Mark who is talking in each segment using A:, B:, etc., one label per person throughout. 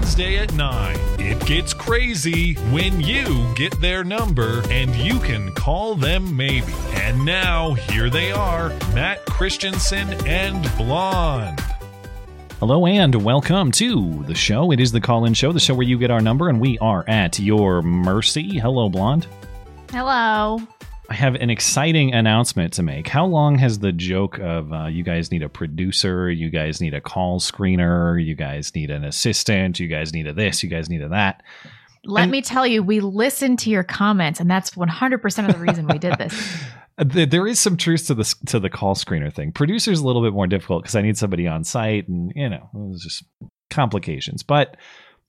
A: Every Wednesday at 9, it gets crazy when you get their number and you can call them maybe. And now, here they are Matt Christiansen and Blonde.
B: Hello and welcome to the show. It is the call in show, the show where you get our number and we are at your mercy. Hello, Blonde.
C: Hello.
B: I have an exciting announcement to make. How long has the joke of uh, you guys need a producer, you guys need a call screener, you guys need an assistant, you guys need a this, you guys need a that?
C: Let
B: And-
C: me tell you, we listened to your comments, and that's 100% of the reason we did this.
B: There is some truth to this to the call screener thing. Producer's a little bit more difficult because I need somebody on site, and you know, it's just complications. But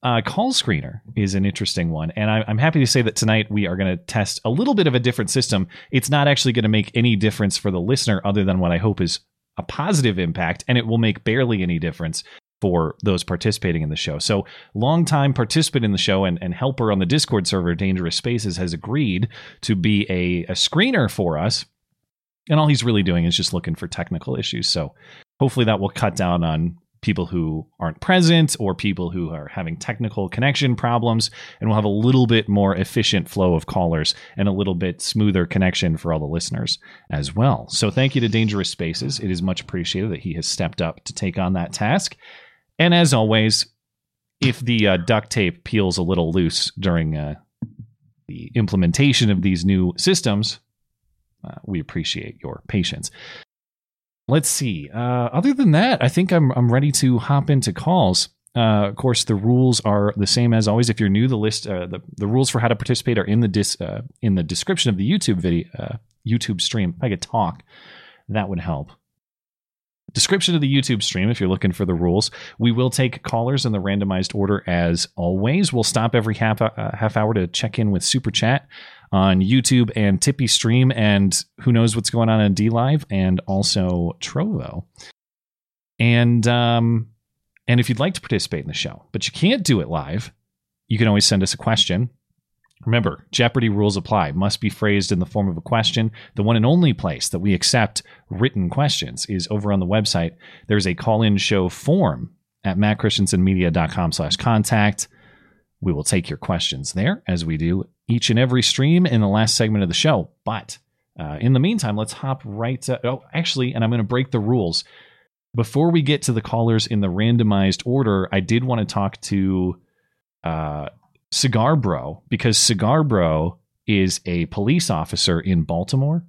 B: uh, call screener is an interesting one, and I, I'm happy to say that tonight we are going to test a little bit of a different system. It's not actually going to make any difference for the listener, other than what I hope is a positive impact, and it will make barely any difference for those participating in the show. So, longtime participant in the show and, and helper on the Discord server, Dangerous Spaces, has agreed to be a, a screener for us. And all he's really doing is just looking for technical issues. So, hopefully, that will cut down on people who aren't present or people who are having technical connection problems. And we'll have a little bit more efficient flow of callers and a little bit smoother connection for all the listeners as well. So, thank you to Dangerous Spaces. It is much appreciated that he has stepped up to take on that task. And as always, if the uh, duct tape peels a little loose during uh, the implementation of these new systems, uh, we appreciate your patience. Let's see. Uh, other than that, I think I'm I'm ready to hop into calls. Uh, of course, the rules are the same as always. If you're new, the list, uh, the the rules for how to participate are in the dis, uh, in the description of the YouTube video, uh, YouTube stream. If I could talk, that would help. Description of the YouTube stream. If you're looking for the rules, we will take callers in the randomized order as always. We'll stop every half uh, half hour to check in with super chat on YouTube and TipeeeStream, and who knows what's going on in DLive and also Trovo. And um, and if you'd like to participate in the show, but you can't do it live, you can always send us a question. Remember, Jeopardy rules apply. Must be phrased in the form of a question. The one and only place that we accept written questions is over on the website. There's a call-in show form at mattchristiansenmedia.com slash contact. We will take your questions there as we do each and every stream in the last segment of the show. But uh, in the meantime, let's hop right to. Oh, actually, and I'm going to break the rules. Before we get to the callers in the randomized order, I did want to talk to uh, Cigar Bro because Cigar Bro is a police officer in Baltimore.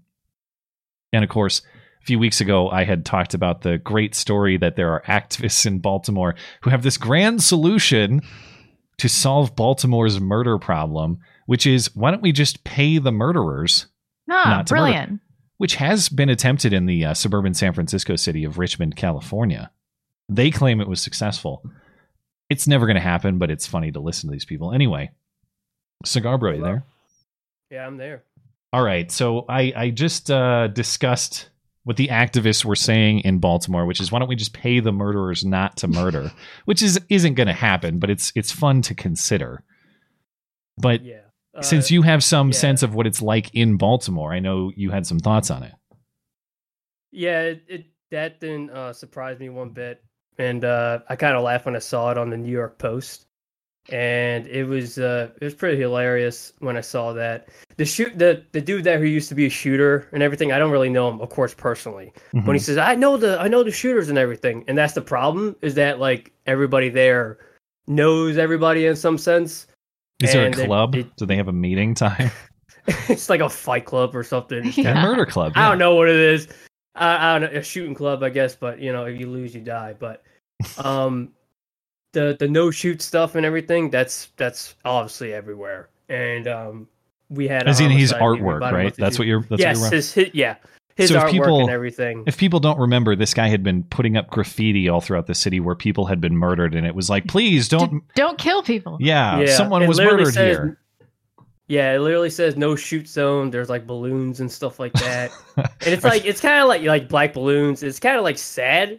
B: And of course, a few weeks ago, I had talked about the great story that there are activists in Baltimore who have this grand solution to solve Baltimore's murder problem, which is why don't we just pay the murderers,
C: Ah,
B: Not to murder.
C: brilliant.
B: which has been attempted in the uh, suburban San Francisco city of Richmond, California. They claim it was successful. It's never going to happen, but it's funny to listen to these people. Anyway, Cigar Bro, you there?
D: Yeah, I'm there.
B: All right. So I, I just uh, discussed what the activists were saying in Baltimore, which is why don't we just pay the murderers not to murder, which is isn't going to happen, but it's it's fun to consider. But
D: Yeah.
B: since
D: Uh,
B: you have some
D: yeah.
B: sense of what it's like in Baltimore, I know you had some thoughts on it.
D: yeah, it, it that didn't uh, surprise me one bit, and uh, I kind of laughed when I saw it on the New York Post, and it was uh, it was pretty hilarious when I saw that the shoot the the dude there who used to be a shooter and everything. I don't really know him, of course, personally,
B: Mm-hmm.
D: when he says I know the I know the shooters and everything, and that's the problem is that like everybody there knows everybody in some sense.
B: Is there a
D: and it-
B: club?
D: it-
B: Do they have a meeting time?
D: it's like a fight club or something.
B: A
C: Yeah.
B: murder club.
D: I don't know what it is. I, I don't know, a shooting club, I guess. But you know, if you lose, you die. But um, the the no shoot stuff and everything that's that's obviously everywhere. And um, we had a
B: As in his artwork, right? That's what you're. That's
D: yes,
B: what you're
D: his, his yeah, his
B: So if
D: artwork
B: people-
D: and everything.
B: If people don't remember, this guy had been putting up graffiti all throughout the city where people had been murdered, and it was like, please don't.
C: D- don't kill people.
B: Yeah,
D: Yeah,
B: someone
D: it
B: was murdered
D: says-
B: here.
D: Yeah, it literally says no shoot zone. There's like balloons and stuff like that. and it's like it's kind of like like black balloons. It's kind of like sad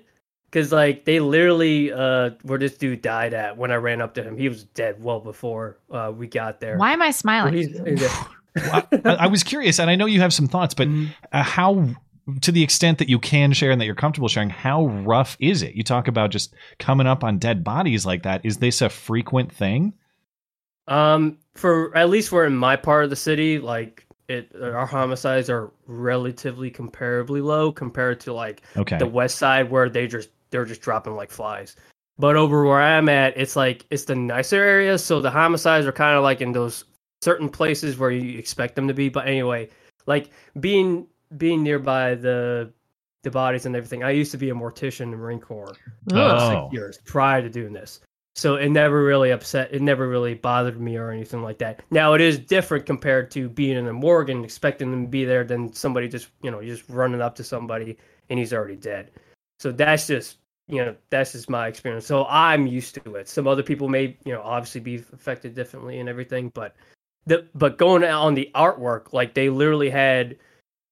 D: because like they literally uh where this dude died at when I ran up to him. He was dead well before uh we got there.
C: Why am I smiling?
D: he's- he's-
B: I, I was curious, and I know you have some thoughts, but
D: Mhm.
B: uh, how, to the extent that you can share and that you're comfortable sharing, how rough is it? You talk about just coming up on dead bodies like that. Is this a frequent thing?
D: Um, for at least we're in my part of the city, like it, our homicides are relatively comparably low compared to like
B: Okay.
D: the west side where they just they're just dropping like flies. But over where I'm at, it's like it's the nicer areas, so the homicides are kind of like in those certain places where you expect them to be. But anyway, like being being nearby the the bodies and everything. I used to be a mortician in the Marine Corps
B: Oh.
D: six years prior to doing this. So it never really upset. It never really bothered me or anything like that. Now it is different compared to being in a morgue and expecting them to be there than somebody just you know just running up to somebody and he's already dead. So that's just you know that's just my experience. So I'm used to it. Some other people may you know obviously be affected differently and everything, but the but going on the artwork like they literally had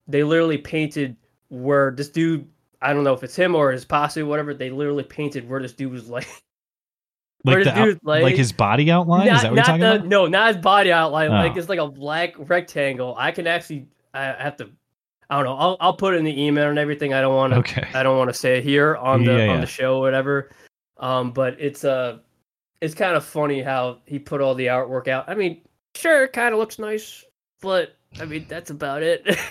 D: they literally painted where this dude I don't know if it's him or his posse or whatever. They literally painted where this dude was like.
B: like, the out-
D: like-
B: like his body outline?
D: not,
B: is that what you're talking
D: the,
B: about?
D: No, not his body outline. Like
B: Oh.
D: it's like a black rectangle. I can actually. I have to. I don't know. I'll I'll put it in the email and everything. I don't want to.
B: Okay.
D: I don't want to say it here on the
B: Yeah,
D: on the show or whatever. Um, but it's uh it's kind of funny how he put all the artwork out. I mean, sure, it kind of looks nice, but I mean that's about it.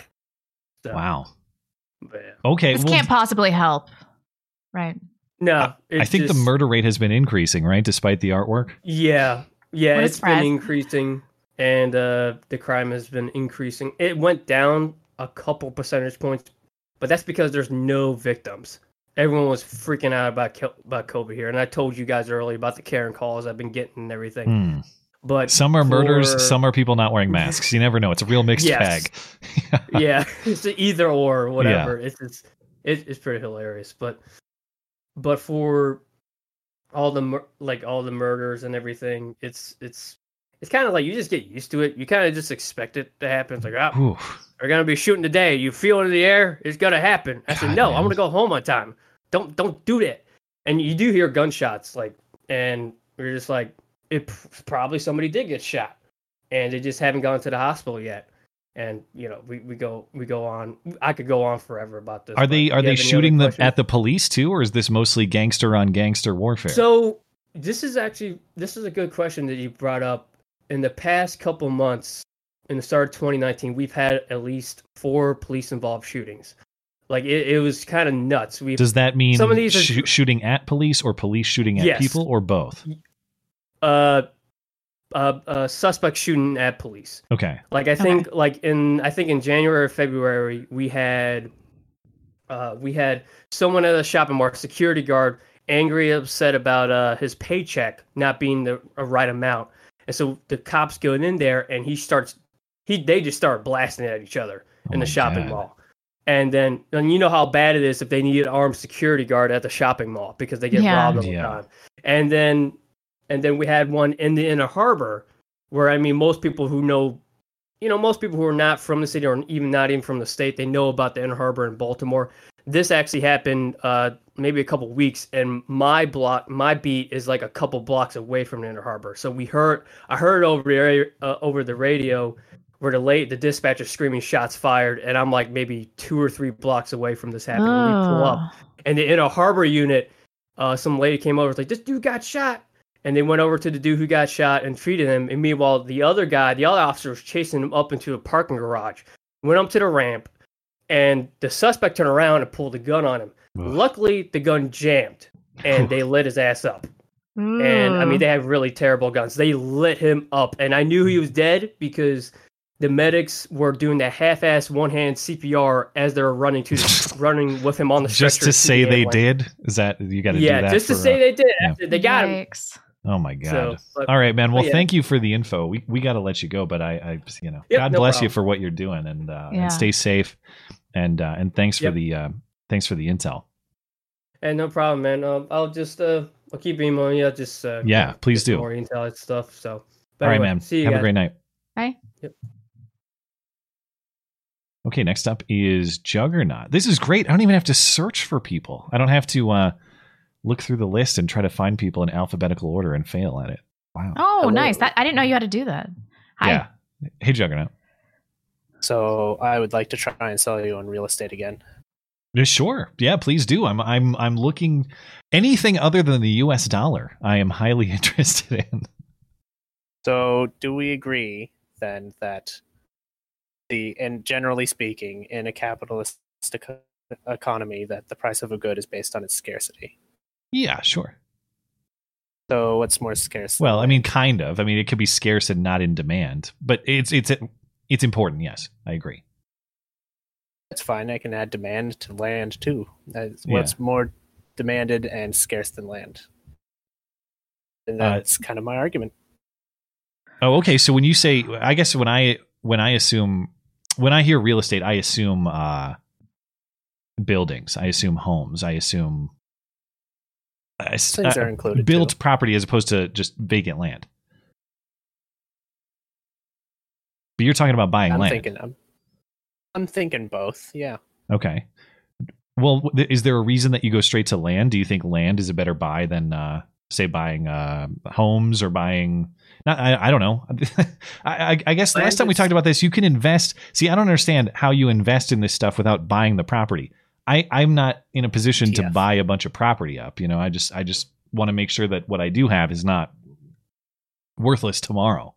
D: So,
B: Wow.
D: but yeah.
B: Okay.
C: This
B: well,
C: can't possibly help. Right.
D: No,
B: I
D: it's
B: think the murder rate has been increasing, right? Despite the artwork.
D: Yeah, yeah,
C: What a
D: it's been increasing, and uh, the crime has been increasing. It went down a couple percentage points, but that's because there's no victims. Everyone was freaking out about about COVID here, and I told you guys earlier about the Karen calls I've been getting and everything.
B: Hmm.
D: But
B: Some are murders, some are people not wearing masks. You never know. It's a real mixed
D: Yes.
B: bag.
D: yeah, it's either or whatever. It's it's it, it's pretty hilarious, but but for all the mur- like all the murders and everything, it's it's it's kind of like you just get used to it. You kind of just expect it to happen. It's like, ah,
B: Whew.
D: we're gonna be shooting today. You feel it in the air. It's gonna happen. I said,
B: God,
D: no. I'm gonna go home on time. Don't don't do that. And you do hear gunshots, like, and we're just like, it probably somebody did get shot, and they just haven't gone to the hospital yet. And you know, we, we go we go on. I could go on forever about this.
B: Are they are they
D: have any other
B: shooting the, at the police too, or is this mostly gangster on gangster warfare?
D: So this is actually this is a good question that you brought up. In the past couple months, in the start of 2019, we've had at least four police involved shootings. Like it, it was kind of nuts. We
B: Does that mean
D: Some of these are-
B: shooting at police or police shooting at
D: Yes.
B: people or both?
D: uh, uh, uh, suspect shooting at police.
B: Okay.
D: Like I think, like in I think in January or February, we had, uh, we had someone at a shopping mall, security guard, angry, upset about uh his paycheck not being the a right amount, and so the cops go in there and he starts, he they just start blasting at each other
B: Oh
D: in
B: my
D: the shopping
B: God.
D: mall. And then, and you know how bad it is if they need an armed security guard at the shopping mall because they get
C: Yeah.
D: robbed all the
B: Yeah.
D: time. And then, and then we had one in the inner harbor where I mean, most people who know, you know, most people who are not from the city or even not even from the state, they know about the inner harbor in Baltimore. This actually happened uh, maybe a couple weeks, and my block, my beat is like a couple blocks away from the inner harbor. So we heard, I heard over the uh, over the radio where the late the dispatcher screaming shots fired, and I'm like maybe two or three blocks away from this happening. We pull up,
C: Oh.
D: and in a harbor unit, uh, some lady came over, was like, "This dude got shot," and they went over to the dude who got shot and treated him. And meanwhile, the other guy, the other officer, was chasing him up into a parking garage. Went up to the ramp, and the suspect turned around and pulled a gun on him.
B: Ugh.
D: Luckily, the gun jammed, and they lit his ass up. And I mean, they have really terrible guns. They lit him up, and I knew he was dead because the medics were doing that half-ass one-hand CPR as they were running to running with him on the stretcher.
B: Just to say they
D: ambulance.
B: did? Is that you got to
D: Yeah,
B: do that?
D: just to
B: for,
D: say
B: uh,
D: they did.
B: yeah.
D: They got him.
B: Oh my god!
D: So, but-
B: All right, man. Well,
D: yeah.
B: thank you for the info. We we got to let you go, but I, I you know,
D: Yep,
B: God
D: no
B: bless you for what you're doing, and uh,
C: Yeah.
B: and stay safe, and uh, and thanks for the uh, thanks for the intel.
D: And no problem, man. Um, I'll just uh, I'll keep emailing you. Just uh,
B: Yeah, please do.
D: more intel and stuff. So, but
B: All right,
D: anyway,
B: man.
D: See you
B: Have
D: guys.
B: a great night.
C: Okay.
B: Okay, next up is Juggernaut. This is great. I don't even have to search for people. I don't have to uh, look through the list and try to find people in alphabetical order and fail at it. Wow.
C: Oh,
E: Hello.
C: nice. That I didn't know you had to do that. Hi.
B: Yeah. Hey, Juggernaut.
E: So I would like to try and sell you on real estate again.
B: Yeah, Sure. Yeah, please do. I'm I'm I'm looking anything other than the US dollar. I am highly interested in.
E: So do we agree then that the and generally speaking, in a capitalist economy, that the price of a good is based on its scarcity?
B: Yeah, sure.
E: So what's more scarce?
B: Well, I mean kind of. I mean it could be scarce and not in demand, but it's it's it's important, yes. I agree.
E: that's fine. I can add demand to land too. That's
B: Yeah.
E: what's more demanded and scarce than land. And
B: Uh,
E: that's kind of my argument.
B: Oh, okay. So when you say, I guess when I when I assume when I hear real estate, I assume uh, buildings. I assume homes. I assume s-
E: Things
B: uh,
E: are included.
B: built
E: too.
B: property as opposed to just vacant land. But you're talking about buying
E: I'm
B: land.
E: thinking. I'm, I'm thinking both. Yeah.
B: Okay. Well, th- is there a reason that you go straight to land? Do you think land is a better buy than, uh, say, buying uh, homes or buying? Not, I, I don't know. I, I, I guess the last time we talked about this, you can invest. See, I don't understand how you invest in this stuff without buying the property. I, I'm not in a position to buy a bunch of property up. You know, I just I just want to make sure that what I do have is not worthless tomorrow.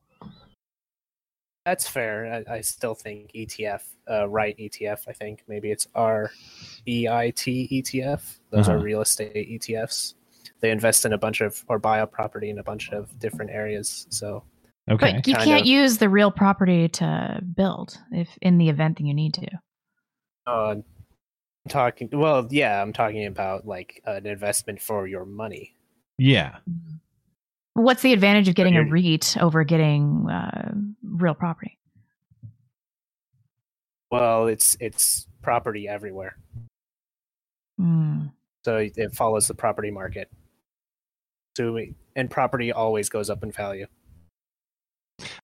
E: That's fair. I, I still think ETF, uh, right ETF. I think maybe it's R E I T ETF. Those
B: Uh-huh.
E: are real estate ETFs. They invest in a bunch of or buy a property in a bunch of different areas. So
B: Okay.
C: But you can't
E: of.
C: use the real property to build if in the event that you need to.
E: uh, I'm talking. Well, yeah, I'm talking about like an investment for your money.
B: yeah.
C: What's the advantage of getting a REIT over getting uh, real property?
E: Well, it's it's property everywhere,
C: Mm.
E: so it follows the property market. So and property always goes up in value.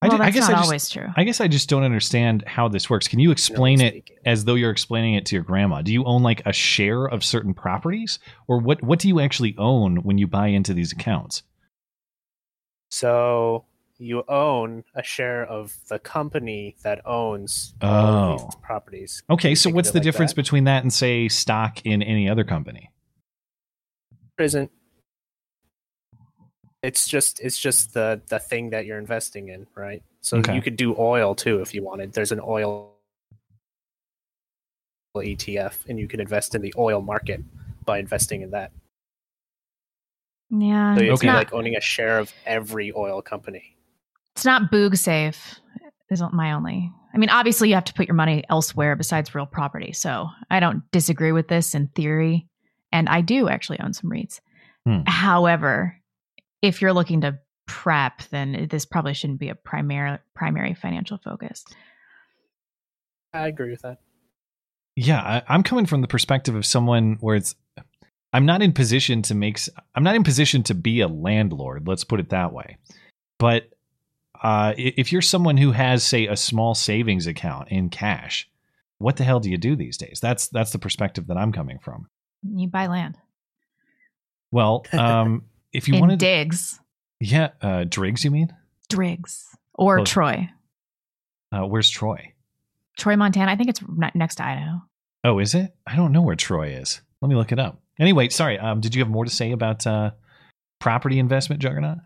B: I,
C: well,
B: ju- I guess
C: not
B: I just
C: always true.
B: I guess I just don't understand how this works. Can you explain
E: generally
B: it
E: speaking.
B: as though you're explaining it to your grandma? Do you own like a share of certain properties, or what? What do you actually own when you buy into these accounts?
E: So you own a share of the company that owns all
B: Oh.
E: these properties.
B: Okay, so what's the
E: like
B: difference
E: that?
B: between that and say stock in any other company?
E: Isn't it's just it's just the the thing that you're investing in, right? So
B: Okay.
E: you could do oil too if you wanted. There's an oil ETF, and you can invest in the oil market by investing in that.
C: yeah,
E: So
C: it's
E: it's
B: Okay.
C: not.
E: like owning a share of every oil company.
C: It's not boog safe. Isn't my only. I mean, obviously, you have to put your money elsewhere besides real property. So I don't disagree with this in theory, and I do actually own some REITs.
B: Hmm.
C: However, if you're looking to prep, then this probably shouldn't be a primary primary financial focus.
E: I agree with that.
B: Yeah, I, I'm coming from the perspective of someone where it's I'm not in position to make I'm not in position to be a landlord. Let's put it that way. But uh, if you're someone who has, say, a small savings account in cash, what the hell do you do these days? That's that's the perspective that I'm coming from.
C: You buy land
B: Well, um, if you
C: in
B: wanted,
C: Diggs,
B: yeah, uh, Driggs, you mean?
C: Driggs, or
B: Well-
C: Troy,
B: Uh, where's Troy?
C: Troy, Montana. I think it's next to Idaho.
B: Oh, is it? I don't know where Troy is. Let me look it up. Anyway, sorry. Um, did you have more to say about uh, property investment, Juggernaut?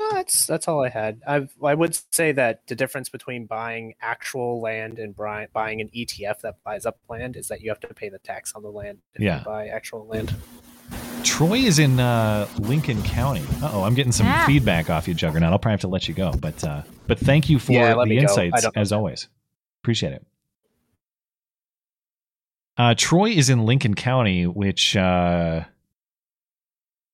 E: No, that's that's all I had. I I would say that the difference between buying actual land and bri- buying an ETF that buys up land is that you have to pay the tax on the land if
B: Yeah.
E: you buy actual land.
B: Troy is in uh, Lincoln County. Oh, I'm getting some
C: Ah.
B: feedback off you, Juggernaut. I'll probably have to let you go, but uh, but thank you for
E: Yeah,
B: the
E: me go. I
B: insights as always. Appreciate it. Uh, Troy is in Lincoln County, which uh,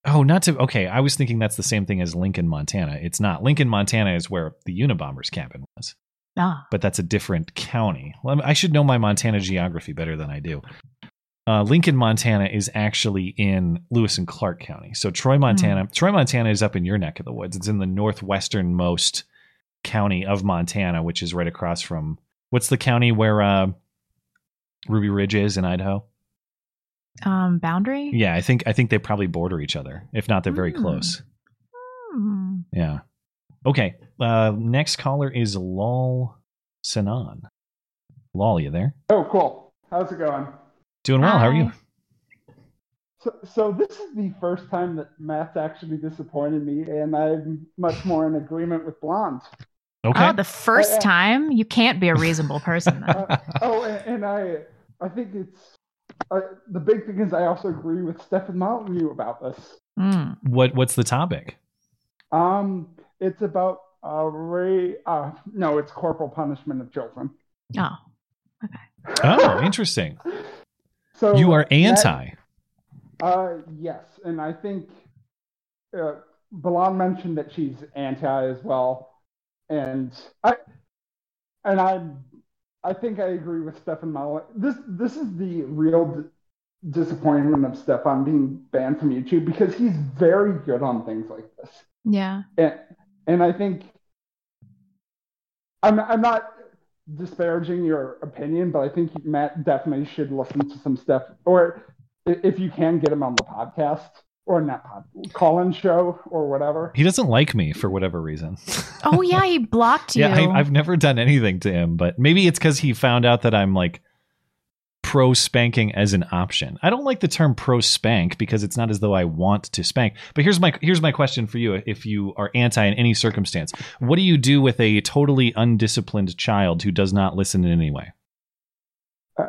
B: oh, not to okay. I was thinking that's the same thing as Lincoln, Montana. It's not. Lincoln, Montana is where the Unabomber's cabin was,
C: Ah,
B: but that's a different county. Well, I should know my Montana geography better than I do. Uh, Lincoln, Montana is actually in Lewis and Clark County. So Troy, Montana, Troy, Montana is up in your neck of the woods. It's in the northwesternmost county of Montana, which is right across from what's the county where uh, Ruby Ridge is in Idaho?
C: Um, boundary.
B: Yeah, I think I think they probably border each other. If not, they're very
C: Hmm.
B: close.
C: Hmm.
B: Yeah. Okay. Uh, next caller is Lol Sanan. Lol, you there?
F: Oh, cool. How's it going?
B: Doing well. How are you?
F: So, so this is the first time that Matt's actually disappointed me, and I'm much more in agreement with Blonde.
B: Okay.
C: Oh, the first time you can't be a reasonable person.
F: Uh, oh, and, and I, I think it's uh, the big thing is I also agree with Stefan Molyneux about this.
C: Mm.
B: what What's the topic?
F: Um, it's about uh, Ray. Uh, no, it's corporal punishment of children.
C: Oh, okay.
B: Oh, interesting.
F: So
B: You are
F: that-
B: anti.
F: Uh, yes, and I think uh, Blonde mentioned that she's anti as well, and I and I I think I agree with Stefan Molyneux. This this is the real d- disappointment of Stefan being banned from YouTube because he's very good on things like this,
C: yeah.
F: and and I think I'm I'm not disparaging your opinion, but I think Matt definitely should listen to some stuff, or if you can get him on the podcast or not pod, call-in show or whatever.
B: He doesn't like me for whatever reason.
C: Oh yeah, he blocked you.
B: yeah, I, I've never done anything to him, but maybe it's because he found out that I'm like pro spanking as an option. I don't like the term pro spank because it's not as though I want to spank. But here's my here's my question for you: If you are anti in any circumstance, what do you do with a totally undisciplined child who does not listen in any way?
F: Uh,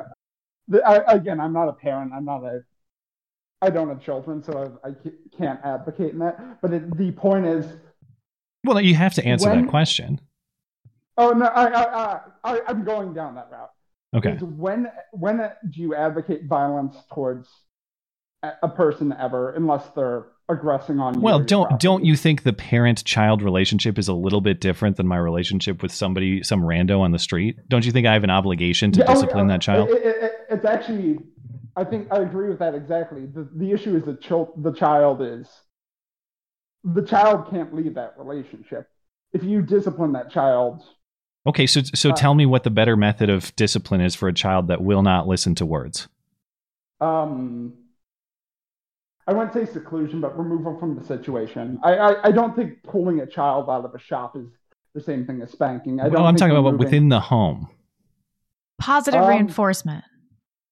F: the- I, again, I'm not a parent. I'm not a. I don't have children, so I, I can't advocate in that. But it, the point is,
B: Well, you have to answer
F: When-
B: that question.
F: oh no, I, I, I, I I'm going down that route.
B: Okay.
F: When when do you advocate violence towards a, person ever, unless they're aggressing on you?
B: Well, don't
F: property?
B: don't you think the parent child relationship is a little bit different than my relationship with somebody some rando on the street? Don't you think I have an obligation to
F: Yeah, oh,
B: discipline
F: yeah,
B: that child?
F: It, it, it, it's actually, I think I agree with that exactly. The the issue is the child. The child is, the child can't leave that relationship. If you discipline that child,
B: Okay, so so
F: Uh,
B: tell me what the better method of discipline is for a child that will not listen to words.
F: um, I wouldn't say seclusion, but removal from the situation. I, I, I don't think pulling a child out of a shop is the same thing as spanking. I don't.
B: Well, I'm
F: think
B: talking about within the home.
C: Positive
F: Um,
C: reinforcement.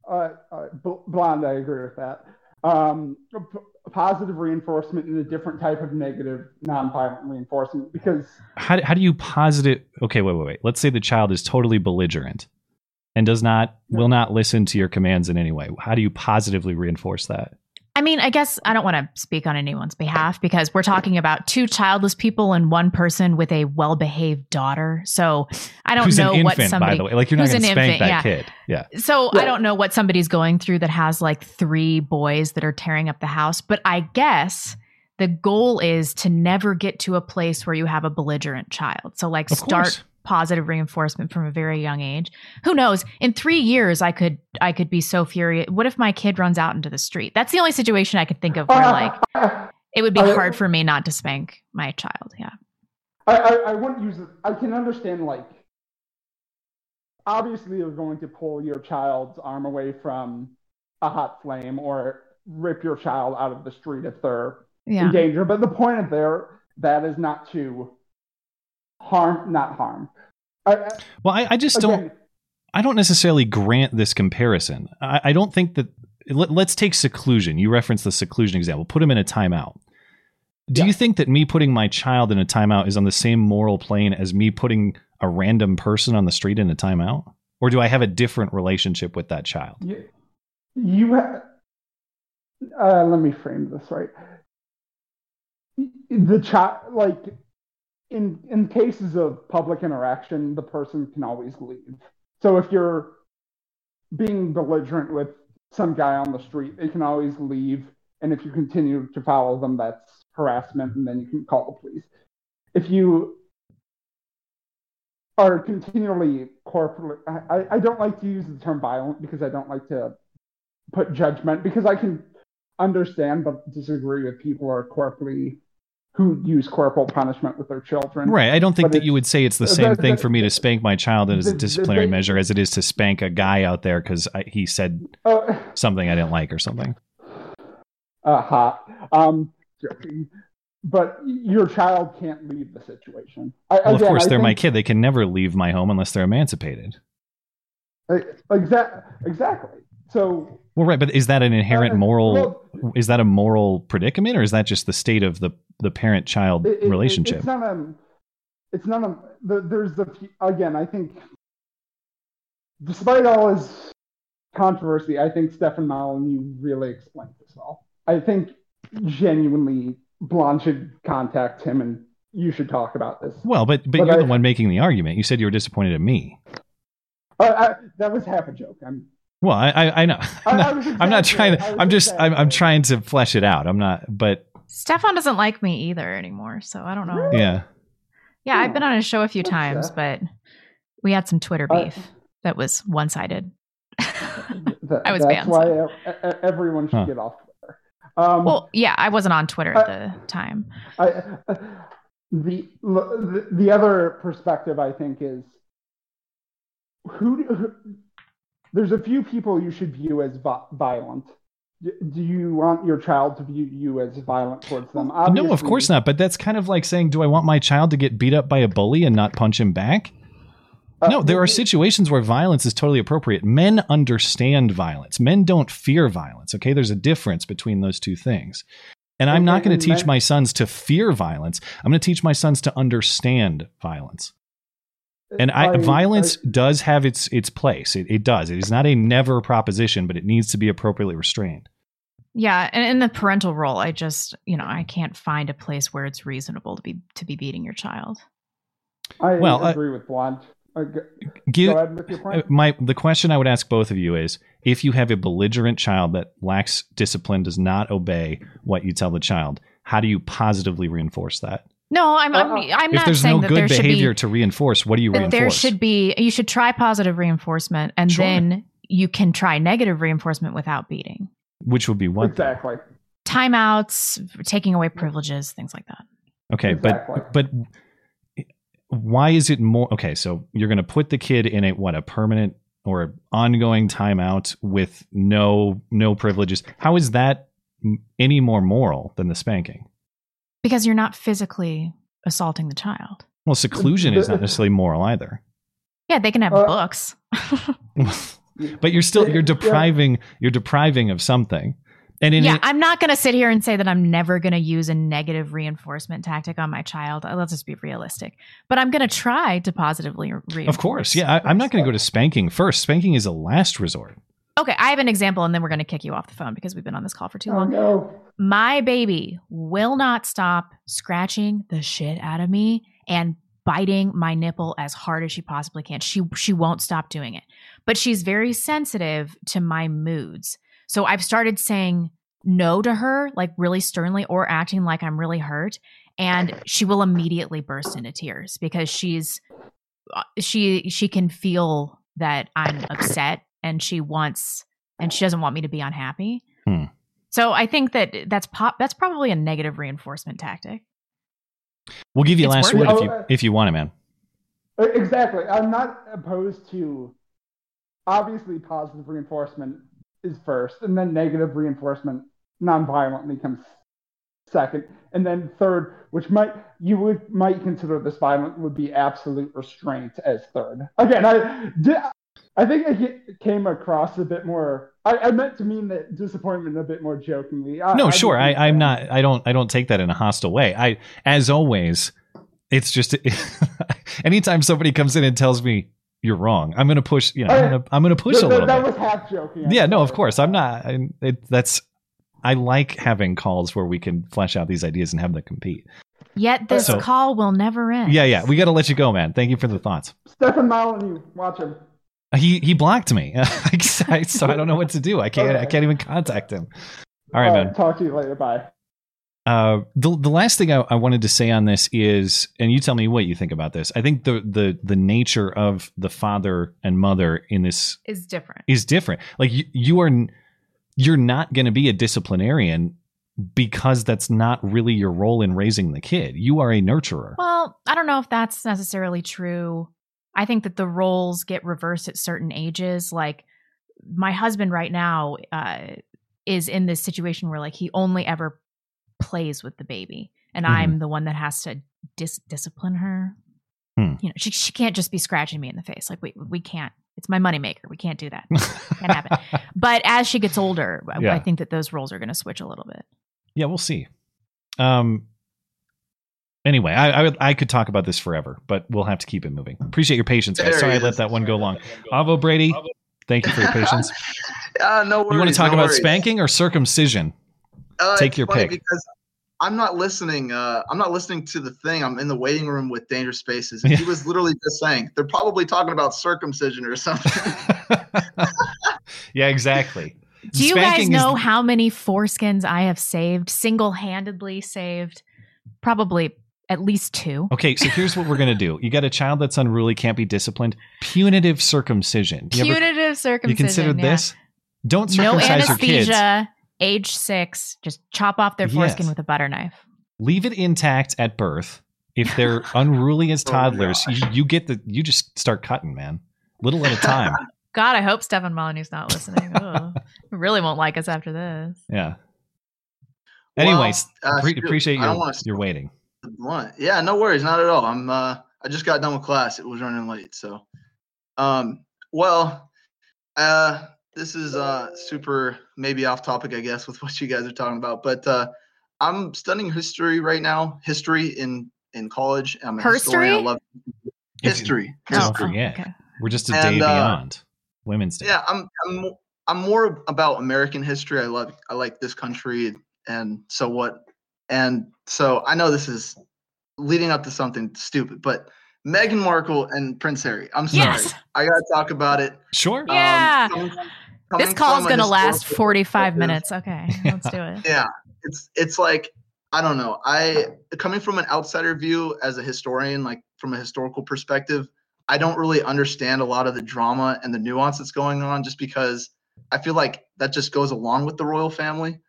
F: Uh, uh, blonde, I agree with that. Um, p- positive reinforcement and a different type of negative, non-violent reinforcement because
B: How how do you positive? Okay, wait, wait, wait. Let's say the child is totally belligerent and does not will not listen to your commands in any way. How do you positively reinforce that?
C: I mean, I guess I don't want to speak on anyone's behalf because we're talking about two childless people and one person with a well-behaved daughter. So I don't
B: Who's
C: know
B: an
C: what somebody.
B: by the way? Like you're not going to
C: an
B: spank
C: infant,
B: that
C: yeah.
B: kid. Yeah.
C: So
F: Yeah.
C: I don't know what somebody's going through that has like three boys that are tearing up the house, but I guess the goal is to never get to a place where you have a belligerent child. So like start
B: course.
C: Positive reinforcement from a very young age. Who knows? In 3 years I could I could be so furious. What if my kid runs out into the street? That's the only situation I could think of where like it would be
F: I-
C: hard for me not to spank my child. Yeah.
F: I, I, I wouldn't use it. I can understand like obviously you're going to pull your child's arm away from a hot flame or rip your child out of the street if they're
C: Yeah.
F: in danger. But the point of there that is not to harm, not harm. I,
B: Well, I, I just don't. I don't necessarily grant this comparison. I, I don't think that. Let, let's take seclusion. You referenced the seclusion example. Put him in a timeout. Do
F: Yeah.
B: you think that me putting my child in a timeout is on the same moral plane as me putting a random person on the street in a timeout? Or do I have a different relationship with that child?
F: you, you ha- uh, let me frame this right. The child, like in in cases of public interaction, the person can always leave. So if you're being belligerent with some guy on the street, they can always leave. And if you continue to follow them, that's harassment, and then you can call the police. If you are continually corporate, I, I- don't like to use the term violent because I don't like to put judgment because I can understand but disagree with people who are corporately who use corporal punishment with their children.
B: Right. I don't think that you would say it's the same thing for me to spank my child as a disciplinary measure as it is to spank a guy out there because he said
F: Uh,
B: something I didn't like or something.
F: Uh-huh. Um. But your child can't leave the situation. I,
B: Well, of course,
F: I
B: they're my kid. They can never leave my home unless they're emancipated.
F: Exactly. Exactly. So
B: Well, right, but is that an inherent
F: Uh,
B: moral?
F: well-
B: is that a moral predicament, or is that just the state of the the parent-child
F: it- it-
B: relationship?
F: it's not a. It's not a. The, there's the again. I think, despite all his controversy, I think Stefan Molyneux really explained this well. I think genuinely, Blonde should contact him, and you should talk about this.
B: well, but but,
F: But
B: you're
F: I-
B: the one making the argument. You said you were disappointed in me.
F: Uh, I, that was half a joke. I'm.
B: Well, I I, know. I'm not, I'm not trying to. I'm just. I'm, I'm trying to flesh it out. I'm not. But
C: Stefan doesn't like me either anymore, so I don't know.
F: Really?
B: yeah.
C: Yeah, I've been on his show a few
F: That's,
C: times, but we had some Twitter
F: Uh,
C: beef that was one sided.
F: That,
C: I was
F: that's
C: banned,
F: why
C: so.
F: everyone should
B: Huh.
F: get off Twitter. Um,
C: well, yeah, I wasn't on Twitter
F: Uh,
C: at the time.
F: I, uh, the, the the other perspective I think is who, do- who there's a few people you should view as violent. Do you want your child to view you as violent towards them?
B: no, of course not. But that's kind of like saying, do I want my child to get beat up by a bully and not punch him back?
F: Uh,
B: No, there are situations where violence is totally appropriate. Men understand violence. Men don't fear violence. Okay, there's a difference between those two things. And I'm not going to teach my sons to fear violence. I'm going to teach my sons to understand violence. And I, violence does have its its place. It, it does. It is not a never proposition, but it needs to be appropriately restrained.
C: Yeah, and in the parental role, I just, you know, I can't find a place where it's reasonable to be to be beating your child.
F: I
B: well, uh,
F: agree with Blonde. Uh,
B: Give,
F: go ahead with your
B: Uh,
F: point.
B: my the question I would ask both of you is if you have a belligerent child that lacks discipline, does not obey what you tell the child, how do you positively reinforce that?
C: No, I'm I'm, I'm
B: if
C: not
B: there's
C: saying
B: no
C: that
B: good
C: there should
B: behavior
C: be
B: to reinforce, what do you
C: that
B: reinforce?
C: there should be you should try positive reinforcement and
B: Sure.
C: then you can try negative reinforcement without beating.
B: Which would be what? then?
F: exactly.
C: Timeouts, taking away privileges, things like that.
B: Okay,
F: Exactly.
B: but but why is it more? Okay, so you're going to put the kid in a what a permanent or ongoing timeout with no no privileges. How is that any more moral than the spanking?
C: Because you're not physically assaulting the child.
B: Well, seclusion is not necessarily moral either.
C: Yeah, they can have
F: Uh,
C: books.
B: but you're still you're
F: Yeah.
B: depriving you're depriving of something. And in
C: yeah,
B: it,
C: I'm not going to sit here and say that I'm never going to use a negative reinforcement tactic on my child. Uh, Let's just be realistic. But I'm going to try to positively reinforce.
B: of course, yeah, I, I'm not going to go to spanking first. Spanking is a last resort.
C: Okay, I have an example, and then we're going to kick you off the phone because we've been on this call for too
F: Oh
C: long.
F: no.
C: My baby will not stop scratching the shit out of me and biting my nipple as hard as she possibly can. She she won't stop doing it. But she's very sensitive to my moods. So I've started saying no to her like really sternly or acting like I'm really hurt and she will immediately burst into tears because she's uh, she she can feel that I'm upset and she wants and she doesn't want me to be unhappy.
B: Hmm.
C: So I think that that's pop that's probably a negative reinforcement tactic.
B: We'll give you
C: It's
B: last word
F: it.
B: if you if you want it, man.
F: Uh, Exactly. I'm not opposed to obviously positive reinforcement is first, and then negative reinforcement non-violently comes second, and then third, which might you would might consider this violent, would be absolute restraint as third. Again, I did. I think I get- came across a bit more. I, I meant to mean that disappointment a bit more jokingly. I,
B: No,
F: I
B: sure. I, I'm not. I don't. I don't take that in a hostile way. I, as always, it's just anytime somebody comes in and tells me you're wrong, I'm going to push. You know, I'm going to. I'm going to push
F: That-
B: a little
F: that
B: bit.
F: was half joking. I'm
B: Yeah. No. Of course. I'm not. I, it, that's. I like having calls where we can flesh out these ideas and have them compete.
C: Yet this
B: So-
C: call will never end.
B: Yeah. Yeah. We got to let you go, man. Thank you for the thoughts.
F: Stefan Molyneux, watch him.
B: He he blocked me, so I don't know what to do. I can't. I can't even contact him. All right, man.
F: Talk to you later. Bye.
B: Uh, the the last thing I, I wanted to say on this is, and you tell me what you think about this. I think the the the nature of the father and mother in this
C: Is different.
B: is different. Like you, you are, you're not going to be a disciplinarian because that's not really your role in raising the kid. You are a nurturer.
C: Well, I don't know if that's necessarily true. I think that the roles get reversed at certain ages. Like my husband right now uh, is in this situation where like he only ever plays with the baby, and
B: Mhm.
C: I'm the one that has to dis- discipline her.
B: Hmm.
C: You know, she she can't just be scratching me in the face. Like we we can't. It's my moneymaker. We can't do that. Can't happen. But as she gets older, I-
B: Yeah.
C: I think that those roles are going to switch a little bit.
B: yeah, we'll see. Um. Anyway, I I, I could talk about this forever, but we'll have to keep it moving. Appreciate your patience, guys.
G: There
B: Sorry I let that one go long. Avo Brady, thank you for your patience.
G: uh, no worries.
B: you want to talk
G: no
B: about
G: worries.
B: spanking or circumcision?
G: Uh,
B: Take your
G: funny
B: pick.
G: Because I'm not listening. Uh, I'm not listening to the thing. I'm in the waiting room with Dangerous Spaces. And he was literally just saying they're probably talking about circumcision or something.
B: yeah, exactly.
C: Do you
B: Spanking
C: guys
B: is-
C: know how many foreskins I have saved, single handedly saved? Probably at least two.
B: Okay, so here's what we're gonna do. You got a child that's unruly, can't be disciplined. Punitive circumcision. You, ever-
C: Punitive circumcision.
B: you considered
C: yeah.
B: this? Don't
C: No
B: circumcise your kids.
C: anesthesia, age six. Just chop off their foreskin
B: Yes.
C: with a butter knife.
B: Leave it intact at birth. If they're unruly as
G: Oh,
B: toddlers,
G: gosh.
B: you, you get the you just start cutting, man. Little at a time.
C: God, I hope Stefan Molyneux's not listening. He really won't like us after this.
B: Yeah.
G: Well,
B: Anyways,
G: uh,
B: pre- appreciate
G: I don't
B: your your waiting.
G: Blunt. Yeah, no worries, not at all. I'm uh I just got done with class. It was running late, so um well uh this is uh super maybe off topic I guess with what you guys are talking about, but uh I'm studying history right now, history in in college. I'm a historian. I love history.
B: Don't
G: history.
B: forget.
C: okay.
B: We're just a
G: And,
B: day
G: uh,
B: beyond Women's Day.
G: Yeah, I'm I'm I'm more about American history. I love I like this country and so what and so I know this is leading up to something stupid, but Meghan Markle and Prince Harry. I'm sorry.
C: Yes.
G: I gotta talk about it.
B: Sure.
G: Um,
C: Yeah.
G: coming-
C: This
G: coming
C: call's
G: from a
C: going to last 45 minutes. Okay, let's do it.
G: Yeah. It's it's like I don't know. I coming from an outsider view as a historian, like from a historical perspective, I don't really understand a lot of the drama and the nuance that's going on just because I feel like that just goes along with the royal family.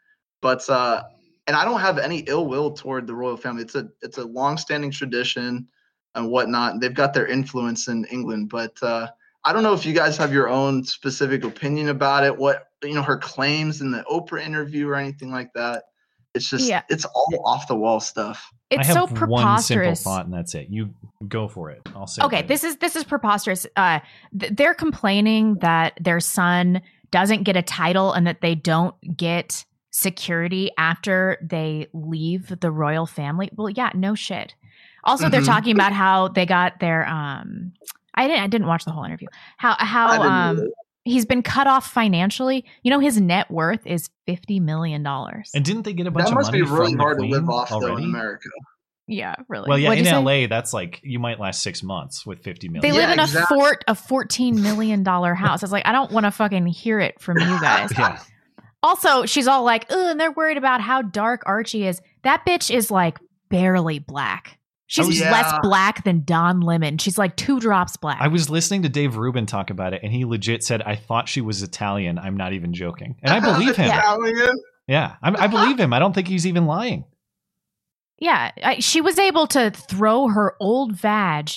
G: But uh and I don't have any ill will toward the royal family. It's a it's a long-standing tradition and whatnot. And they've got their influence in England. But uh I don't know if you guys have your own specific opinion about it, what you know, her claims in the Oprah interview or anything like that. It's just
C: Yeah.
G: it's all off the wall stuff.
C: It's
B: I
C: so
B: preposterous. one simple
C: preposterous.
B: thought, and that's it. You go for it. I'll say.
C: okay this is this is preposterous uh th- they're complaining that their son doesn't get a title and that they don't get security after they leave the royal family well yeah no shit also they're
G: Mhm.
C: talking about how they got their um i didn't i didn't watch the whole interview how how um he's been cut off financially you know his net worth is 50 million dollars
B: And didn't they get a bunch
G: that
B: of
G: must
B: money
G: be really
B: from the
G: hard to live
B: Queen
G: off though in
B: already?
G: America.
C: yeah really
B: Well, yeah,
C: What'd
B: in
C: you say?
B: LA, that's like you might last six months with fifty million.
C: They
B: million.
G: Yeah,
C: live in a
G: exactly.
C: fort, a fourteen million dollar house. I was like, I don't want to fucking hear it from you guys.
B: yeah,
C: Also, she's all like, "Ugh," and they're worried about how dark Archie is. That bitch is like barely black. She's
G: Oh, yeah.
C: less black than Don Lemon. She's like two drops black.
B: I was listening to Dave Rubin talk about it, and he legit said, "I thought she was Italian." I'm not even joking, and I believe him.
G: Italian?
B: Yeah, I, I believe him. I don't think he's even lying.
C: yeah, I, she was able to throw her old vag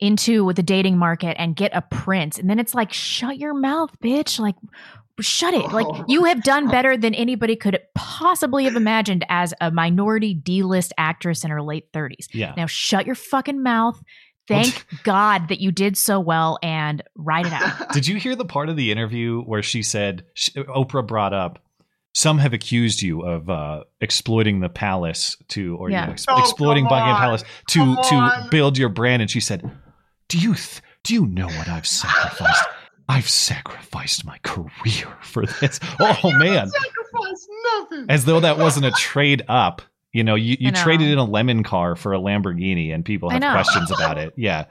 C: into the dating market and get a prince, and then it's like, shut your mouth, bitch! Like, shut it! Like,
G: Oh.
C: you have done better than anybody could possibly have imagined as a minority D-list actress in her late thirties.
B: Yeah,
C: Now, shut your fucking mouth. Thank God that you did so well and write it out.
B: Did you hear the part of the interview where she said sh Oprah brought up some have accused you of uh, exploiting the palace to or you
C: Yeah.
B: know, ex-
G: Oh,
B: exploiting
G: come
B: Buckingham. Palace to to build your brand and she said, "Do you th- do you know what I've sacrificed? I've sacrificed my career for this." Oh man, as though that wasn't a trade up. You know, you, you
C: know.
B: traded in a lemon car for a Lamborghini and people have questions about it. Yeah.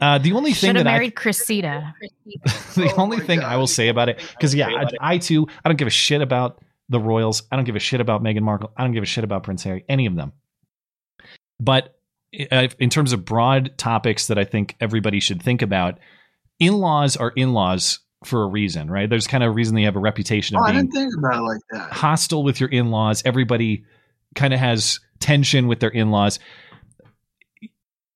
B: Uh, the only thing
C: Should have
B: that I
C: married Cressida.
B: the
G: Oh
B: only thing
G: God.
B: I will say about it, because yeah, I, I too, I don't give a shit about the Royals. I don't give a shit about Meghan Markle. I don't give a shit about Prince Harry. Any of them. But uh, in terms of broad topics that I think everybody should think about, in-laws are in-laws for a reason, right? There's kind of a reason they have a reputation
G: Oh,
B: of
G: I
B: being
G: didn't think about it like that.
B: hostile with your in-laws. Everybody kind of has tension with their in-laws.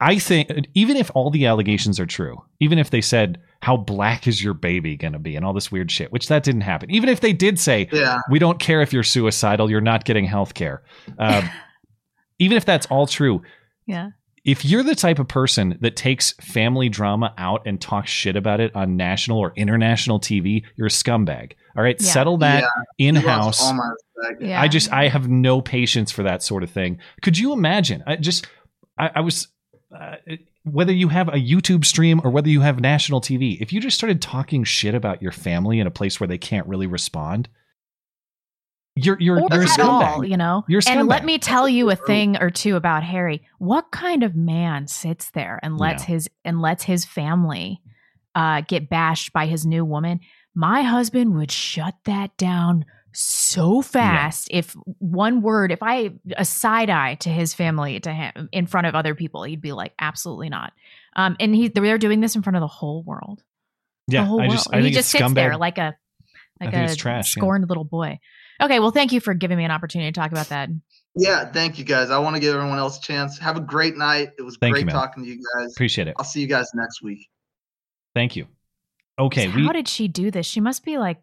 B: I think even if all the allegations are true, even if they said how black is your baby going to be and all this weird shit, which that didn't happen. Even if they did say
G: Yeah.
B: we don't care if you're suicidal, you're not getting health care. Um, even if that's all true,
C: Yeah.
B: If you're the type of person that takes family drama out and talks shit about it on national or international TV, you're a scumbag. All right,
C: Yeah.
B: settle that
G: Yeah,
B: in
G: You lost
B: house.
G: all my respect.
C: Yeah.
B: I just I have no patience for that sort of thing. Could you imagine? I just I, I was uh, whether you have a YouTube stream or whether you have national TV, if you just started talking shit about your family in a place where they can't really respond, you're you're
C: or
B: you're a
C: at
B: scumbag.
C: all, you know.
B: You're
C: and let me tell you a thing or two about Harry. What kind of man sits there and lets
B: Yeah.
C: his and lets his family uh, get bashed by his new woman? My husband would shut that down so fast if one word, if I a side eye to his family to him in front of other people, he'd be like, absolutely not. Um, and he they're doing this in front of the whole world.
B: Yeah,
C: the whole
B: I
C: world.
B: just I think
C: he just
B: it's
C: sits there like a
B: I
C: like a
B: it's trash, yeah.
C: scorned little boy. Okay, well, thank you for giving me an opportunity to talk about that.
G: Yeah, thank you guys. I want to give everyone else a chance. Have a great night. It was
B: Thank
G: great
B: you,
G: talking to you guys.
B: Appreciate it.
G: I'll see you guys next week.
B: Thank you. Okay,
C: So
B: we
C: how did she do this? She must be like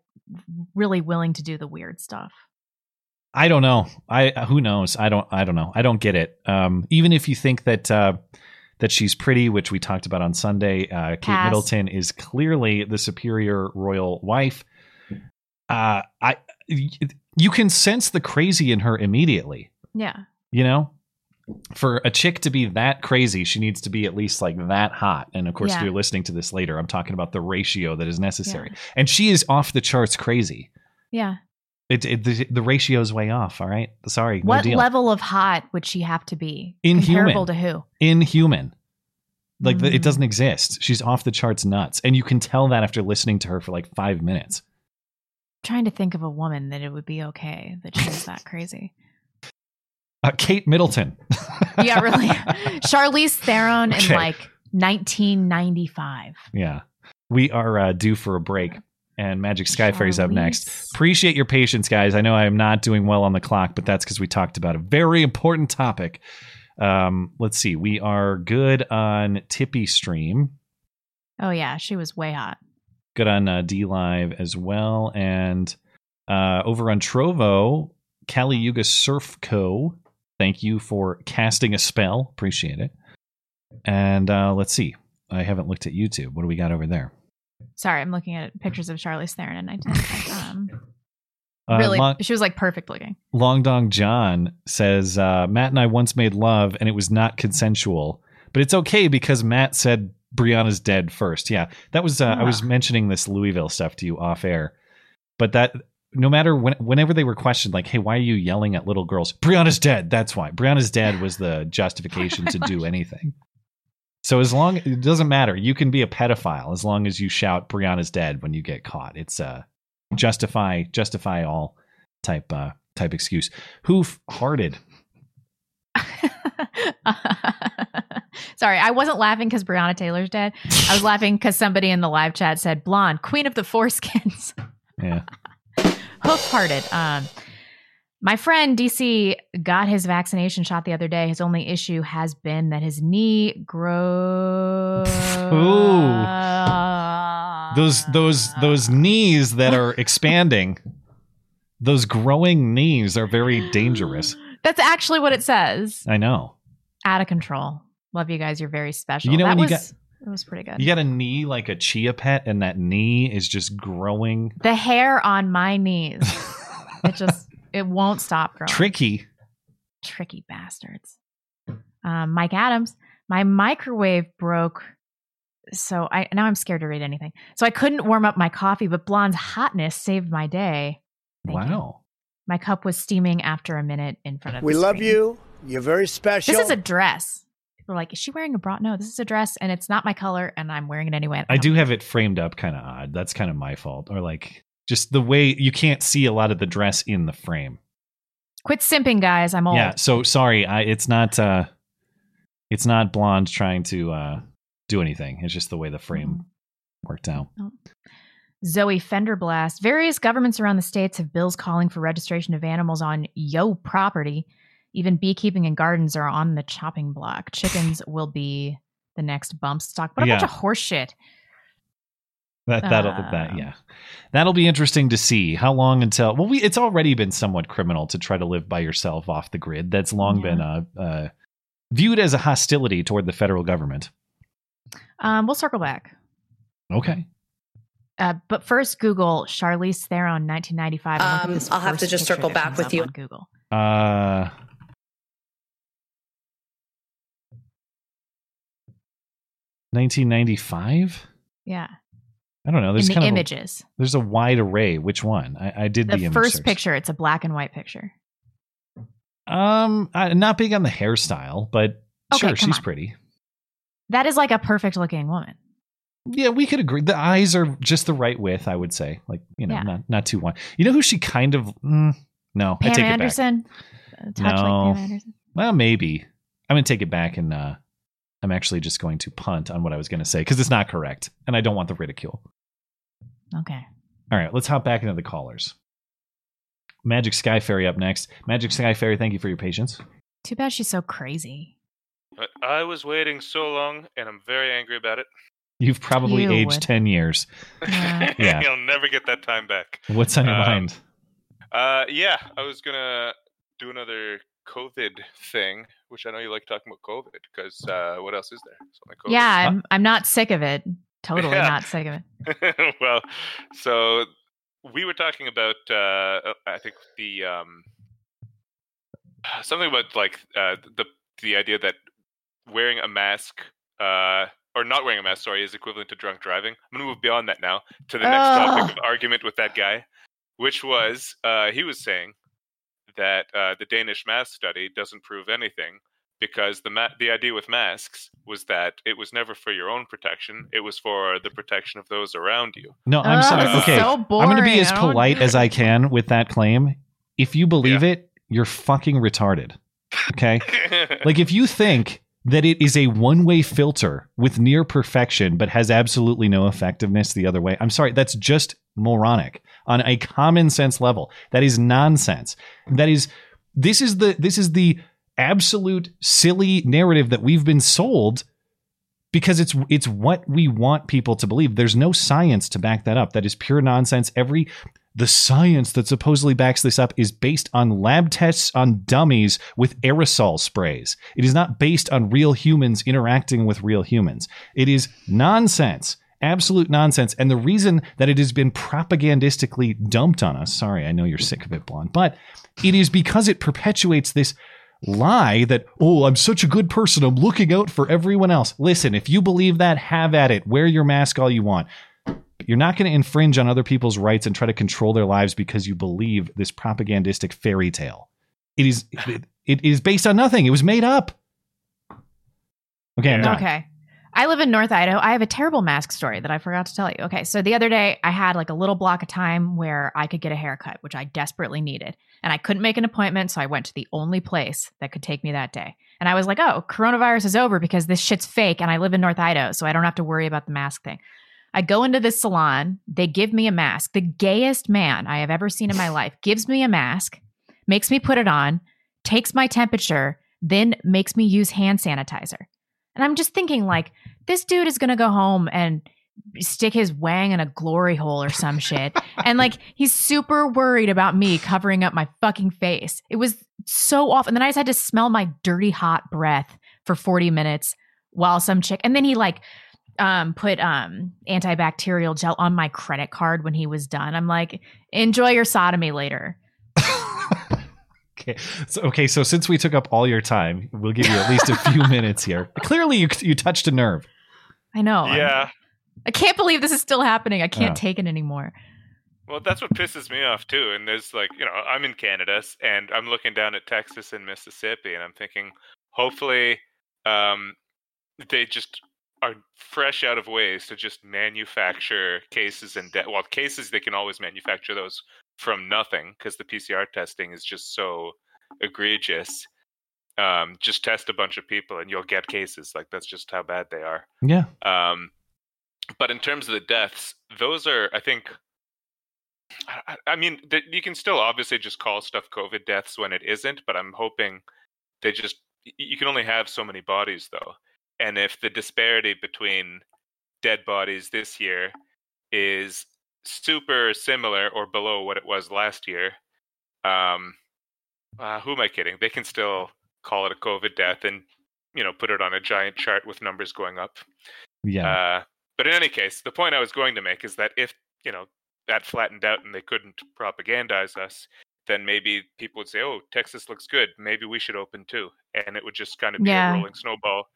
C: really willing to do the weird stuff.
B: I don't know. I who knows? I don't. I don't know. I don't get it. Um, even if you think that uh, that she's pretty, which we talked about on Sunday, uh, Kate Middleton is clearly the superior royal wife. Uh, I you can sense the crazy in her immediately.
C: Yeah.
B: You know, for a chick to be that crazy, she needs to be at least like that hot. And of course, if you're listening to this later, I'm talking about the ratio that is necessary. And she is off the charts crazy.
C: Yeah.
B: It, it the, the ratio is way off. All right, sorry. no
C: what
B: deal.
C: level of hot would she have to be?
B: Inhuman.
C: Comparable to who?
B: inhuman. Like the, it
C: Mm.
B: doesn't exist. She's off the charts nuts, and you can tell that after listening to her for like five minutes.
C: Trying to think of a woman that it would be okay that she's that crazy.
B: Uh, Kate Middleton.
C: Yeah, really. Charlize Theron
B: Okay.
C: in like 1995.
B: yeah, we are uh, due for a break, and Magic Sky Fairy's up next. Appreciate your patience, guys. I know I am not doing well on the clock, but that's because we talked about a very important topic. Um, let's see. We are good on TipeeeStream.
C: Oh yeah, she was way hot.
B: Good on uh, DLive as well, and uh, over on Trovo, Kali Yuga Surf Co. Thank you for casting a spell. Appreciate it. And uh, let's see. I haven't looked at YouTube. What do we got over there?
C: Sorry, I'm looking at pictures of Charlize Theron in 1995. Um,
B: Uh,
C: really,
B: Long,
C: she was like perfect looking.
B: Long Dong John says uh, Matt and I once made love and it was not consensual, but it's okay because Matt said Breonna's dead first. Yeah, that was. Uh, I was mentioning this Louisville stuff to you off air, but that no matter when, whenever they were questioned, like, "Hey, why are you yelling at little girls?" Breonna's dead. That's why. Breonna's dead was the justification to do anything. So as long it doesn't matter, you can be a pedophile as long as you shout Breonna's dead when you get caught. It's uh justify justify all type uh type excuse. Who hearted.
C: Sorry, I wasn't laughing because Breonna Taylor's dead. I was laughing because somebody in the live chat said blonde, queen of the foreskins.
B: Yeah.
C: Hoof hearted. Um, my friend DC got his vaccination shot the other day. His only issue has been that his knee grows. Ooh.
B: Those those those knees that are expanding, those growing knees are very dangerous.
C: That's actually what it says.
B: I know.
C: Out of control. Love you guys. You're very special.
B: You know
C: that
B: when you
C: was it was pretty good.
B: You got a knee like a chia pet, and that knee is just growing.
C: the hair on my knees. it just it won't stop growing.
B: Tricky.
C: tricky bastards. Um, Mike Adams, my microwave broke, so I now I'm scared to read anything. So I couldn't warm up my coffee, but Blonde's hotness saved my day. Thank you.
B: wow.
C: My cup was steaming after a minute in front of.
H: We
C: the
H: love
C: screen.
H: you. You're very special.
C: This is a dress. Are like, is she wearing a bra? No, this is a dress, and it's not my color, and I'm wearing it anyway.
B: I do have it framed up kind of odd. That's kind of my fault. Or like just the way you can't see a lot of the dress in the frame.
C: Quit simping, guys. I'm old.
B: Yeah. So sorry. I it's not uh it's not blonde trying to uh do anything. It's just the way the frame
C: Mm.
B: worked out.
C: Zoe Fenderblast. Various governments around the states have bills calling for registration of animals on yo property. Even beekeeping and gardens are on the chopping block. Chickens will be the next bump stock. What a bunch of horseshit.
B: That that'll
C: Um,
B: that yeah, that'll be interesting to see how long until. Well, we it's already been somewhat criminal to try to live by yourself off the grid. That's long
C: Yeah.
B: been uh, uh, viewed as a hostility toward the federal government.
C: Um, we'll circle back.
B: Okay,
C: Uh, but first, Google Charlize Theron, 1995. and look at
H: Um, I'll have to just circle back with you.
C: on Google.
B: uh, nineteen ninety five.
C: Yeah,
B: I don't know. There's
C: in the
B: kind of a-
C: images.
B: there's a wide array. Which one? I, I did the,
C: The, first
B: search.
C: picture, it's a black and white picture.
B: Um, I'm not big on the hairstyle, but
C: Okay,
B: sure, she's
C: on.
B: pretty.
C: That is like a perfect looking woman.
B: Yeah, we could agree. The eyes are just the right width, I would say. Like you know,
C: Yeah.
B: not not too wide. You know who she kind of? Mm, no, I take
C: Anderson. A touch
B: No.
C: like Pam Anderson.
B: Well, maybe. I'm gonna take it back, and uh, I'm actually just going to punt on what I was gonna say because it's not correct, and I don't want the ridicule.
C: Okay.
B: All right, let's hop back into the callers. Magic Sky Fairy up next. Magic Sky Fairy, thank you for your patience.
C: Too bad she's so crazy.
I: But I was waiting so long, and I'm very angry about it.
B: You've probably
C: You
B: aged
C: would.
B: ten years.
C: Yeah.
B: Yeah.
I: You'll never get that time back.
B: What's on your
I: Um,
B: mind?
I: Uh, yeah, I was gonna do another COVID thing, which I know you like talking about COVID because uh, what else is there? Something COVID.
C: Yeah, I'm I'm not sick of it. Totally
I: Yeah.
C: not sick of it.
I: well, so we were talking about uh, I think the um, something about like uh, the the idea that wearing a mask uh, or not wearing a mask, sorry, is equivalent to drunk driving. I'm gonna move beyond that now to the next topic of argument with that guy, which was uh, he was saying that uh, the Danish mask study doesn't prove anything because the ma- the idea with masks was that it was never for your own protection; it was for the protection of those around you.
B: No, I'm
C: Ugh,
B: sorry. Okay,
C: so
B: I'm going to be as polite as I can with that claim. If you believe it, you're fucking retarded. Okay? like if you think that it is a one-way filter with near perfection but has absolutely no effectiveness the other way. I'm sorry, that's just moronic on a common sense level. That is nonsense. That is this is the this is the absolute silly narrative that we've been sold because it's it's what we want people to believe. There's no science to back that up. That is pure nonsense. Every the science that supposedly backs this up is based on lab tests on dummies with aerosol sprays. It is not based on real humans interacting with real humans. It is nonsense. Absolute nonsense. And the reason that it has been propagandistically dumped on us, sorry, I know you're sick of it, Blonde, but it is because it perpetuates this lie that, oh, I'm such a good person. I'm looking out for everyone else. Listen, if you believe that, have at it. Wear your mask all you want. But you're not going to infringe on other people's rights and try to control their lives because you believe this propagandistic fairy tale. It is it, it is based on nothing. It was made up. Okay, I'm done.
C: Okay. I live in North Idaho. I have a terrible mask story that I forgot to tell you. Okay. So the other day, I had like a little block of time where I could get a haircut, which I desperately needed. And I couldn't make an appointment. So I went to the only place that could take me that day. And I was like, oh, coronavirus is over because this shit's fake. And I live in North Idaho. So I don't have to worry about the mask thing. I go into this salon. They give me a mask. The gayest man I have ever seen in my life gives me a mask, makes me put it on, takes my temperature, then makes me use hand sanitizer. And I'm just thinking, like, this dude is going to go home and stick his wang in a glory hole or some shit. and like, he's super worried about me covering up my fucking face. It was so awful. And then I just had to smell my dirty, hot breath for 40 minutes while some chick, and then he like, um, put um antibacterial gel on my credit card when he was done. I'm like, enjoy your sodomy later.
B: Okay. So, okay. So since we took up all your time, we'll give you at least a few minutes here. Clearly, you you touched a nerve.
C: I know.
I: yeah.
C: I can't believe this is still happening. I can't
B: Yeah.
C: take it anymore.
I: Well, that's what pisses me off too. And there's like, you know, I'm in Canada and I'm looking down at Texas and Mississippi, and I'm thinking, hopefully, um, they just are fresh out of ways to just manufacture cases and de- well, cases they can always manufacture those from nothing because the PCR testing is just so egregious. Um, just test a bunch of people and you'll get cases. Like that's just how bad they are.
B: Yeah.
I: Um, but in terms of the deaths, those are, I think, I, I mean, th- you can still obviously just call stuff COVID deaths when it isn't, but I'm hoping they just, you can only have so many bodies though. And if the disparity between dead bodies this year is super similar or below what it was last year, um, uh, who am I kidding? They can still call it a COVID death and, you know, put it on a giant chart with numbers going up.
B: Yeah.
I: Uh, but in any case, the point I was going to make is that if you know that flattened out and they couldn't propagandize us, then maybe people would say, "Oh, Texas looks good. Maybe we should open too," and it would just kind of be
C: Yeah.
I: a rolling snowball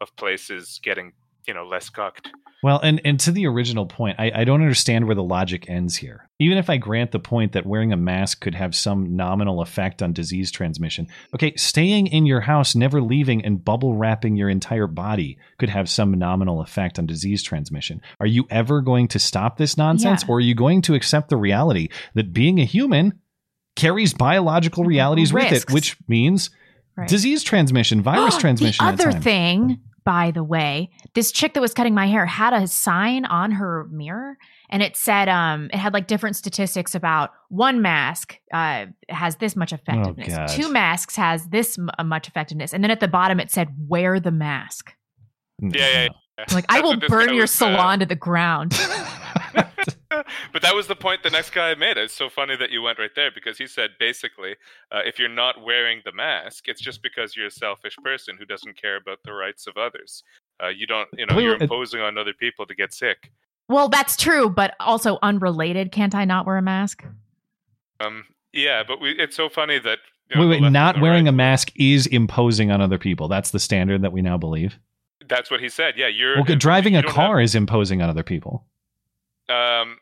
I: of places getting you know less cocked.
B: Well, and, and to the original point, I, I don't understand where the logic ends here. Even if I grant the point that wearing a mask could have some nominal effect on disease transmission, okay, staying in your house, never leaving, and bubble wrapping your entire body could have some nominal effect on disease transmission. Are you ever going to stop this nonsense,
C: Yeah.
B: or are you going to accept the reality that being a human carries biological mm-hmm. realities with it, which means
C: Right.
B: disease transmission, virus transmission?
C: The
B: at
C: other
B: times.
C: thing, by the way, this chick that was cutting my hair had a sign on her mirror, and it said, um, it had like different statistics about one mask uh has this much effectiveness,
B: God.
C: two masks has this m- uh, much effectiveness, and then at the bottom it said, wear the mask.
I: Yeah, yeah. yeah.
C: I'm like, I will burn your
I: was, uh,
C: salon to the ground.
I: but that was the point the next guy made. It's so funny that you went right there because he said basically, uh, if you're not wearing the mask, it's just because you're a selfish person who doesn't care about the rights of others. Uh, you don't, you know,
B: Wait,
I: you're imposing on other people to get sick.
C: well, that's true, but also unrelated. Can't I not wear a mask?
I: Um, yeah, but we, it's so funny that you know,
B: Wait, wait, not wearing
I: right-
B: a mask is imposing on other people. That's the standard that we now believe.
I: That's what he said. Yeah, you're
B: Well, driving
I: you
B: a
I: don't
B: car is imposing on other people.
I: Um,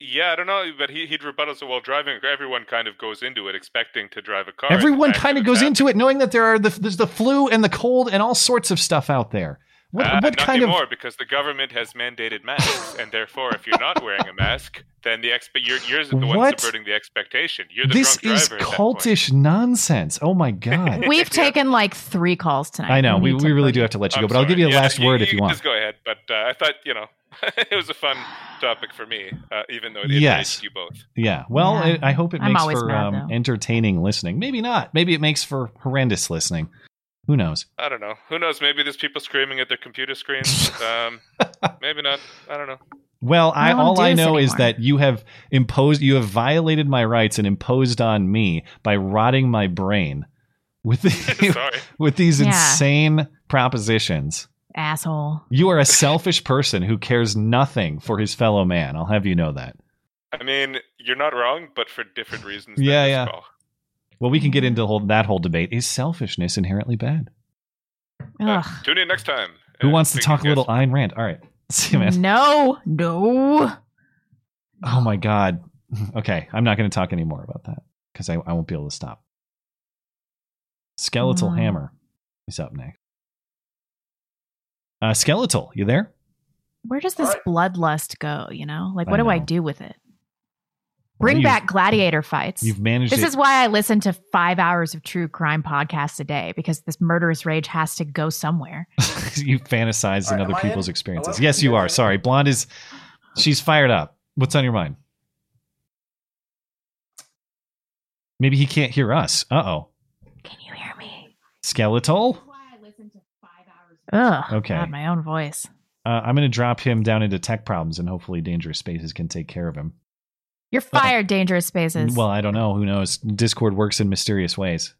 I: yeah, I don't know, but he, he'd rebuttal. So, well, driving, everyone kind of goes into it expecting to drive a car.
B: Everyone kind of goes into it knowing that there are the, there's the flu and the cold and all sorts of stuff out there. What,
I: uh,
B: what
I: not
B: kind
I: anymore
B: of
I: because the government has mandated masks, and therefore, if you're not wearing a mask, then the expe- you're, you're the one
B: What?
I: subverting the expectation. You're the
B: this
I: drunk
B: is
I: driver. at that point.
B: cultish nonsense? Oh my god!
C: We've taken like three calls tonight.
B: I know we,
C: need
B: we really do have to let you
I: I'm
B: go, but I'll give you a
I: Yeah,
B: last word if you
I: can
B: want.
I: Just go ahead. But uh, I thought you know it was a fun topic for me, uh, even though it
B: Yes.
I: you both.
B: Yeah. Well,
C: Yeah.
B: I, I hope it
C: I'm
B: makes for
C: mad,
B: um, entertaining listening. Maybe not. Maybe it makes for horrendous listening. Who knows?
I: I don't know. Who knows? Maybe there's people screaming at their computer screens. Um, maybe not. I don't know.
B: Well, I,
C: I
B: all I
C: this
B: know is that you have imposed, you have violated my rights and imposed on me by rotting my brain with the, with these
C: Yeah.
B: insane propositions.
C: Asshole.
B: You are a selfish person who cares nothing for his fellow man. I'll have you know that.
I: I mean, you're not wrong, but for different reasons.
B: Yeah,
I: this
B: yeah.
I: call.
B: Well, we can get into whole, that whole debate. Is selfishness inherently bad?
I: Uh, tune in next time.
B: Who
I: Uh,
B: wants to talk a little
I: guys.
B: Ayn Rand? All right. See you, man.
C: No, no.
B: Oh my God. Okay. I'm not going to talk anymore about that because I, I won't be able to stop. Skeletal
C: Mm.
B: Hammer is up next. Uh, Skeletal, you there?
C: Where does this
J: Alright.
C: bloodlust go? You know, like
B: I
C: what do I do with it?
B: Well,
C: Bring
B: you've-
C: back gladiator fights.
B: You've managed
C: This
B: it.
C: is why I listen to five hours of true crime podcasts a day because this murderous rage has to go somewhere.
B: you fantasize
J: All
B: in other people's
J: in?
B: experiences.
J: Hello?
B: Yes,
J: You
B: you are. Sorry. Blonde is, she's fired up. What's on your mind? Maybe he can't hear us. Uh oh.
C: Can you hear me?
B: Skeletal?
C: Ugh.
B: Okay.
C: God, my own voice.
B: Uh, I'm going to drop him down into tech problems and hopefully Dangerous Spaces can take care of him.
C: You're fired, dangerous spaces.
B: Well, I don't know. Who knows? Discord works in mysterious ways.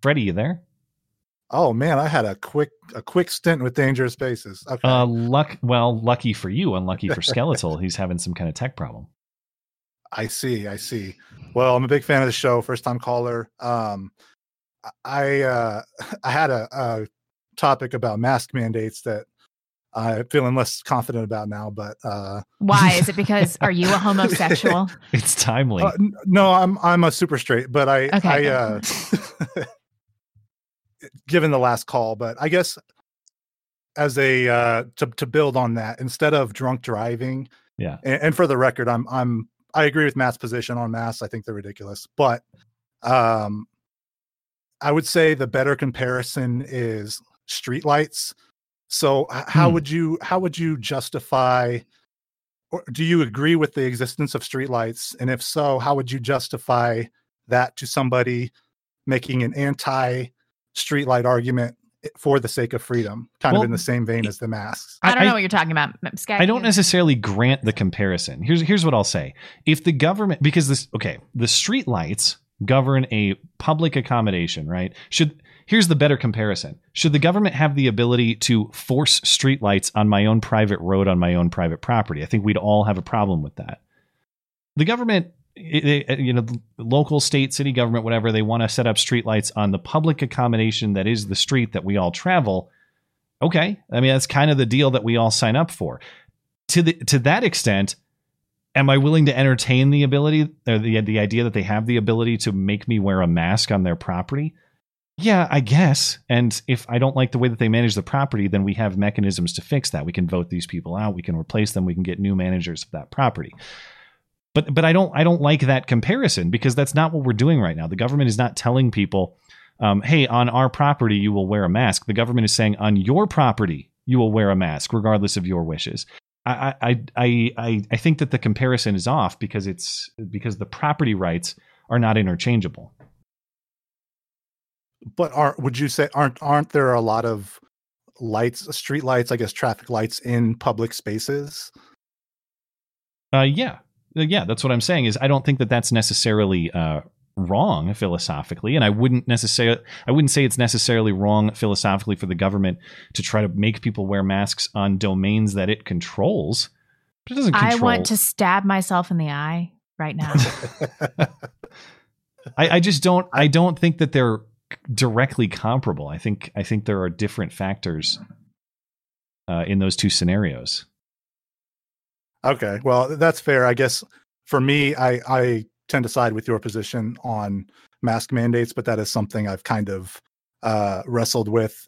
B: Freddie, you there?
H: Oh man, I had a quick a quick stint with Dangerous Spaces. Okay.
B: Uh, luck. Well, lucky for you, unlucky for Skeletal. He's having some kind of tech problem.
H: I see, I see. Well, I'm a big fan of the show, first time caller. Um I uh I had a, a topic about mask mandates that I'm feeling less confident about now, but uh
C: Why? Is it because are you a homosexual?
B: It's timely.
H: Uh, n- no, I'm I'm a super straight, but I
C: Okay,
H: I uh given the last call, but I guess as a uh to to build on that, instead of drunk driving,
B: Yeah.
H: and, and for the record, I'm I'm I agree with Matt's position on masks. I think they're ridiculous, but um I would say the better comparison is streetlights. So how
B: Hmm.
H: would you how would you justify or do you agree with the existence of streetlights? And if so, how would you justify that to somebody making an anti streetlight argument for the sake of freedom, kind
B: Well,
H: of in the same vein as the masks?
C: I don't
B: I-
C: know what you're talking about, Sky.
B: I don't necessarily grant the comparison. Here's here's what I'll say. If the government because this okay, the street lights govern a public accommodation, right? Should here's the better comparison. Should the government have the ability to force street lights on my own private road on my own private property? I think we'd all have a problem with that. The government you know local state city government whatever they want to set up street lights on the public accommodation that is the street that we all travel okay i mean that's kind of the deal that we all sign up for to the to that extent am i willing to entertain the ability or the the idea that they have the ability to make me wear a mask on their property? Yeah i guess. And if i don't like the way that they manage the property then we have mechanisms to fix that. We can vote these people out. We can replace them. We can get new managers of that property. But but i don't i don't like that comparison because that's not what we're doing right now. The government is not telling people um, hey on our property you will wear a mask. The government is saying on your property you will wear a mask regardless of your wishes I, I I I I think that the comparison is off because it's because the property rights are not interchangeable.
H: But aren't would you say aren't aren't there a lot of lights, street lights, I guess traffic lights in public spaces?
B: Uh, yeah, Uh, yeah, that's what I'm saying. Is I don't think that that's necessarily uh, wrong philosophically, and I wouldn't necessarily I wouldn't say it's necessarily wrong philosophically for the government to try to make people wear masks on domains that it controls. But it doesn't control.
C: I want to stab myself in the eye right now.
B: I, I just don't. I don't think that they're directly comparable. I think. I think there are different factors uh, in those two scenarios.
H: Okay, well that's fair. I guess for me, I I tend to side with your position on mask mandates, but that is something I've kind of uh, wrestled with,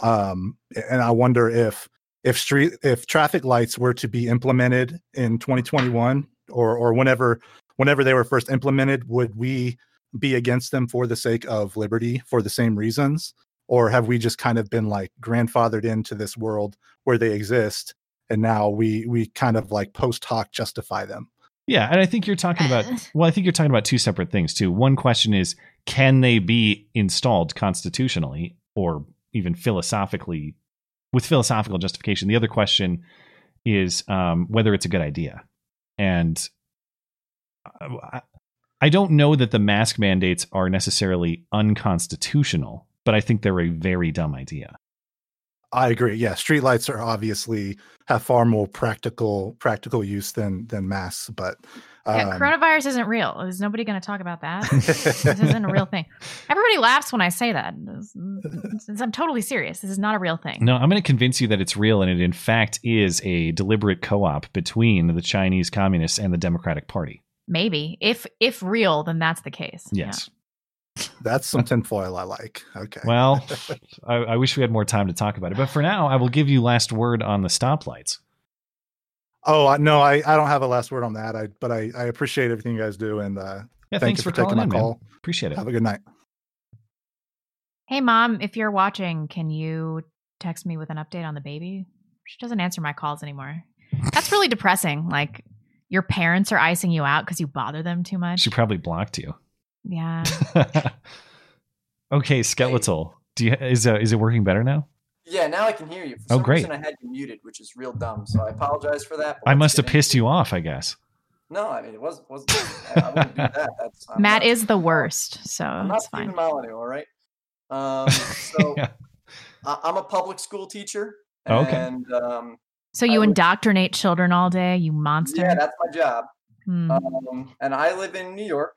H: um, and I wonder if if street if traffic lights were to be implemented in 2021 or or whenever whenever they were first implemented, would we be against them for the sake of liberty for the same reasons, or have we just kind of been like grandfathered into this world where they exist? and now we we kind of like post hoc justify them
B: Yeah, and I think you're talking about. Well, I think you're talking about two separate things too. One question is, can they be installed constitutionally or even philosophically, with philosophical justification? The other question is um, whether it's a good idea. And I, I don't know that the mask mandates are necessarily unconstitutional, but I think they're a very dumb idea.
H: I agree yeah streetlights are obviously have far more practical practical use than than masks but
C: yeah,
H: um,
C: coronavirus isn't real. Is nobody going to talk about that? this isn't a real thing. Everybody laughs when I say that. It's- it's- I'm totally serious. This is not a real thing.
B: No, I'm going to convince you that it's real, and it in fact is a deliberate co-op between the Chinese Communists and the Democratic Party.
C: Maybe if if real, then that's the case. Yeah.
B: Yes.
H: that's some tinfoil i like okay
B: Well, I, I wish we had more time to talk about it, but for now, I will give you last word on the stoplights.
H: oh no i i don't have a last word on that i but i i appreciate everything you guys do and uh
B: Yeah,
H: thank
B: thanks
H: you
B: for,
H: for, taking
B: calling
H: my
B: in, man.
H: call
B: Appreciate it.
H: have a good night
C: Hey, mom, if you're watching, can you text me with an update on the baby? She doesn't answer my calls anymore. That's really depressing. Like your parents are icing you out because you bother them too much.
B: She probably blocked you.
C: Yeah.
B: okay, skeletal. Do you is uh, is it working better now?
K: Yeah, now I can hear you. For
B: Oh, great.
K: reason I had you muted, which is real dumb. So I apologize for that.
B: I must have pissed you off. I guess.
K: No, I mean it was wasn't. I, I wouldn't do that. That's I'm
C: Matt
K: not-
C: is the worst, so
K: I'm not
C: it's
K: Stefan
C: fine.
K: Molyneux, all right. Um, so
B: Yeah.
K: I- I'm a public school teacher,
B: Oh, okay.
K: and um,
C: So you
K: I would-
C: indoctrinate children all day, you monster.
K: yeah, that's my job.
C: Hmm.
K: Um, and I live in New York.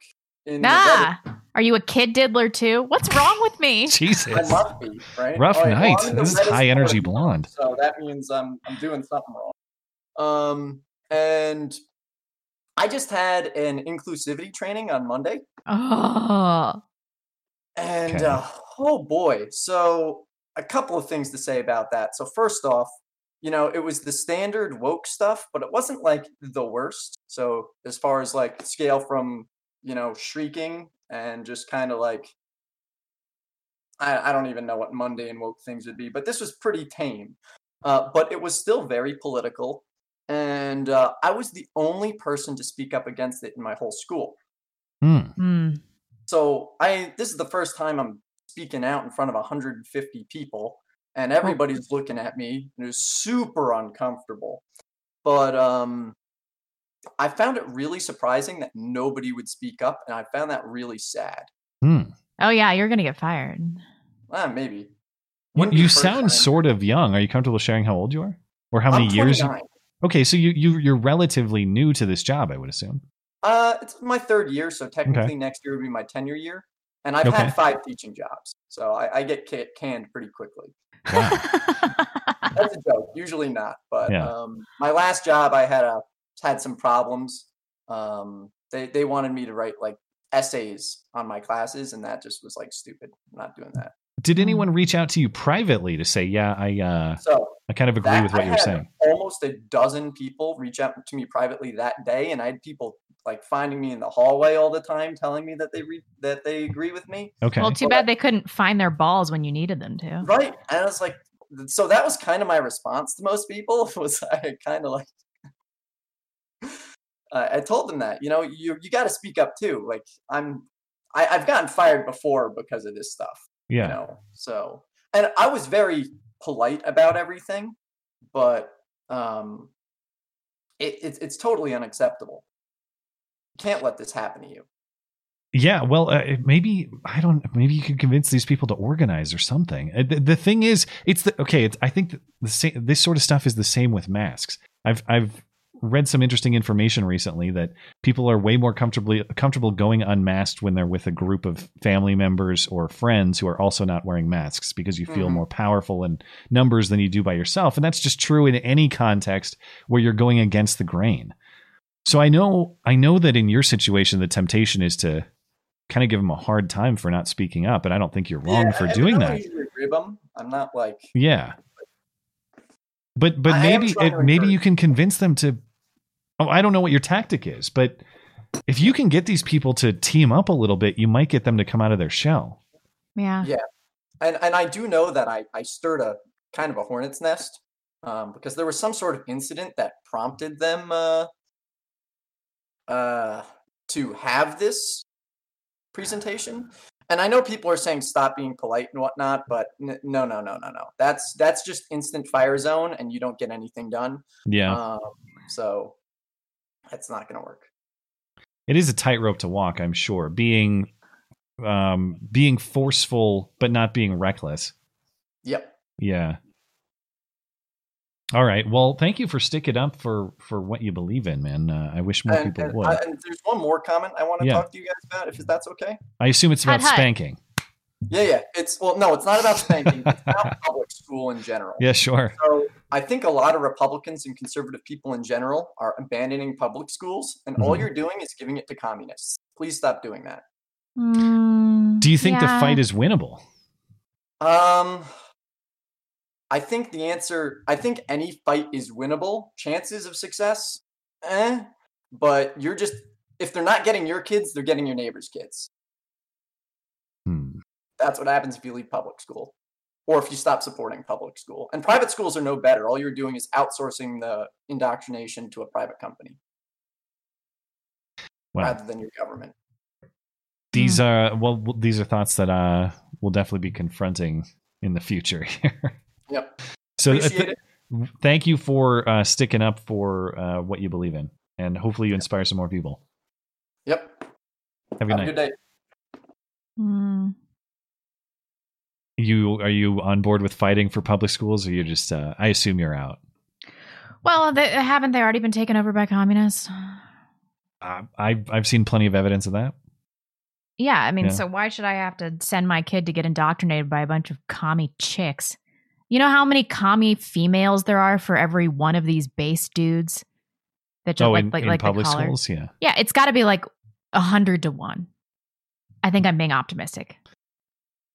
K: In the
C: ah, are you a kid diddler too? What's wrong with me?
K: weather- I
B: Jesus.
K: must be right.
B: Rough
K: All right, well,
B: night.
K: I'm in the
B: This is high energy blonde.
K: So that means I'm I'm doing something wrong. Um, and I just had an inclusivity training on Monday.
C: Oh,
K: And
B: Okay.
K: uh, oh boy, so a couple of things to say about that. So first off, you know, it was the standard woke stuff, but it wasn't like the worst. So as far as like scale from, you know, shrieking and just kind of like I, I don't even know what mundane woke things would be, but this was pretty tame. Uh, but it was still very political, and uh, I was the only person to speak up against it in my whole school.
B: Hmm.
C: Hmm.
K: So I this is the first time I'm speaking out in front of 150 people, and everybody's looking at me, and it was super uncomfortable. But um, I found it really surprising that nobody would speak up, and I found that really sad.
B: Hmm.
C: Oh yeah, you're gonna get fired.
K: Ah, maybe.
B: You,
K: Wouldn't be
B: you sound
K: time.
B: sort of young. Are you comfortable sharing how old you are, or how
K: I'm
B: many years? You,
K: 29.
B: okay, so you you you're relatively new to this job, I would assume.
K: Uh, it's my third year, so technically next year would be my tenure year, and I've
B: Okay.
K: had five teaching jobs, so I, I get canned pretty quickly.
B: Wow.
K: That's a joke. Usually not, but
B: Yeah.
K: um, my last job, I had a had some problems. Um, they they wanted me to write like essays on my classes, and that just was like stupid. I'm not doing that.
B: Did anyone reach out to you privately to say, "Yeah, I uh,
K: So
B: I kind of agree
K: that-
B: with what
K: I
B: you're
K: had
B: saying"?
K: Almost a dozen people reach out to me privately that day, and I had people like finding me in the hallway all the time, telling me that they re- that they agree with me.
B: Okay.
C: Well, too bad they couldn't find their balls when you needed them to.
K: Right. And I was like, so that was kind of my response to most people was I kind of like, I I told them that, you know, you, you got to speak up too. Like I'm, I, I've gotten fired before because of this stuff,
B: yeah.
K: you know? So, and I was very polite about everything, but, um, it, it's, it's totally unacceptable. You can't let this happen to you.
B: Yeah, well, uh, maybe I don't. Maybe you could convince these people to organize or something. Uh, The, the thing is, it's the okay. It's, I think the same. This sort of stuff is the same with masks. I've I've read some interesting information recently that people are way more comfortably comfortable going unmasked when they're with a group of family members or friends who are also not wearing masks because you feel
K: Mhm.
B: more powerful in numbers than you do by yourself, and that's just true in any context where you're going against the grain. So I know I know that in your situation the temptation is to kind of give them a hard time for not speaking up, and I don't think you're wrong
K: Yeah,
B: for
K: I-
B: doing that.
K: usually rib 'em. I'm not like,
B: Yeah. But but
K: I
B: maybe it, maybe you can convince them to Oh, I don't know what your tactic is, but if you can get these people to team up a little bit, you might get them to come out of their shell.
C: Yeah.
K: Yeah, and and I do know that I I stirred a kind of a hornet's nest um, because there was some sort of incident that prompted them uh, uh, to have this presentation. And I know people are saying stop being polite and whatnot, but n- no, no, no, no, no. That's that's just instant fire zone, and you don't get anything done.
B: Yeah.
K: Um, so that's not going to work.
B: it is a tightrope to walk, I'm sure. Being um being forceful but not being reckless.
K: Yep.
B: Yeah. All right. Well, thank you for sticking up for for what you believe in, man. Uh, I wish more
K: And,
B: people
K: and,
B: would.
K: I, and there's one more comment I want to
B: Yeah.
K: talk to you guys about, if that's okay.
B: I assume it's about
C: Hut, hut.
B: Spanking.
K: Yeah, yeah. It's well, no, it's not about spanking. it's about public school in general.
B: Yeah, sure.
K: So I think a lot of Republicans and conservative people in general are abandoning public schools, and all
B: Mhm.
K: you're doing is giving it to communists. Please stop doing that.
C: Mm,
B: Do you think
C: yeah.
B: the fight is winnable?
K: Um, I think the answer. I think any fight is winnable. Chances of success, eh? But you're just if they're not getting your kids, they're getting your neighbor's kids.
B: Hmm.
K: That's what happens if you leave public school or if you stop supporting public school. And private schools are no better. All you're doing is outsourcing the indoctrination to a private company
B: Well,
K: rather than your government.
B: these are well, these are thoughts that uh we'll definitely be confronting in the future here.
K: Yep.
B: so, uh, th-
K: it.
B: thank you for uh, sticking up for uh, what you believe in, and hopefully you inspire some more people.
K: Yep.
B: Have a good
K: Have a good day.
C: Mm.
B: You are you on board with fighting for public schools, or you just? Uh, I assume you're out.
C: Well, they, haven't they already been taken over by communists?
B: Uh, I I've seen plenty of evidence of that.
C: Yeah, I mean,
B: Yeah.
C: so why should I have to send my kid to get indoctrinated by a bunch of commie chicks? You know how many commie females there are for every one of these base dudes that
B: oh,
C: like
B: in,
C: like,
B: in
C: like
B: public schools, yeah.
C: Yeah, it's got to be like a hundred to one. I think I'm being optimistic.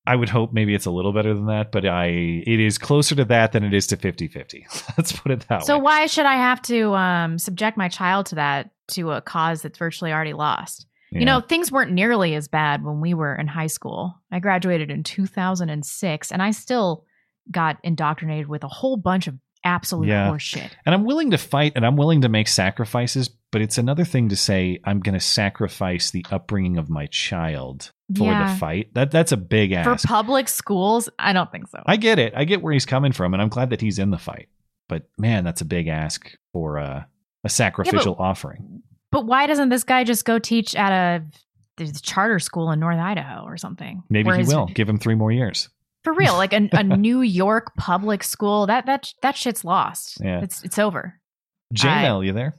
B: I would hope maybe it's a little better than that, but I it is closer to that than it is to 50-50. Let's put it that
C: So
B: way.
C: So why should I have to um, subject my child to that to a cause that's virtually already lost? You know, things weren't nearly as bad when we were in high school. I graduated in 2006 and I still got indoctrinated with a whole bunch of absolute
B: Yeah.
C: horseshit.
B: And I'm willing to fight and I'm willing to make sacrifices, but it's another thing to say I'm going to sacrifice the upbringing of my child for
C: Yeah.
B: the fight. That that's a big ask For
C: public schools, I don't think so.
B: I get it. I get where he's coming from, and I'm glad that he's in the fight. But man, that's a big ask for uh, a sacrificial offering.
C: But why doesn't this guy just go teach at a the charter school in North Idaho or something?
B: Maybe
C: Where
B: he
C: his-
B: will give him three more years.
C: For real, like a, a New York public school, that that that shit's lost.
B: Yeah.
C: It's it's over.
B: JML, you there?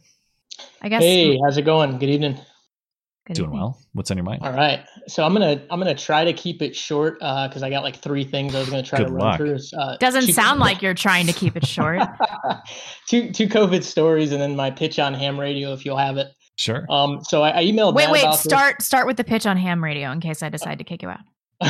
C: I guess.
L: Hey, how's it going? Good evening.
C: Good
B: Doing
C: evening.
B: well. What's on your mind?
L: All right, so I'm gonna I'm gonna try to keep it short because I got like three things I was gonna try
B: Good
L: to run through. Uh,
C: Doesn't
L: two-
C: sound like you're trying to keep it short.
L: two two COVID stories and then my pitch on ham radio if you'll have it.
B: Sure.
L: Um, so I, I emailed.
C: wait,
L: Matt
C: wait.
L: about this.
C: Start start with the pitch on ham radio in case I decide to kick you out.
L: All,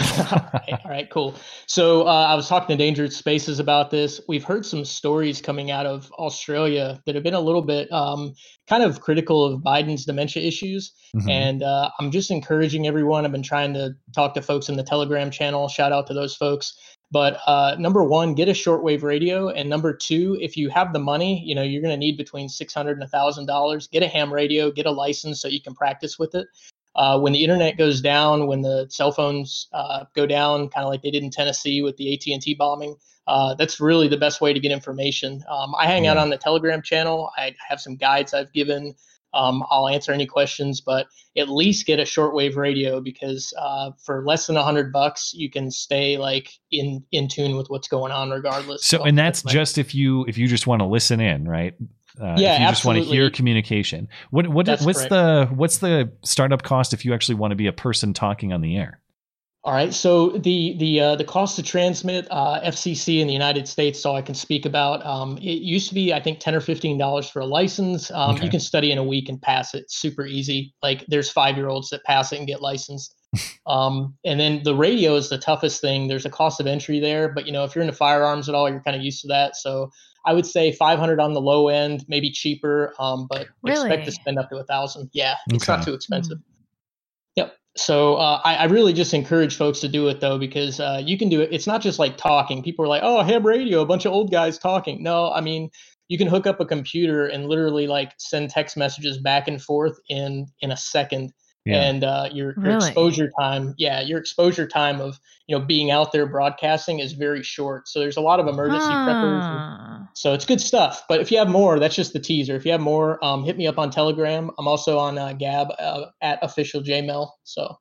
L: right, all right, cool. So uh, I was talking to Endangered Spaces about this. We've heard some stories coming out of Australia that have been a little bit um, kind of critical of Biden's dementia issues.
B: Mhm.
L: And uh, I'm just encouraging everyone. I've been trying to talk to folks in the Telegram channel. Shout out to those folks. But uh, number one, get a shortwave radio, and number two, if you have the money, you know you're going to need between six hundred and thousand dollars. Get a ham radio, get a license so you can practice with it. Uh, when the internet goes down, when the cell phones uh, go down, kind of like they did in Tennessee with the AT and T bombing, uh, that's really the best way to get information. Um, I hang out on the Telegram channel. I have some guides I've given. Um, I'll answer any questions, but at least get a shortwave radio because uh, for less than a hundred bucks, you can stay like in in tune with what's going on, regardless.
B: So, and that's just if you if you just want to listen in, right? Uh,
L: Yeah,
B: if you just want to hear
L: absolutely.
B: communication. What what
L: That's
B: what's
L: correct.
B: the what's the startup cost if you actually want to be a person talking on the air?
L: All right. So the the uh, the cost to transmit uh, FCC in the United States, so I can speak about. Um, it used to be, I think, ten or fifteen dollars for a license. Um,
B: Okay.
L: You can study in a week and pass it. Super easy. Like there's five year olds that pass it and get licensed. Um, and then the radio is the toughest thing. There's a cost of entry there, but you know if you're into firearms at all, you're kind of used to that. So I would say 500 on the low end, maybe cheaper, um, but expect to spend up to a thousand. Yeah, it's
B: Okay.
L: not too expensive. Yep. So uh, I, I really just encourage folks to do it though, because uh, you can do it. It's not just like talking. People are like, "Oh, ham radio, a bunch of old guys talking." No, I mean, you can hook up a computer and literally like send text messages back and forth in in a second.
B: Yeah.
L: And uh, your, your
C: Really?
L: exposure time, yeah, your exposure time of you know being out there broadcasting is very short. So there's a lot of emergency preppers. and-
C: Ah.
L: so it's good stuff. But if you have more, that's just the teaser. If you have more, um, hit me up on Telegram. I'm also on uh, Gab uh, at official JMail. So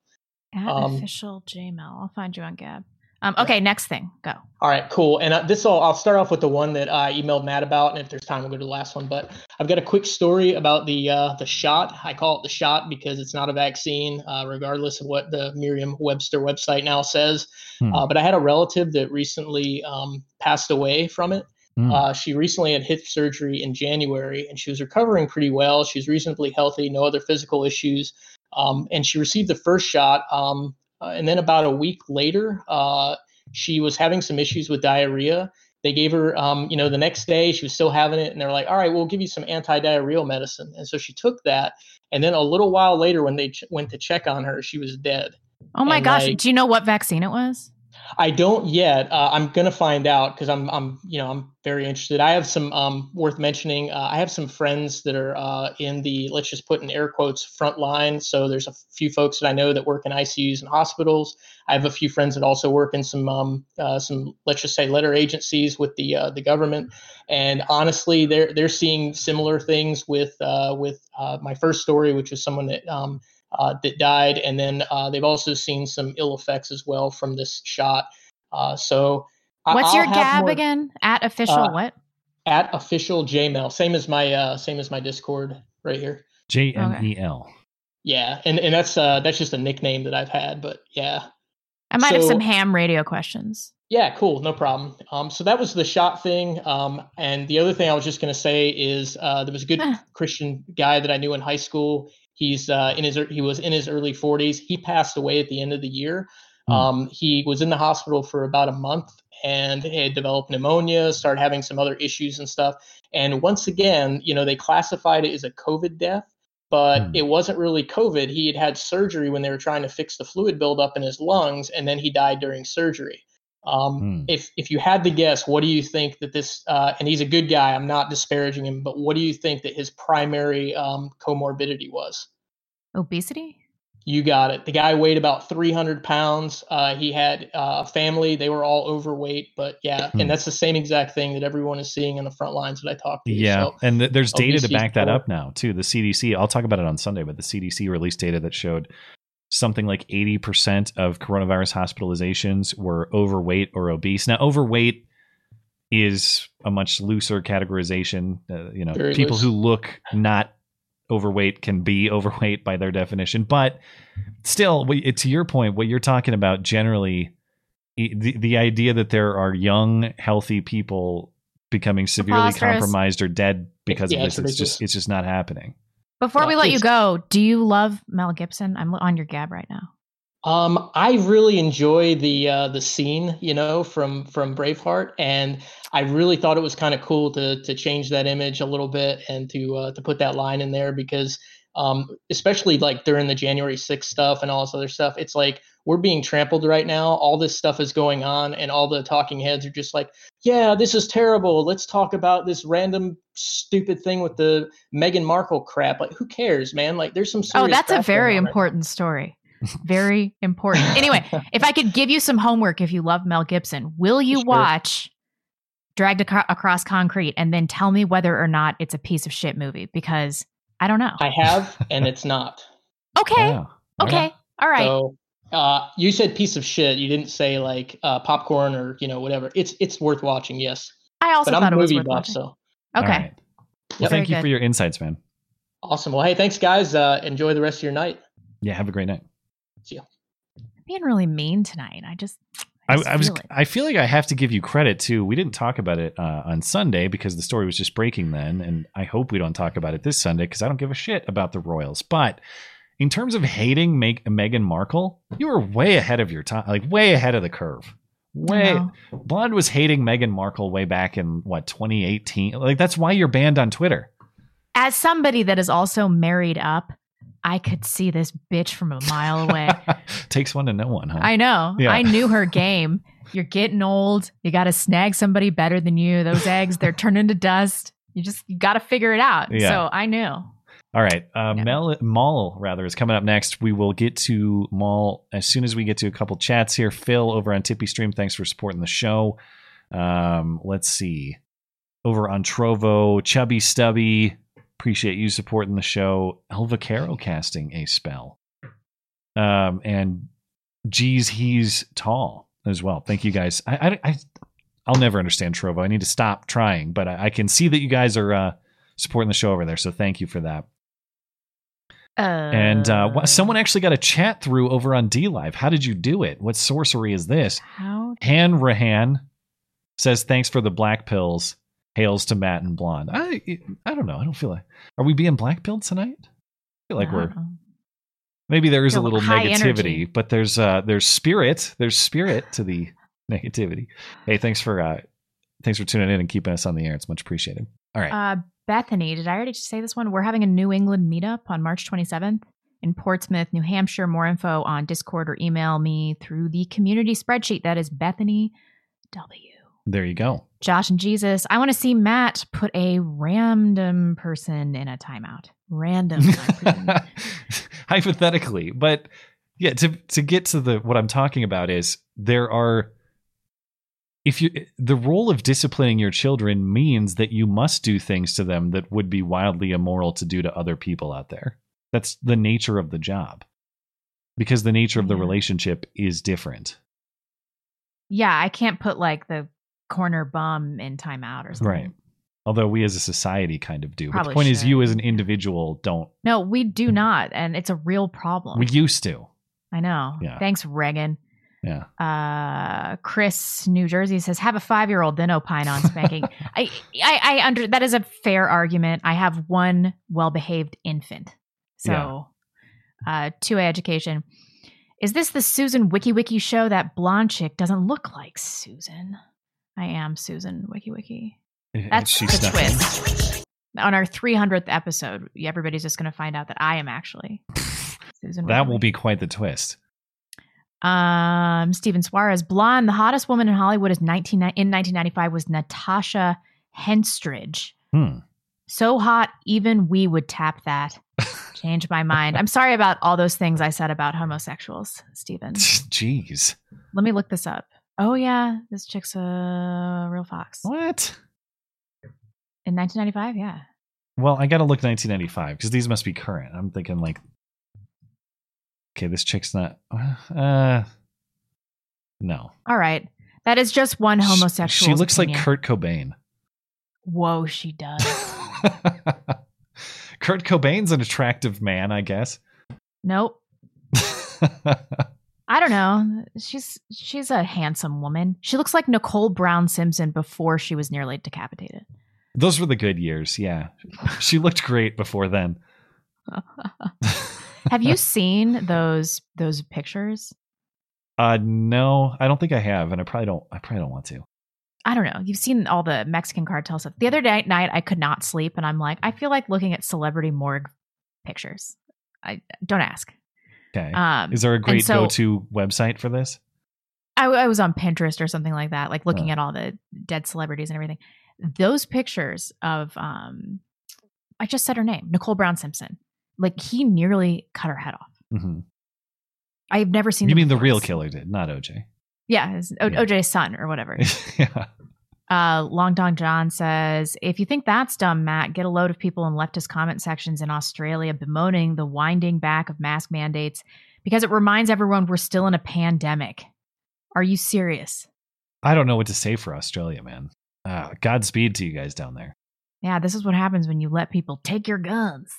C: At
L: Um,
C: official JMail. I'll find you on Gab. Um, okay, next thing. Go.
L: all right, cool. And uh, this all I'll start off with the one that I emailed Matt about, and if there's time, we'll go to the last one. But I've got a quick story about the uh, the shot. I call it the shot because it's not a vaccine, uh, regardless of what the Merriam-Webster website now says.
B: Hmm.
L: Uh, but I had a relative that recently um, passed away from it. Uh, she recently had hip surgery in January, and she was recovering pretty well. She's reasonably healthy, no other physical issues, um, and she received the first shot. Um, and then about a week later, uh, she was having some issues with diarrhea. They gave her, um, you know, the next day she was still having it, and they're like, "All right, we'll give you some anti-diarrheal medicine." And so she took that, and then a little while later, when they ch- went to check on her, she was dead.
C: Oh my
L: And,
C: gosh.
L: like-
C: Do you know what vaccine it was?
L: I don't yet. Uh, I'm gonna find out because I'm I'm you know I'm very interested. I have some um worth mentioning. Uh, I have some friends that are uh, in the let's just put in air quotes front line. So there's a few folks that I know that work in ICUs and hospitals. I have a few friends that also work in some um uh, some let's just say letter agencies with the uh, the government. And honestly, they're they're seeing similar things with uh, with my first story, which was someone that um uh, that died, and then uh, they've also seen some ill effects as well from this shot. Uh, so,
C: What's
L: I'll
C: your Gab
L: more-
C: again? At official
L: Uh,
C: what?
L: At official JMail, same as my uh, same as my Discord right here.
B: J M E L.
L: Yeah, and and that's uh that's just a nickname that I've had, but yeah.
C: I might have some ham radio questions.
L: Yeah, cool, no problem. Um, so that was the shot thing. Um, and the other thing I was just gonna say is uh, there was a good Christian guy that I knew in high school. He's uh, in his he was in his early 40s. He passed away at the end of the year. Um, he was in the hospital for about a month and had developed pneumonia, started having some other issues and stuff. And once again, you know, they classified it as a COVID death. but
B: Hmm.
L: it wasn't really COVID. He had had surgery when they were trying to fix the fluid buildup in his lungs, and then he died during surgery. Um,
B: Hmm.
L: If if you had to guess, what do you think that this? Uh, and he's a good guy. I'm not disparaging him, but what do you think that his primary um, comorbidity was?
C: Obesity?
L: You got it. The guy weighed about 300 pounds. Uh, he had uh, a family. They were all overweight, but yeah,
B: Hmm.
L: and that's the same exact thing that everyone is seeing in the front lines that I talked to.
B: Yeah,
L: So,
B: and th- there's data to back that up now too. The CDC, I'll talk about it on Sunday, but the CDC released data that showed something like 80% of coronavirus hospitalizations were overweight or obese. Now, overweight is a much looser categorization. Uh, you know,
L: Very
B: people
L: loose.
B: who look not overweight can be overweight by their definition, but still, to your point, what you're talking about generally the, the idea that there are young, healthy people becoming severely compromised or dead because
L: Yeah,
B: of this, it's just
L: ridiculous.
B: it's just not happening.
C: Before we let you go, do you love Mel Gibson? I'm on your gab right now.
L: Um, I really enjoy the uh, the scene, you know, from from Braveheart, and I really thought it was kind of cool to to change that image a little bit and to uh, to put that line in there because, um, especially like during the January 6th stuff and all this other stuff, it's like we're being trampled right now. All this stuff is going on, and all the talking heads are just like, "Yeah, this is terrible. Let's talk about this random stupid thing with the Meghan Markle crap. Like, who cares, man? Like, there's some
C: Oh, that's a very
L: on right
C: important story. Very important. Anyway, if I could give you some homework if you love Mel Gibson, will you
L: Sure.
C: watch Dragged Aco- Across Concrete and then tell me whether or not it's a piece of shit movie? Because I don't know.
L: I have, and it's not.
C: okay.
B: Wow. All
C: Okay.
B: right.
C: All right.
L: So uh, you said piece of shit. You didn't say like uh, popcorn or you know whatever. It's it's worth watching. Yes,
C: I also
L: but I'm
C: thought
L: a
C: it was
L: movie
C: worth
L: buff,
C: watching.
L: so
C: Okay.
B: right. Well,
L: Yep.
B: thank
C: Very
B: you for your insights, man.
L: awesome. Well, hey, thanks guys. Uh, enjoy the rest of your night.
B: Yeah, have a great night.
L: See ya.
C: Being really mean tonight. I just.
B: I,
C: just
B: I was.
C: it.
B: I feel like I have to give you credit too. We didn't talk about it uh, on Sunday because the story was just breaking then, and I hope we don't talk about it this Sunday because I don't give a shit about the Royals. But in terms of hating Meg- Meghan Markle, you were way ahead of your time, like way ahead of the curve. Way. Blonde was hating Meghan Markle way back in what 2018. Like that's why you're banned on Twitter.
C: As somebody that is also married up, I could see this bitch from a mile away.
B: Takes one to know one, huh?
C: I know.
B: Yeah.
C: I knew her game. You're getting old. You got to snag somebody better than you. Those eggs, they're turning to dust. You just you got to figure it out.
B: Yeah.
C: So I knew.
B: All right. Uh. Mel, Maul, rather, is coming up next. We will get to Maul as soon as we get to a couple chats here. Phil over on TipeeeStream, thanks for supporting the show. Um, let's see. Over on Trovo, Chubby Stubby, appreciate you supporting the show. Elva Caro casting a spell. Um, and geez, he's tall as well. Thank you guys. I, I, I I'll never understand Trovo. I need to stop trying, but I, I can see that you guys are uh, supporting the show over there. So thank you for that.
C: Uh,
B: And uh, someone actually got a chat through over on DLive. How did you do it? What sorcery is this?
C: how
B: Han Rahan says thanks for the black pills. Hails to Matt and Blonde. I I don't know. I don't feel like are we being black pilled tonight? I feel like we're maybe there is a little negativity,
C: energy.
B: but there's uh there's spirit. There's spirit to the negativity. Hey, thanks for uh thanks for tuning in and keeping us on the air. It's much appreciated. All right.
C: Uh, Bethany, did I already say this one? We're having a New England meetup on March 27th in Portsmouth, New Hampshire. More info on Discord or email me through the community spreadsheet. That is Bethany W.
B: there you go.
C: Josh and Jesus, I want to see Matt put a random person in a timeout. Random.
B: Hypothetically but yeah to to get to the what i'm talking about is there are if you the role of disciplining your children means that you must do things to them that would be wildly immoral to do to other people out there that's the nature of the job because the nature of the
C: mm-hmm.
B: relationship is different
C: yeah, I can't put like the corner bum in timeout or something.
B: right although we as a society kind of do but the
C: Probably
B: point is you as an individual don't
C: No, we do mm. not. And it's a real problem.
B: we used to
C: I know.
B: Yeah.
C: Thanks, Reagan.
B: Yeah.
C: Uh chris new jersey says have a five-year-old then opine on spanking. I, I i under that is a fair argument. I have one well-behaved infant. So uh two-way education. Is this the susan wiki wiki show that blonde chick doesn't look like susan? I am susan wiki wiki. That's
B: She
C: the
B: snuck in.
C: twist. On our 300th episode, everybody's just going to find out that I am actually Susan.
B: That will be quite the twist.
C: Um, Steven Suarez, blonde. The hottest woman in Hollywood is 19 in 1995 was Natasha Henstridge.
B: Hmm.
C: So hot, even we would tap that. Change my mind. I'm sorry about all those things I said about homosexuals, Steven.
B: Jeez.
C: Let me look this up. Oh yeah, this chick's a real fox.
B: What?
C: In 1995, yeah.
B: Well, I got to look 1995 because these must be current. I'm thinking like, okay, this chick's not. Uh, no.
C: All right. That is just one homosexual.
B: She looks like Kurt Cobain.
C: Whoa, she does.
B: Kurt Cobain's an attractive man, I guess.
C: nope. I don't know. She's she's a handsome woman. She looks like Nicole Brown Simpson before she was nearly decapitated.
B: Those were the good years. Yeah. She looked great before then.
C: Have you seen those those pictures?
B: Uh no, I don't think I have, and I probably don't I probably don't want to.
C: I don't know. You've seen all the Mexican cartel stuff. The other day, night, I could not sleep, and I'm like, I feel like looking at celebrity morgue pictures. I don't ask.
B: Okay.
C: Um,
B: Is there a great
C: so-
B: go-to website for this?
C: I, I was on Pinterest or something like that, like looking at all the dead celebrities and everything. Those pictures of, um, I just said her name, Nicole Brown Simpson. Like he nearly cut her head off.
B: hmm
C: I've never seen.
B: You mean the real killer did, not OJ.
C: Yeah, his, o-
B: Yeah.
C: OJ's son or whatever.
B: yeah.
C: Uh, Long Dong John says, if you think that's dumb, Matt, get a load of people in leftist comment sections in Australia bemoaning the winding back of mask mandates because it reminds everyone we're still in a pandemic. Are you serious?
B: I don't know what to say for Australia, man. Uh, Godspeed to you guys down there.
C: Yeah, this is what happens when you let people take your guns.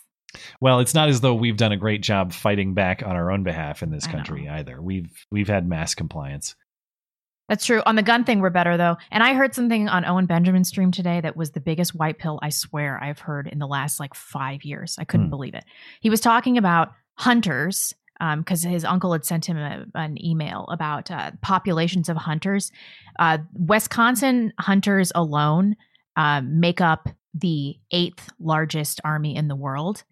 B: Well, it's not as though we've done a great job fighting back on our own behalf in this
C: I know.
B: country either. We've we've had mass compliance.
C: That's true. On the gun thing, we're better though. And I heard something on Owen Benjamin's stream today that was the biggest white pill I swear I've heard in the last like five years. I couldn't
B: Hmm.
C: believe it. He was talking about hunters because his uncle had sent him a, an email about uh, populations of hunters. Uh, Wisconsin hunters alone um, make up the eighth largest army in the world.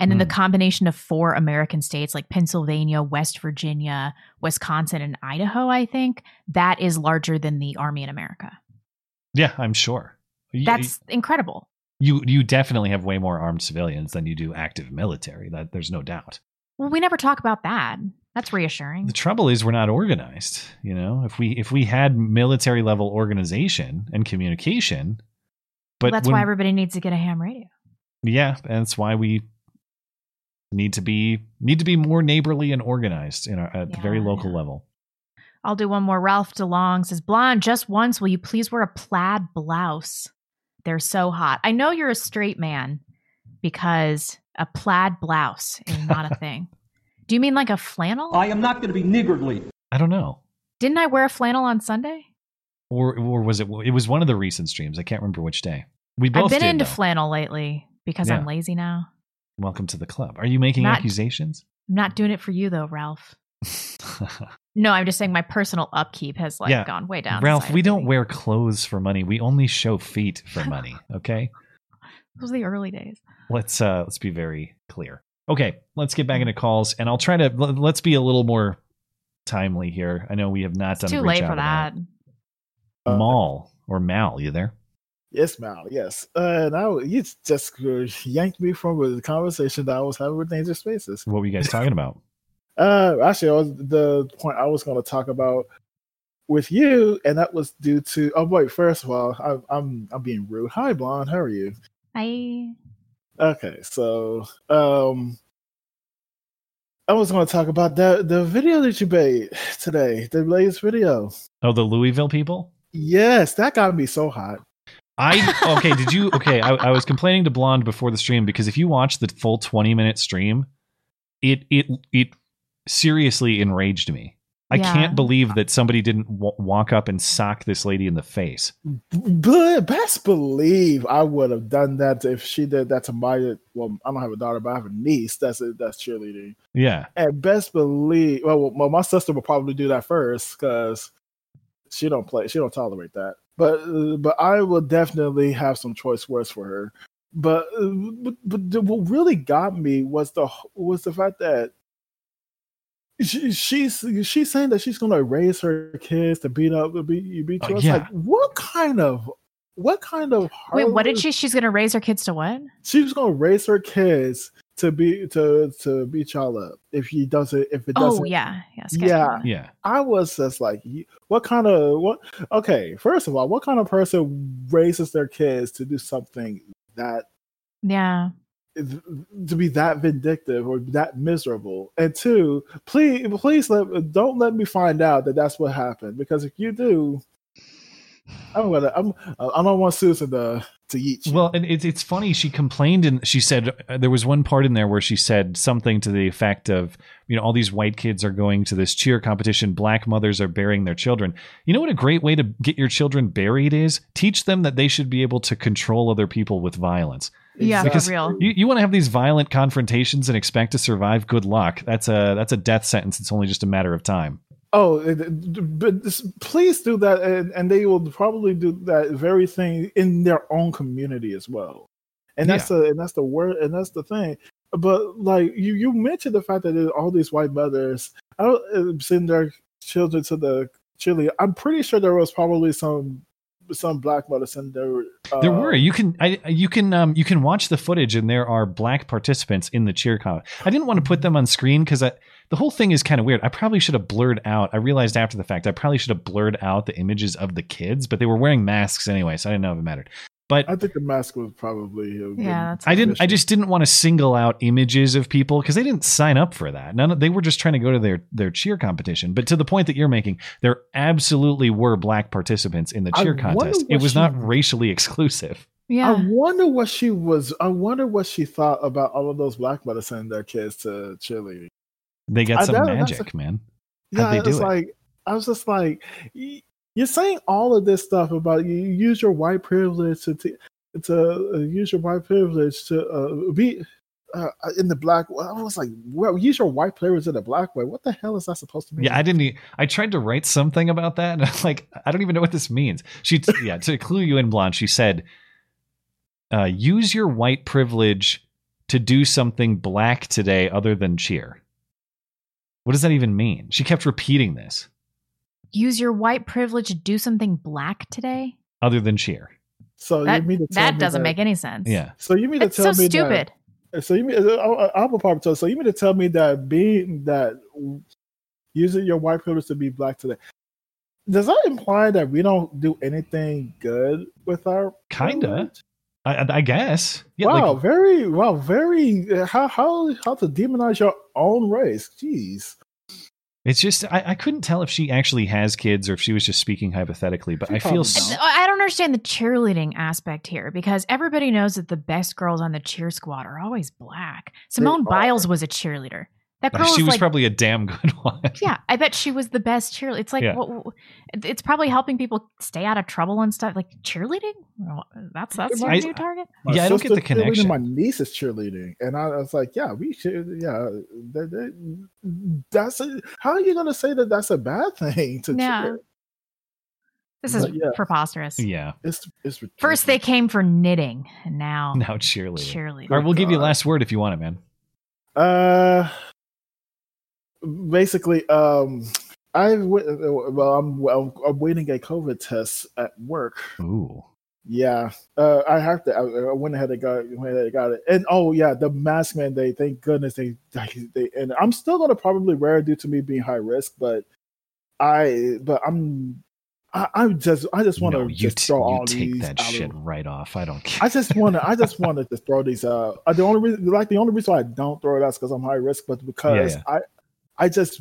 C: And then the
B: Hmm.
C: combination of four American states like Pennsylvania, West Virginia, Wisconsin, and Idaho, I think, that is larger than the army in America.
B: Yeah, I'm sure. You-
C: That's incredible.
B: you you definitely have way more armed civilians than you do active military. That there's no doubt.
C: Well, we never talk about that. That's reassuring.
B: The trouble is we're not organized. You know, if we if we had military level organization and communication, but
C: Well, that's
B: when-
C: why everybody needs to get a ham radio.
B: yeah, and that's why we need to be need to be more neighborly and organized in our, at the very local
C: yeah.
B: level.
C: I'll do one more. Ralph DeLong says, Blonde, just once, will you please wear a plaid blouse? They're so hot. I know you're a straight man because a plaid blouse is not a thing. Do you mean like a flannel?
M: I am not going to be niggardly.
B: I don't know.
C: Didn't I wear a flannel on Sunday?
B: Or or was it it was one of the recent streams. I can't remember which day. We both
C: I've been
B: did,
C: into
B: though.
C: flannel lately because
B: Yeah.
C: I'm lazy now.
B: Welcome to the club. Are you making
C: Not-
B: accusations?
C: I'm not doing it for you though, Ralph. No, I'm just saying my personal upkeep has like
B: Yeah.
C: gone way down.
B: Ralph, we don't wear clothes for money. We only show feet for money. Okay,
C: Those were the early days.
B: let's uh let's be very clear. Okay, let's get back into calls, and I'll try to l- let's be a little more timely here. I know we have not done
C: Too
B: a great
C: late
B: job
C: for
B: of
C: that.
B: Mal or Mal, you there?
N: Yes, Mal. Yes, uh, and I, you just yanked me from the conversation that I was having with Danger Spaces.
B: What were you guys talking about?
N: Uh, actually, I was, the point I was going to talk about with you, and that was due to. Oh wait, first of all, I, I'm I'm being rude. Hi, blonde. How are you?
C: Hi.
N: Okay, so um, I was going to talk about the the video that you made today, the latest video.
B: Oh, the Louisville people.
N: Yes, that got me so hot.
B: I okay. Did you okay? I, I was complaining to Blonde before the stream because if you watch the full twenty minute stream, it it it seriously enraged me. I
N: Yeah.
B: can't believe that somebody didn't w- walk up and sock this lady in the face.
N: But best believe I would have done that if she did that to my. Well, I don't have a daughter, but I have a niece. That's a, that's cheerleading.
B: Yeah,
N: And best believe, well, well, my sister will probably do that first because she don't play, she don't tolerate that. But uh, but I will definitely have some choice words for her. but, uh, but but the- what really got me was the was the fact that she, she's she's saying that she's gonna raise her kids to beat up to beat beat
B: Oh,
N: you. It's
B: yeah.
N: like what kind of what kind of
C: Wait, what did she? She's gonna raise her kids to what?
N: She was gonna raise her kids to be to to beat y'all up if he doesn't if it oh, doesn't.
C: Oh yeah, yeah,
N: yeah.
B: Yeah.
N: I was just like, what kind of what? Okay, first of all, what kind of person raises their kids to do something that
C: yeah.
N: to be that vindictive or that miserable? And two, please, please let don't let me find out that that's what happened because if you do, I'm gonna I'm I don't want Susan to to eat you.
B: Well, and it's it's funny. She complained and she said uh, there was one part in there where she said something to the effect of, you know, all these white kids are going to this cheer competition. Black mothers are burying their children. You know what a great way to get your children buried is? Teach them that they should be able to control other people with violence.
C: Yeah,
B: because
C: for real.
B: you, you want to have these violent confrontations and expect to survive. Good luck. That's a that's a death sentence. It's only just a matter of time.
N: Oh, it- but please do that, and, and they will probably do that very thing in their own community as well. And that's the and that's the word, and that's the thing. But like you, you mentioned the fact that there's all these white mothers uh, send their children to the chili. I'm pretty sure there was probably some some black mothers in there. Uh,
B: There were. You can I you can um you can watch the footage and there are black participants in the cheer con. I didn't want to put them on screen because the whole thing is kind of weird. I probably should have blurred out. I realized after the fact I probably should have blurred out the images of the kids, but they were wearing masks anyway, so I didn't know if it mattered. But
N: I think the mask was probably a
C: Yeah, that's
B: I didn't. I just didn't want to single out images of people because they didn't sign up for that. None. Of, they were just trying to go to their their cheer competition. But to the point that you're making, there absolutely were black participants in the cheer
N: wonder
B: contest. It was
N: she-
B: not racially exclusive.
C: Yeah.
N: I wonder what she was. I wonder what she thought about all of those black mothers sending their kids to cheerleading.
B: They got
N: I-
B: some
N: that-
B: magic,
N: a-
B: man.
N: Yeah,
B: they do
N: it's
B: it?
N: like I was just like, you're saying all of this stuff about you use your white privilege to to, to uh, use your white privilege to uh, be uh, in the black. I was like, well, use your white privilege in the black way. What the hell is that supposed to mean?
B: Yeah, I didn't. e- I tried to write something about that, and I'm like, I don't even know what this means. She, yeah, to clue you in, blonde. She said, uh, "Use your white privilege to do something black today, other than cheer." What does that even mean? She kept repeating this,
C: Use your white privilege to do something black today.
B: other than cheer.
N: So
C: That
N: you mean to tell
C: that
N: me
C: doesn't
N: that-
C: make any sense.
B: Yeah.
N: So you mean to
C: It's
N: tell
C: so
N: me
C: stupid.
N: That, so you mean uh, I'm a part of So you mean to tell me that being that using your white privilege to be black today does that imply that we don't do anything good with our
B: Kinda. I, I- I guess. Yeah,
N: wow,
B: like,
N: very wow, very uh, how how how to demonize your own race. Jeez.
B: it's just I, I couldn't tell if she actually has kids or if she was just speaking hypothetically. But
N: She
B: I feel so-
C: I don't understand the cheerleading aspect here because everybody knows that the best girls on the cheer squad are always black. Simone
N: are.
C: Biles was a cheerleader. That girl
B: she
C: was
B: was
C: like,
B: probably a damn good one.
C: yeah, I bet she was the best cheerleader. It's like,
B: Yeah.
C: what, what- it's probably helping people stay out of trouble and stuff. Like cheerleading, Well, that's that's your new target.
N: My
B: Yeah, I don't get the connection.
N: My niece is cheerleading, and I was like, "Yeah, we should. Yeah, that, that, that's a, how are you going to say that that's a bad thing to
C: Yeah.
N: cheer?
C: This is
N: yeah.
C: preposterous.
B: Yeah.
N: It's it's
C: First they came for knitting, and now
B: Now cheerleading.
C: cheerleading.
B: All right, we'll give you
N: God.
B: last word if you want it, man.
N: Uh, basically, um, I well, I'm well, I'm waiting a COVID test at work.
B: Ooh.
N: Yeah, uh, I have to. I, I went ahead and got went ahead and got it. And oh yeah, the mask mandate. Thank goodness they they. and I'm still gonna probably wear it due to me being high risk, but I but I'm. I, I'm just I just want to
B: No,
N: just
B: t-
N: throw all
B: take
N: these
B: that
N: out of-
B: shit right off. I don't care.
N: I just want to. I just want to just throw these out. Uh, the only reason, like the only reason why I don't throw it out is because I'm high risk, but because
B: yeah.
N: I, I just,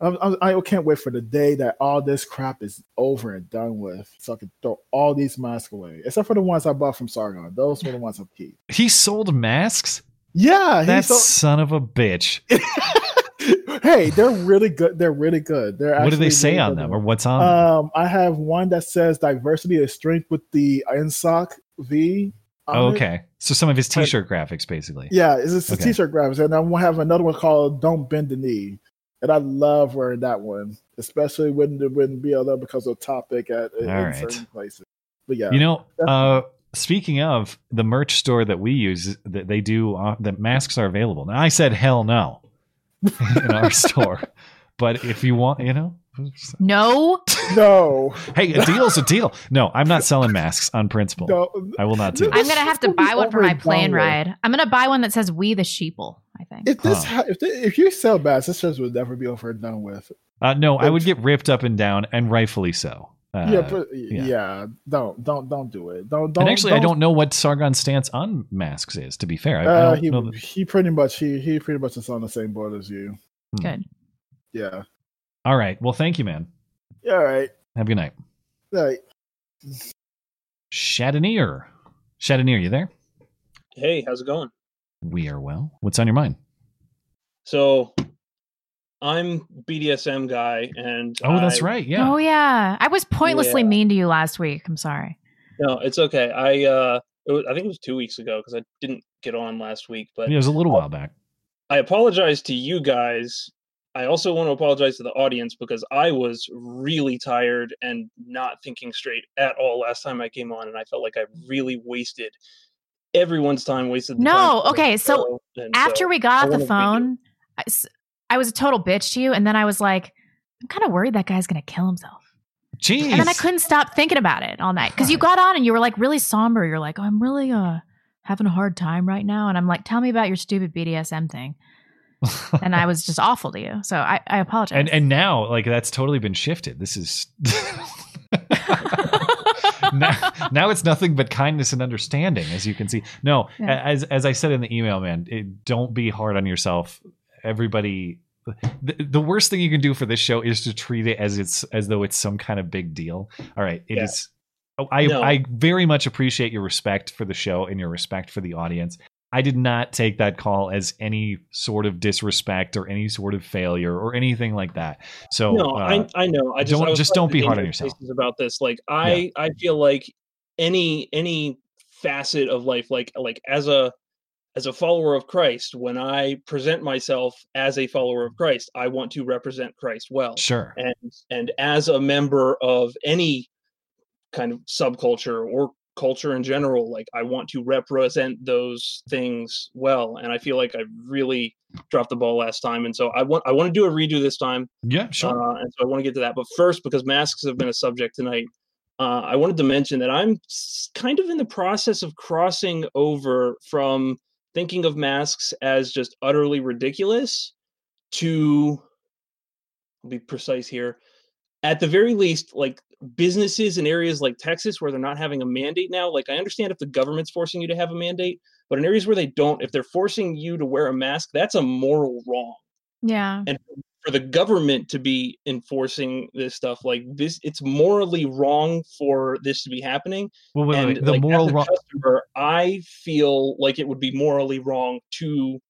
N: I, I, can't wait for the day that all this crap is over and done with, so I can throw all these masks away, except for the ones I bought from Sargon. Those were the ones I keep.
B: He sold masks?
N: Yeah,
B: That
N: he's so,
B: son of a bitch.
N: hey, they're really good. They're really good. They're
B: What do they say
N: really
B: on them or what's on them?
N: Um, I have one that says diversity is strength with the NSOC V.
B: Oh, okay. So some of his t shirt graphics, basically.
N: Yeah, it's a
B: Okay.
N: t-shirt graphics, and I will have another one called "Don't Bend the Knee," and I love wearing that one, especially when when BLM becomes a little because of topic at in
B: right.
N: certain places. But yeah,
B: You know, uh, speaking of the merch store that we use, that they do, uh, the masks are available. Now, I said hell no in our store, but if you want, you know,
C: No.
N: No.
B: hey, a deal's a deal. No, I'm not selling masks on principle.
N: No.
B: I will not do.
C: I'm gonna have to buy one for my plane
N: done
C: ride. I'm gonna buy one that says "We the Sheeple." I think.
N: If this,
B: Huh.
N: ha- if, the, if you sell bats, this just would never be over and done with.
B: Uh, no, I would get ripped up and down, and rightfully so. Uh,
N: yeah, but
B: yeah.
N: yeah. don't don't don't do it. Don't don't.
B: and actually, I don't know what Sargon's stance on masks is. To be fair, I, I
N: Uh,
B: don't
N: he
B: know. That,
N: he pretty much he he pretty much is on the same board as you.
B: Hmm.
C: Good.
N: Yeah.
B: All right. Well, thank you, man.
N: Yeah. All right.
B: Have a good night.
N: All right.
B: Chatanier. Chatanier, you there?
M: Hey, how's it going?
B: We are well. What's on your mind?
M: So, I'm BDSM guy, and
B: Oh, that's right. Yeah.
C: Oh yeah, I was pointlessly
M: Yeah.
C: mean to you last week. I'm sorry.
M: No, it's okay. I uh, it was, I think it was two weeks ago because I didn't get on last week, but
B: it was a little while back.
M: I apologize to you guys. I also want to apologize to the audience because I was really tired and not thinking straight at all last time I came on, and I felt like I really wasted everyone's time. Wasted the time
C: No,
M: for
C: okay. So after
M: so
C: we got off the
M: wanna be-
C: phone, I, s- I was a total bitch to you, and then I was like, I'm kind of worried that guy's gonna kill himself.
B: Jeez.
C: And then I couldn't stop thinking about it all night because you got on and you were like really somber. You're like, oh, I'm really uh having a hard time right now, and I'm like, tell me about your stupid BDSM thing. And I was just awful to you, so I, I apologize.
B: And and now, like that's totally been shifted. This is now, now it's nothing but kindness and understanding, as you can see. No,
C: Yeah.
B: as as I said in the email, man, it, don't be hard on yourself. Everybody, the, the worst thing you can do for this show is to treat it as it's as though it's some kind of big deal. All right, it is.
M: Yeah.
B: oh, I
M: No.
B: I very much appreciate your respect for the show and your respect for the audience. I did not take that call as any sort of disrespect or any sort of failure or anything like that. So
M: no,
B: uh,
M: I I know. I just
B: don't
M: I
B: just don't be hard on
M: your
B: yourself.
M: about this. Like I I feel like any any facet of life, like like as a as a follower of Christ, when I present myself as a follower of Christ, I want to represent Christ well.
B: Sure.
M: And and as a member of any kind of subculture or culture in general, like I want to represent those things well. And I feel like I really dropped the ball last time. And so I want I want to do a redo this time.
B: Yeah, sure.
M: Uh, and so I want to get to that. But first, because masks have been a subject tonight, uh, I wanted to mention that I'm kind of in the process of crossing over from thinking of masks as just utterly ridiculous to, I'll be precise here, at the very least, like businesses in areas like Texas where they're not having a mandate now. Like, I understand if the government's forcing you to have a mandate, but in areas where they don't, if they're forcing you to wear a mask, that's a moral wrong
C: yeah.
M: and for the government to be enforcing this stuff like this it's morally wrong for this to be happening
B: Well, wait, wait,
M: and
B: wait, the
M: like,
B: moral wrong-
M: i feel like it would be morally wrong to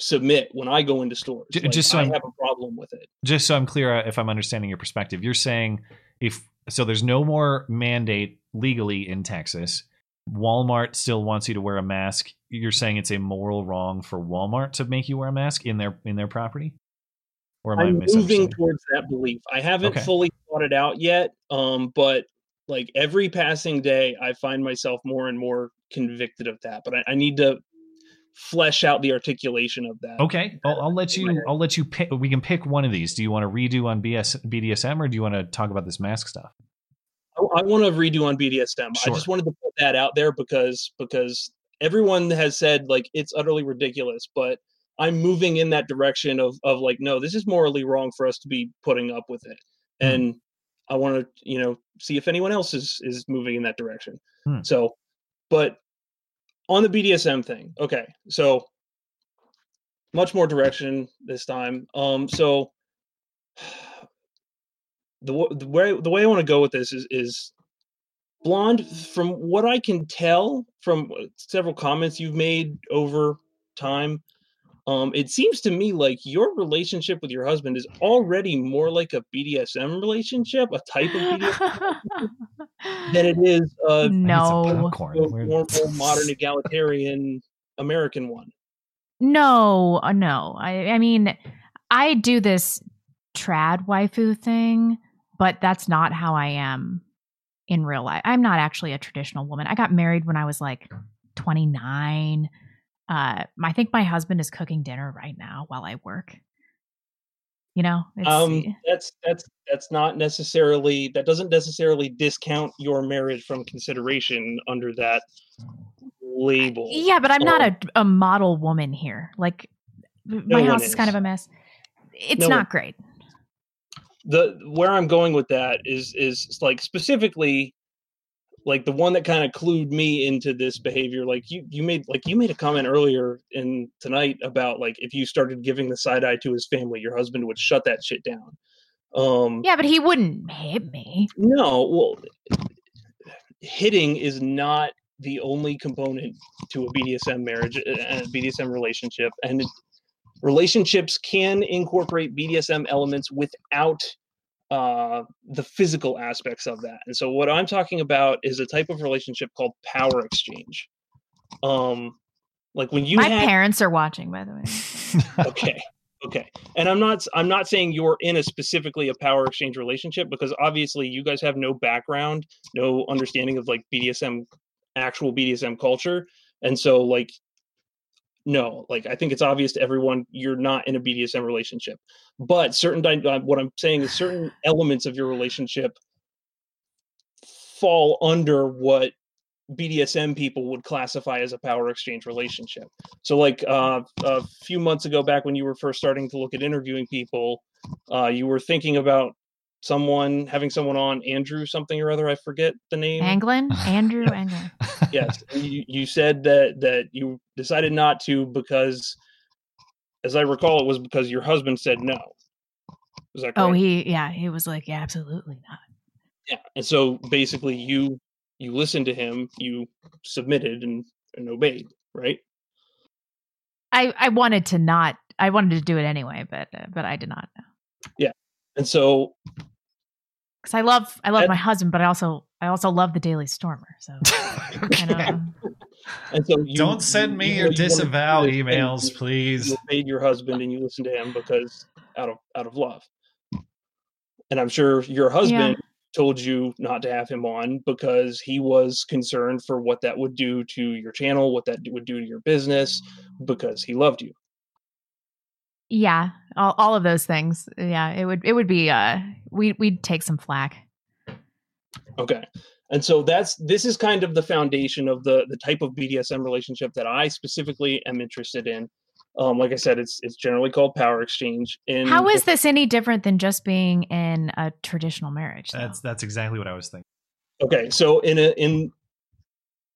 M: submit when i go into stores
B: J-
M: Like,
B: just so
M: i
B: I'm-
M: have a problem with it
B: just so I'm clear, uh, if I'm understanding your perspective, you're saying if so, there's no more mandate legally in Texas. Walmart still wants you to wear a mask. You're saying it's a moral wrong for Walmart to make you wear a mask in their in their property, or am I
M: i'm moving towards that belief i haven't
B: Okay.
M: fully thought it out yet um but like every passing day i find myself more and more convicted of that but i, I need to flesh out the articulation of that
B: Okay, I'll, I'll let you. I'll let you pick. We can pick one of these. Do you want to redo on BS, BDSM, or do you want to talk about this mask stuff?
M: I, want to redo on BDSM. I just wanted to put that out there because because everyone has said like it's utterly ridiculous, but I'm moving in that direction of of like no, this is morally wrong for us to be putting up with it,
B: Hmm.
M: and I want to you know see if anyone else is is moving in that direction.
B: Hmm.
M: So, but on the BDSM thing, okay, so much more direction this time. Um, so the the way the way I want to go with this is is blonde. From what I can tell from uh, several comments you've made over time, um, it seems to me like your relationship with your husband is already more like a BDSM relationship, a type of BDSM than it is a
C: No.
M: a normal modern egalitarian American one.
C: No, uh, no. I, I mean, I do this trad waifu thing, but that's not how I am in real life. I'm not actually a traditional woman. I got married when I was like 29. Uh, I think my husband is cooking dinner right now while I work. You know, it's,
M: um that's that's that's not necessarily that doesn't necessarily discount your marriage from consideration under that label
C: yeah, but I'm not a, a model woman here. Like, my
M: No
C: house is. kind of a mess. It's
M: No
C: not
M: one-
C: great.
M: the where i'm going with that is is like specifically like the one that kind of clued me into this behavior like you you made like you made a comment earlier in tonight about like if you started giving the side eye to his family your husband would shut that shit down um
C: Yeah, but he wouldn't hit me.
M: no well hitting is not the only component to a BDSM marriage uh, and a BDSM relationship and relationships can incorporate BDSM elements without uh, the physical aspects of that. And so what I'm talking about is a type of relationship called power exchange. Um like when you
C: My
M: have
C: parents are watching, by the way.
M: okay okay and i'm not i'm not saying you're in a specifically a power exchange relationship because obviously you guys have no background no understanding of like bdsm actual bdsm culture and so like no like i think it's obvious to everyone you're not in a bdsm relationship but certain uh, what i'm saying is certain elements of your relationship fall under what BDSM people would classify as a power exchange relationship. So, like uh, a few months ago, back when you were first starting to look at interviewing people, uh, you were thinking about someone having someone on Andrew something or other. I forget the name.
C: Anglin, Andrew Anglin.
M: yes, you, you said that that you decided not to because, as I recall, it was because your husband said no. Was that correct?
C: Oh, he yeah, he was like, yeah, absolutely not.
M: yeah and so basically you you listened to him you submitted and, and obeyed right
C: I I wanted to not. I wanted to do it anyway, but uh, but I did not.
M: yeah and so
C: Because I love I love
M: That-
C: my husband, but I also I also love the Daily Stormer. So I know.
M: Um, and so you,
B: Don't send me
M: you know
B: your
M: you
B: disavow
M: do this, and
B: emails, please.
M: you obeyed your husband and you listen to him because out of out of love and i'm sure your husband told you not to have him on because he was concerned for what that would do to your channel what that would do to your business because he loved you
C: Yeah, all, all of those things. Yeah, it would it would be uh we we'd take some flack.
M: Okay. And so that's this is kind of the foundation of the the type of BDSM relationship that I specifically am interested in. Um, like I said, it's it's generally called power exchange. And
C: How is this any different than just being in a traditional marriage? though?
B: That's that's exactly what I was thinking.
M: okay? So in a in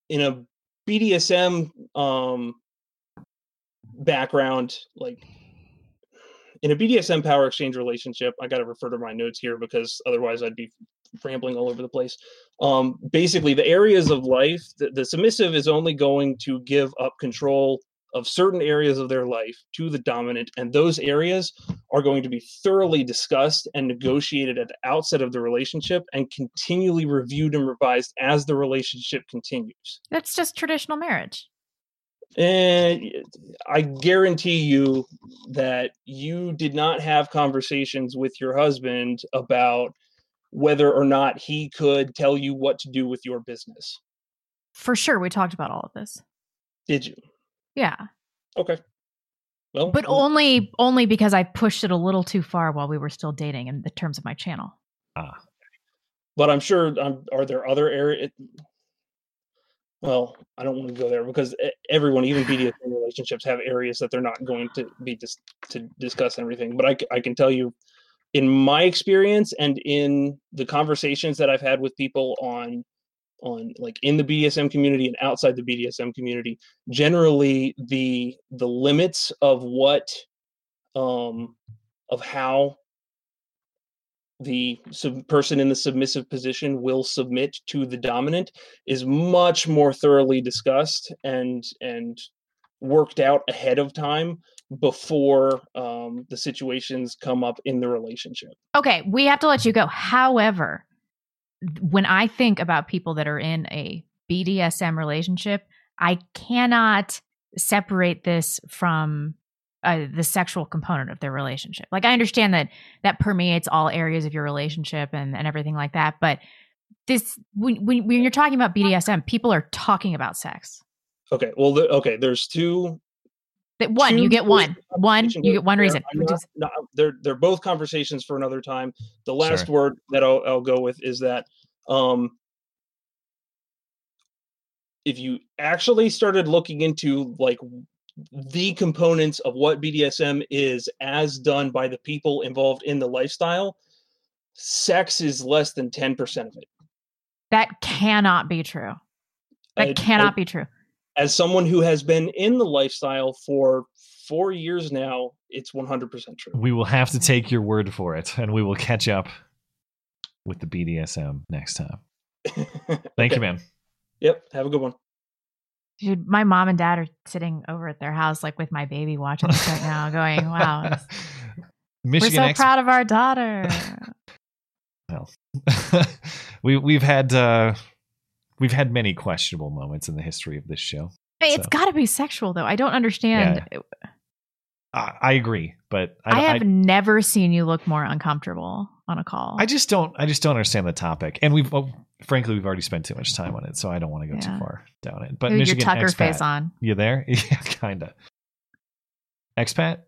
M: in a BDSM um, background, like in a BDSM power exchange relationship, I got to refer to my notes here because otherwise I'd be rambling all over the place. Um, basically, the areas of life, the, the submissive is only going to give up control of certain areas of their life to the dominant, and those areas are going to be thoroughly discussed and negotiated at the outset of the relationship and continually reviewed and revised as the relationship continues.
C: That's just traditional marriage.
M: And I guarantee you that you did not have conversations with your husband about whether or not he could tell you what to do with your business.
C: For sure, we talked about all of this.
M: Did you?
C: Yeah,
M: Okay. Well,
C: but
M: well,
C: only only because I pushed it a little too far while we were still dating in the terms of my channel.
B: Ah,
M: but I'm sure. Um, are there other areas? Well, I don't want to go there because everyone, even BDSM relationships, have areas that they're not going to be dis- to discuss everything. But I, I can tell you, in my experience and in the conversations that I've had with people on on like in the BDSM community and outside the BDSM community, generally the the limits of what um of how the sub- person in the submissive position will submit to the dominant is much more thoroughly discussed and and worked out ahead of time before um, the situations come up in the relationship.
C: Okay, we have to let you go. However, when I think about people that are in a BDSM relationship, I cannot separate this from uh, the sexual component of their relationship. Like I understand that that permeates all areas of your relationship and, and everything like that, but this when, when when you're talking about BDSM, people are talking about sex.
M: Okay, well, the, okay. There's two.
C: That one, you get one, one, you get one reason.
M: Not-
C: is-
M: not- they're they're both conversations for another time. The last
B: Sure.
M: word that I'll, I'll go with is that um, if you actually started looking into like the components of what BDSM is as done by the people involved in the lifestyle, sex is less than 10% of it.
C: That cannot be true. That
M: I-
C: cannot
M: I-
C: be true.
M: As someone who has been in the lifestyle for four years now, it's 100% true.
B: We will have to take your word for it, and we will catch up with the BDSM next time. Thank you, man.
M: Yep. Have a good one.
C: Dude, my mom and dad are sitting over at their house, like with my baby, watching this right now, going, "Wow,
B: Michigan
C: we're so proud of our daughter."
B: Well, we we've had uh, we've had many questionable moments in the history of this show.
C: Hey, It's
B: So,
C: got to be sexual, though. I don't understand.
B: I, I agree, but
C: I,
B: I,
C: have
B: I,
C: never seen you look more uncomfortable on a call.
B: I just don't I just don't understand the topic, and we've well, frankly we've already spent too much time on it, so I don't want to go
C: Yeah.
B: too far down it. But
C: Dude, your
B: Michigan
C: Tucker
B: expat,
C: face on.
B: You there? Yeah, kinda. Expat.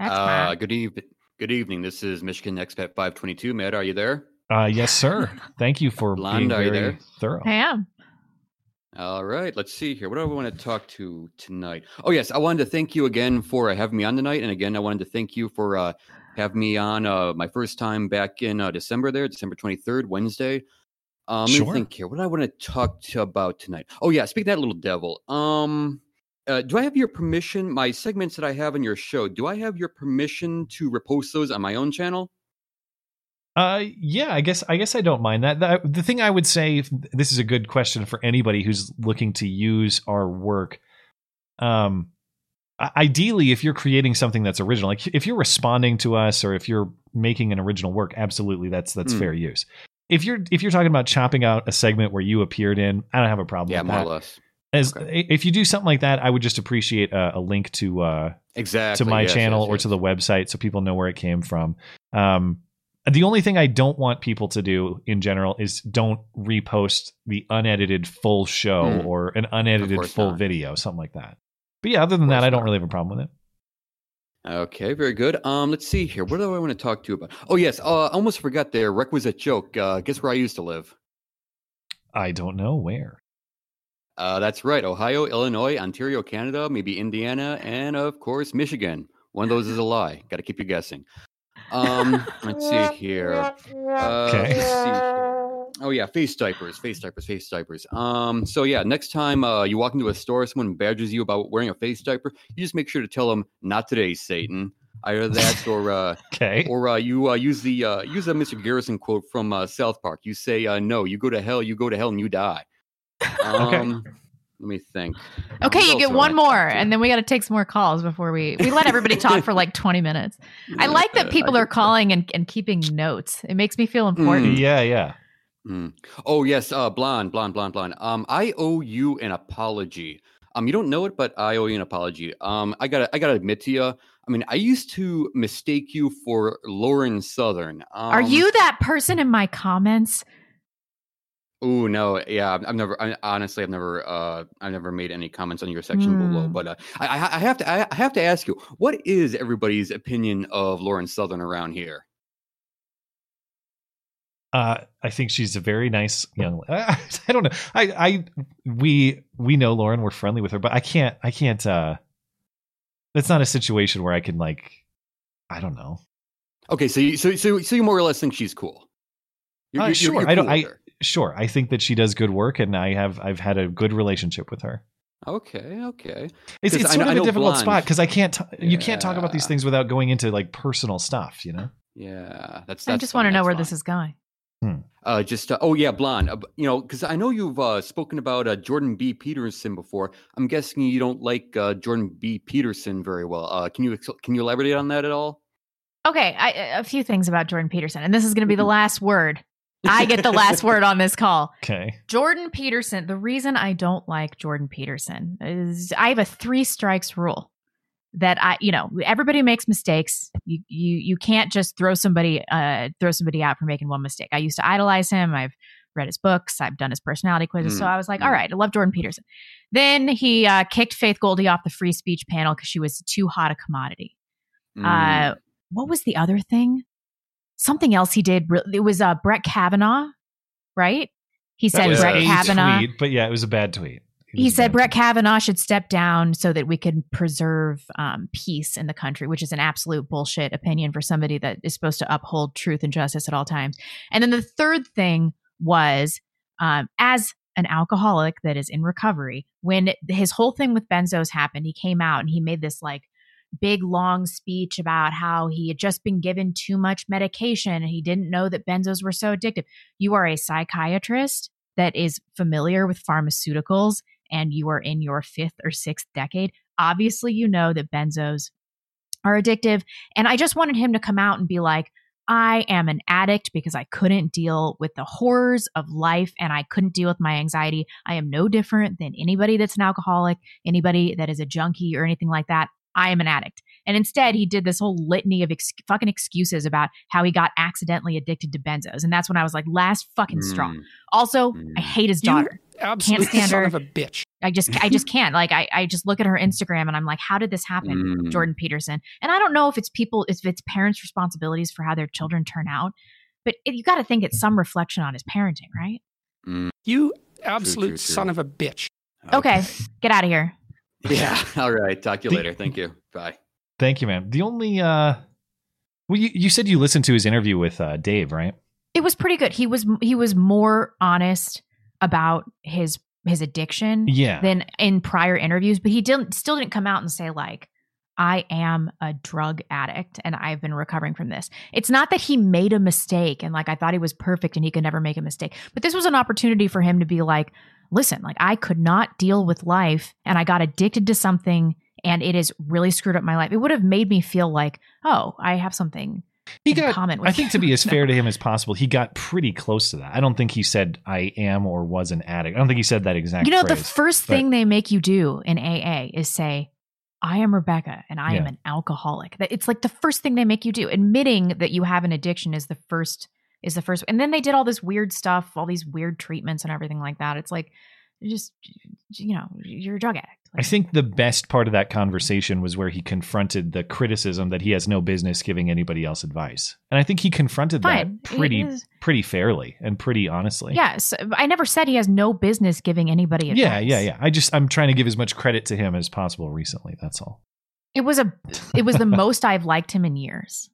O: Uh, good evening. Good evening. This is Michigan Expat 522. Matt, are you there?
B: Uh, yes, sir. Thank you for
O: Blonde,
B: being
O: are you
B: very
O: there?
B: thorough.
C: I am.
O: All right. Let's see here. What do I want to talk to tonight? Oh, yes. I wanted to thank you again for uh, having me on tonight. And again, I wanted to thank you for uh, having me on uh, my first time back in uh, December there, December 23rd, Wednesday. Um, Let
B: Sure.
O: me think here. What do I want to talk to about tonight? Oh, yeah. Speaking of that little devil, um, uh, do I have your permission? My segments that I have on your show, do I have your permission to repost those on my own channel?
B: Uh, yeah, I guess I guess I don't mind that. The, the thing I would say, this is a good question for anybody who's looking to use our work. Um, ideally, if you're creating something that's original, like if you're responding to us or if you're making an original work, absolutely, that's that's
O: Hmm.
B: fair use. If you're if you're talking about chopping out a segment where you appeared in, I don't have a problem.
O: Yeah,
B: with
O: more
B: that.
O: or less.
B: As if you do something like that, I would just appreciate a, a link to uh
O: Exactly,
B: to my
O: yes,
B: channel
O: yes,
B: or to the website so people know where it came from. Um, the only thing I don't want people to do in general is don't repost the unedited full show
O: Hmm.
B: or an unedited full
O: not.
B: video, something like that. But yeah, other than that, I don't really have a problem with it.
O: Okay, very good. Um, let's see here. What do I want to talk to you about? Oh, yes. Uh, I almost forgot there. Requisite joke. Uh, guess where I used to live?
B: I don't know where.
O: Uh, that's right. Ohio, Illinois, Ontario, Canada, maybe Indiana, and of course Michigan. One of those is a lie. Got to keep you guessing. Um, let's see here. Uh,
B: Okay.
O: let's see here. Oh yeah, face diapers, face diapers, face diapers. Um, so yeah, next time uh, you walk into a store, someone badgers you about wearing a face diaper, you just make sure to tell them, "Not today, Satan." Either that, or uh,
B: okay,
O: or uh, you uh, use the uh, use a Mr. Garrison quote from uh, South Park. You say, uh, "No, you go to hell, you go to hell, and you die." Um, Let me think.
C: Okay,
O: What
C: you get one more, and then we got to take some more calls before we we let everybody talk for like twenty minutes. I like that people are calling and, and keeping notes. It makes me feel important.
B: Yeah, yeah.
O: Mm. Oh yes, uh, blonde, blonde, blonde, blonde. Um, I owe you an apology. Um, you don't know it, but I owe you an apology. Um, I gotta, I gotta admit to you. I mean, I used to mistake you for Lauren Southern. Um,
C: are you that person in my comments?
O: Oh no, yeah, I've never. I, honestly, I've never. Uh, I've never made any comments on your section below.
C: Hmm.
O: But uh, I, I have to. I have to ask you, what is everybody's opinion of Lauren Southern around here?
B: Uh, I think she's a very nice young. I, I don't know. I, I, we, we know Lauren. We're friendly with her, but I can't. I can't. uh That's not a situation where I can like. I don't know.
O: Okay, so you, so so so you more or less think she's cool. You're-
B: Uh,
O: you're-
B: sure.
O: you're
B: I don't.
O: cool
B: I sure. I think that she does good work, and I have. I've had a good relationship with her.
O: Okay, okay.
B: It's,
O: 'Cause
B: it's sort
O: know-
B: of
O: I
B: a
O: know
B: difficult
O: Blonde-
B: spot because I can't. T- You can't talk about these things without going into like personal stuff. You know.
O: Yeah, that's.
C: I just
O: fine,
C: want to know where
O: fine.
C: this is going.
O: Uh, just uh, oh yeah, blonde. Uh, you know, because I know you've uh, spoken about uh, Jordan B. Peterson before. I'm guessing you don't like uh, Jordan B. Peterson very well. Uh, can you ex- can you elaborate on that at all?
C: Okay, I, a few things about Jordan Peterson, and this is going to be the last word. I get the last word on this call.
B: Okay.
C: Jordan Peterson. The reason I don't like Jordan Peterson is I have a three strikes rule that I, you know, everybody makes mistakes. You you you can't just throw somebody uh throw somebody out for making one mistake. I used to idolize him. I've read his books. I've done his personality quizzes. So
P: Mm,
C: I was like,
P: mm.
C: all right, I love Jordan Peterson. Then he uh, kicked Faith Goldy off the free speech panel because she was too hot a commodity.
P: Mm.
C: Uh, what was the other thing? Something else he did. It was uh, Brett Kavanaugh, right? He said Brett Kavanaugh.
B: tweet, but yeah, it was a bad tweet.
C: He said Brett Kavanaugh should step down so that we can preserve um, peace in the country, which is an absolute bullshit opinion for somebody that is supposed to uphold truth and justice at all times. And then the third thing was, um, as an alcoholic that is in recovery, when his whole thing with benzos happened, he came out and he made this like big long speech about how he had just been given too much medication and he didn't know that benzos were so addictive. You are a psychiatrist that is familiar with pharmaceuticals and you are in your fifth or sixth decade. Obviously, you know that benzos are addictive. And I just wanted him to come out and be like, I am an addict because I couldn't deal with the horrors of life and I couldn't deal with my anxiety. I am no different than anybody that's an alcoholic, anybody that is a junkie or anything like that. I am an addict. And instead, he did this whole litany of ex- fucking excuses about how he got accidentally addicted to benzos. And that's when I was like, last fucking straw.
Q: Mm.
C: Also, I hate his
Q: You
C: daughter.
Q: Absolute
C: Can't stand
Q: son
C: her.
Q: of a bitch.
C: I just I just can't. Like I, I just look at her Instagram and I'm like, how did this happen,
Q: Mm.
C: Jordan Peterson? And I don't know if it's people, if it's parents' responsibilities for how their children turn out, but it, you got to think it's some reflection on his parenting, right?
Q: You absolute
O: true.
Q: son of a bitch.
C: Okay, get out of here.
O: Yeah. All right. Talk to you later. Thank you. Bye.
B: Thank you, man. The only uh well you, you said you listened to his interview with uh Dave, right?
C: It was pretty good. He was he was more honest about his his addiction
B: Yeah.
C: than in prior interviews, but he didn't still didn't come out and say like I am a drug addict and I've been recovering from this. It's not that he made a mistake and like I thought he was perfect and he could never make a mistake. But this was an opportunity for him to be like, listen, like I could not deal with life and I got addicted to something and it has really screwed up my life. It would have made me feel like, oh, I have something
B: He got I think to be as fair to him as possible, he got pretty close to that. I don't think he said I am or was an addict. I don't think he said that exact
C: You know, the first
B: but-
C: thing they make you do in AA is say, I am Rebecca and I am an alcoholic. That it's like the first thing they make you do. Admitting that you have an addiction is the first is the first. And then they did all this weird stuff, all these weird treatments and everything like that. It's like just you know, you're a drug addict.
B: I think the best part of that conversation was where he confronted the criticism that he has no business giving anybody else advice. And I think he confronted
C: Fine.
B: that pretty pretty fairly and pretty honestly.
C: Yes. I never said he has no business giving anybody advice.
B: Yeah, yeah, yeah. I just I'm trying to give as much credit to him as possible recently. That's all.
C: It was a it was the most I've liked him in years.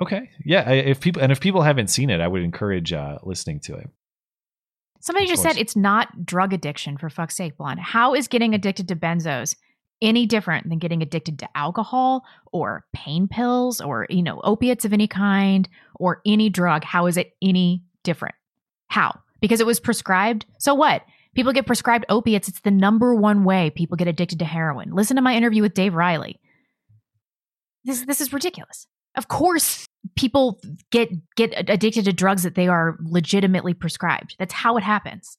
B: Okay. Yeah. If people and if people haven't seen it, I would encourage uh, listening to it.
C: Somebody just said it's not drug addiction for fuck's sake, blonde. How is getting addicted to benzos any different than getting addicted to alcohol or pain pills or you know opiates of any kind or any drug? How is it any different? How? Because it was prescribed. So what? People get prescribed opiates. It's the number one way people get addicted to heroin. Listen to my interview with Dave Riley. This this is ridiculous. Of course, people get get addicted to drugs that they are legitimately prescribed. That's how it happens.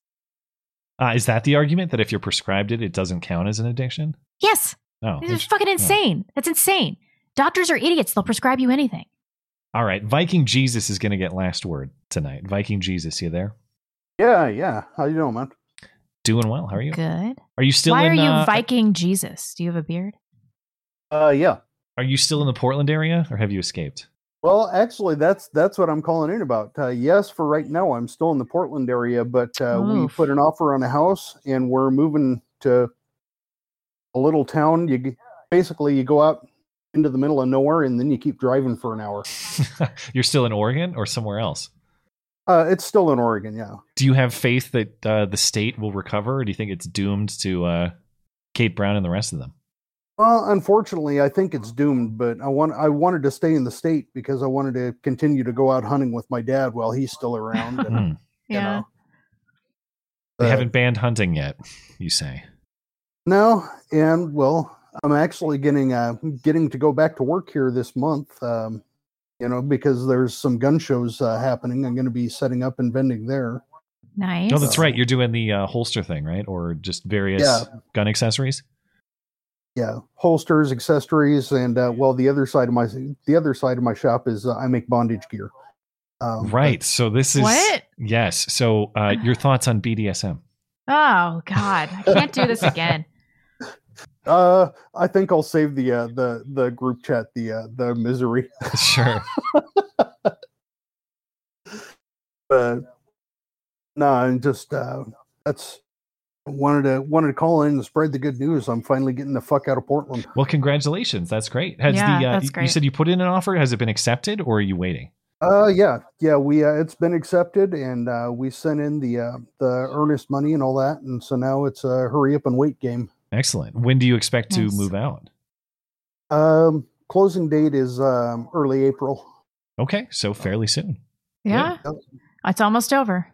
B: Uh, is that the argument that if you're prescribed it, it doesn't count as an addiction?
C: Yes.
B: Oh,
C: This is
B: int-
C: fucking
B: oh.
C: insane. That's insane. Doctors are idiots. They'll prescribe you anything.
B: All right, Viking Jesus is going to get last word tonight. Viking Jesus, you there?
R: Yeah, yeah. How you doing, man?
B: Doing well. How are you?
C: Good.
B: Are you still
C: Why
B: in?
C: are you
B: uh,
C: Viking Jesus? Do you have a beard?
R: Uh, yeah.
B: Are you still in the Portland area, or have you escaped?
R: Well, actually, that's that's what I'm calling in about. Uh, yes, for right now, I'm still in the Portland area, but uh, we put an offer on a house, and we're moving to a little town. You basically you go out into the middle of nowhere, and then you keep driving for an hour.
B: You're still in Oregon or somewhere else?
R: Uh, it's still in Oregon, yeah.
B: Do you have faith that uh, the state will recover, or do you think it's doomed to uh, Kate Brown and the rest of them?
R: Well, unfortunately, I think it's doomed. But I want I wanted to stay in the state because I wanted to continue to go out hunting with my dad while he's still around. And,
B: Hmm.
R: you know,
B: They
R: Uh,
B: haven't banned hunting yet, you say.
R: No, and well, I'm actually getting uh getting to go back to work here this month. Um, you know, because there's some gun shows uh, happening. I'm going to be setting up and vending there.
C: Nice.
B: No, that's right. You're doing the uh, holster thing, right? Or just various
R: Yeah.
B: gun accessories?
R: Yeah, holsters, accessories, and uh, well, the other side of my the other side of my shop is uh, I make bondage gear. Um,
B: right. So this is
C: What?
B: yes. So uh, your thoughts on BDSM?
C: Oh God, I can't do this again.
R: Uh, I think I'll save the uh, the the group chat the uh, the misery.
B: Sure.
R: but no, and just uh, that's wanted to wanted to call in and spread the good news. I'm finally getting the fuck out of Portland.
B: Well, congratulations. That's great. Has
C: Yeah,
B: the uh,
C: that's
B: you said you put in an offer? Has it been accepted, or are you waiting?
R: Uh, yeah, yeah, we uh, it's been accepted, and uh, we sent in the uh, the earnest money and all that, and so now it's a hurry up and wait game.
B: Excellent. When do you expect to move out?
R: Um, closing date is um, early April.
B: Okay, so fairly soon.
C: Yeah, it's almost over.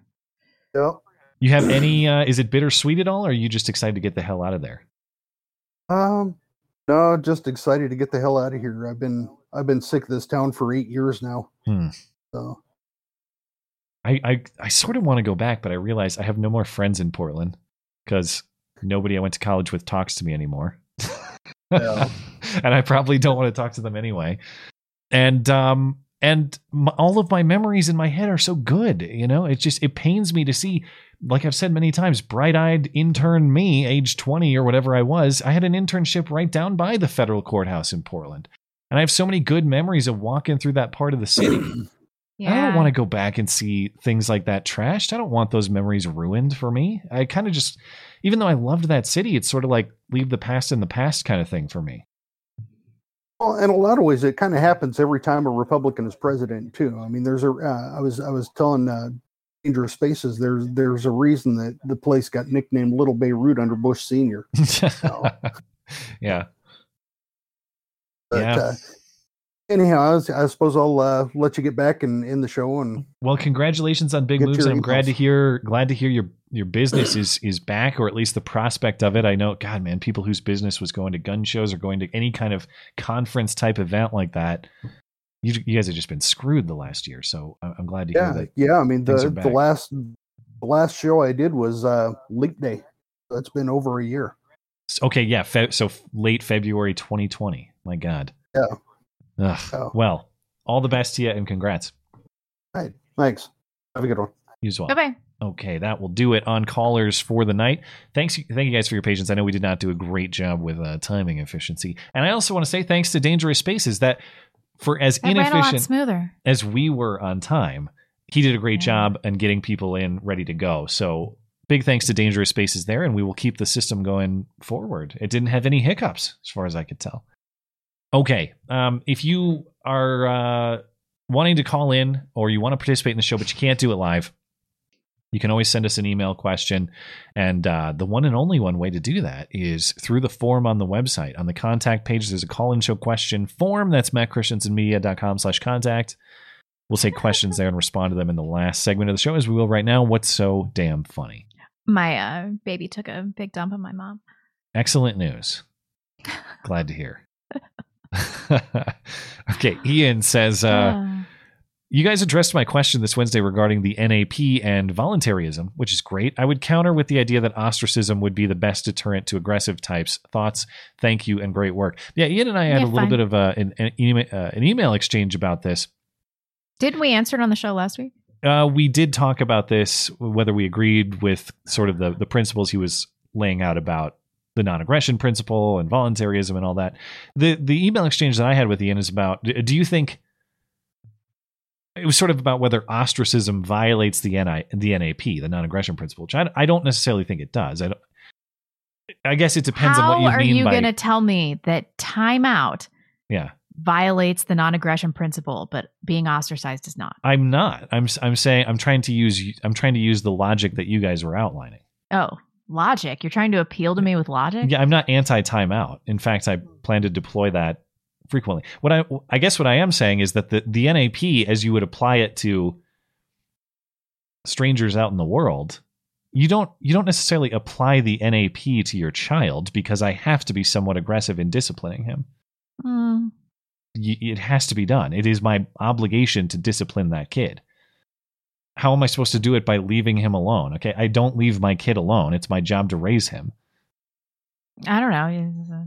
R: Yeah.
B: You have any? Uh, is it bittersweet at all, or are you just excited to get the hell out of there?
R: Um, no, just excited to get the hell out of here. I've been I've been sick of this town for eight years now.
B: Hmm.
R: So
B: I, I I sort of want to go back, but I realize I have no more friends in Portland because nobody I went to college with talks to me anymore.
R: Yeah.
B: and I probably don't want to talk to them anyway. And um and m- all of my memories in my head are so good, you know. It just it pains me to see like I've said many times, bright-eyed intern me, age 20 or whatever I was, I had an internship right down by the federal courthouse in Portland. And I have so many good memories of walking through that part of the city. yeah. I don't want to go back and see things like that trashed. I don't want those memories ruined for me. I kind of just, even though I loved that city, it's sort of like leave the past in the past kind of thing for me.
R: Well, in a lot of ways, it kind of happens every time a Republican is president too. I mean, there's a. Uh, I was I was telling uh, Dangerous Spaces. There's there's a reason that the place got nicknamed Little Beirut under Bush Senior.
B: yeah.
R: But,
B: Yeah.
R: Uh, anyhow, I, was, I suppose I'll uh, let you get back and in the show and
B: Well, congratulations on big moves. and I'm glad to hear glad to hear your your business is is back, or at least the prospect of it. I know, God, man, people whose business was going to gun shows or going to any kind of conference type event like that. You, you guys have just been screwed the last year, so I'm glad to
R: yeah,
B: hear that.
R: yeah. I mean, the the last the last show I did was uh, Leap Day. That's been over a year.
B: Okay, yeah. Fe- so late February 2020. My God.
R: Yeah.
B: Ugh.
R: Oh.
B: Well, all the best to you and congrats.
R: All right, thanks. Have a good one.
B: You as well.
C: Bye bye.
B: Okay, that will do it on callers for the night. Thanks, thank you guys for your patience. I know we did not do a great job with uh, timing efficiency, and I also want to say thanks to Dangerous Spaces that for as
C: That ran a lot
B: inefficient
C: smoother.
B: as we were on time, he did a great job in getting people in ready to go. So big thanks to Dangerous Spaces there, and we will keep the system going forward. It didn't have any hiccups as far as I could tell. Okay, um, if you are uh, wanting to call in or you want to participate in the show, but you can't do it live, you can always send us an email question. And uh, the one and only one way to do that is through the form on the website. On the contact page, there's a call in show question form. That's mattchristiansenmedia.com slash contact. We'll take questions there and respond to them in the last segment of the show, as we will right now. What's so damn funny?
C: My uh, baby took a big dump on my mom.
B: Excellent news. Glad to hear. okay, Ian says, uh, You guys addressed my question this Wednesday regarding the NAP and voluntarism, which is great. I would counter with the idea that ostracism would be the best deterrent to aggressive types. Thoughts? Thank you and great work. Yeah, Ian and I had
C: Yeah,
B: a little bit of uh, an, an, email, uh, an email exchange about this.
C: Didn't we answer it on the show last week?
B: Uh, we did talk about this, whether we agreed with sort of the, the principles he was laying out about the non-aggression principle and voluntarism and all that. The the email exchange that I had with Ian is about do you think it was sort of about whether ostracism violates the NI, the NAP, the non-aggression principle, which I, I don't necessarily think it does. I don't, I guess it depends
C: How
B: on what you mean.
C: How are you
B: by
C: going to tell me that timeout
B: yeah.
C: violates the non-aggression principle, but being ostracized does not?
B: I'm not. I'm I'm saying I'm trying to use I'm trying to use the logic that you guys were outlining.
C: Oh, logic. You're trying to appeal to me with logic?
B: Yeah, I'm not anti timeout. In fact, I plan to deploy that frequently. What I I guess what I am saying is that the the NAP, as you would apply it to strangers out in the world, you don't you don't necessarily apply the NAP to your child because I have to be somewhat aggressive in disciplining him.
C: Hmm.
B: Y- It has to be done. It is my obligation to discipline that kid. How am I supposed to do it by leaving him alone? Okay, I don't leave my kid alone. It's my job to raise him.
C: I don't know. Uh,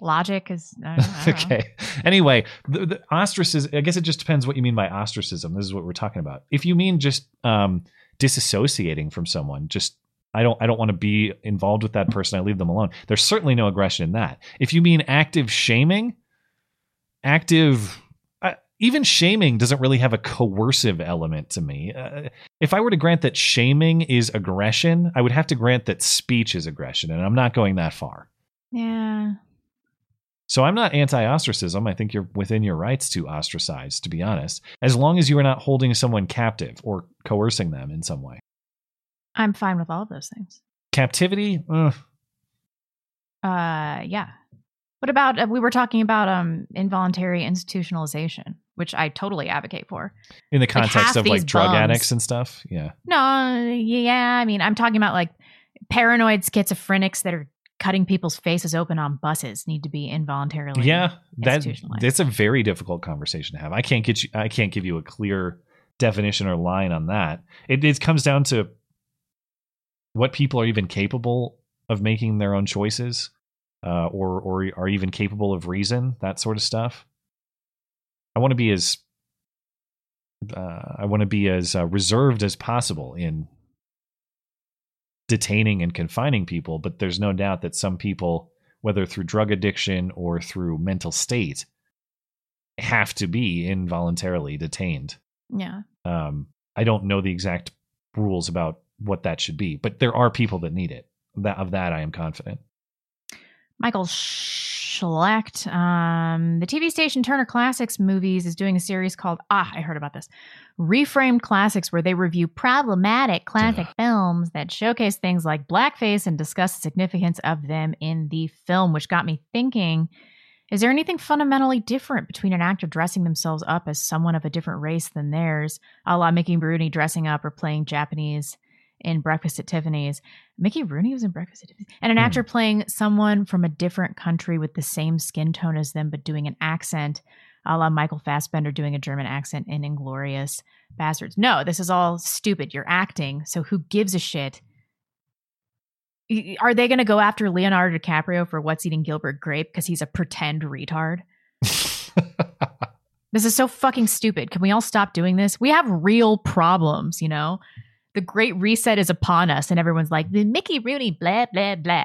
C: Logic is I don't, I don't know.
B: okay. Anyway, the, the ostracism. I guess it just depends what you mean by ostracism. This is what we're talking about. If you mean just um, disassociating from someone, just I don't I don't want to be involved with that person. I leave them alone. There's certainly no aggression in that. If you mean active shaming, active. Even shaming doesn't really have a coercive element to me. Uh, if I were to grant that shaming is aggression, I would have to grant that speech is aggression, and I'm not going that far.
C: Yeah.
B: So I'm not anti-ostracism. I think you're within your rights to ostracize, to be honest, as long as you are not holding someone captive or coercing them in some way.
C: I'm fine with all of those things.
B: Captivity, ugh,
C: Uh, yeah. What about uh, we were talking about um involuntary institutionalization, which I totally advocate for.
B: in the
C: Like,
B: context of like drug
C: bums-
B: addicts and stuff. Yeah.
C: No, yeah, I mean, I'm talking about like paranoid schizophrenics that are cutting people's faces open on buses need to be involuntarily.
B: yeah, that that's a very difficult conversation to have. I can't get you. I can't give you a clear definition or line on that. It, it comes down to what people are even capable of making their own choices, uh, or or are even capable of reason. That sort of stuff. I want to be as uh, I want to be as uh, reserved as possible in detaining and confining people, but there's no doubt that some people, whether through drug addiction or through mental state, have to be involuntarily detained.
C: Yeah.
B: Um, I don't know the exact rules about what that should be, but there are people that need it. That of that I am confident.
C: Michael Schlecht. Um, the TV station Turner Classics Movies is doing a series called Ah, I heard about this. Reframed Classics, where they review problematic classic films that showcase things like blackface and discuss the significance of them in the film, which got me thinking. Is there anything fundamentally different between an actor dressing themselves up as someone of a different race than theirs, a la Mickey Rooney dressing up or playing Japanese in Breakfast at Tiffany's? Mickey Rooney was in Breakfast at Tiffany's. And an hmm. actor playing someone from a different country with the same skin tone as them, but doing an accent, a la Michael Fassbender doing a German accent in Inglourious Basterds. No, this is all stupid. You're acting, so who gives a shit? Are they going to go after Leonardo DiCaprio for What's Eating Gilbert Grape because he's a pretend retard? this is so fucking stupid. Can we all stop doing this? We have real problems, you know? The great reset is upon us, and everyone's like, the Mickey Rooney, blah, blah, blah.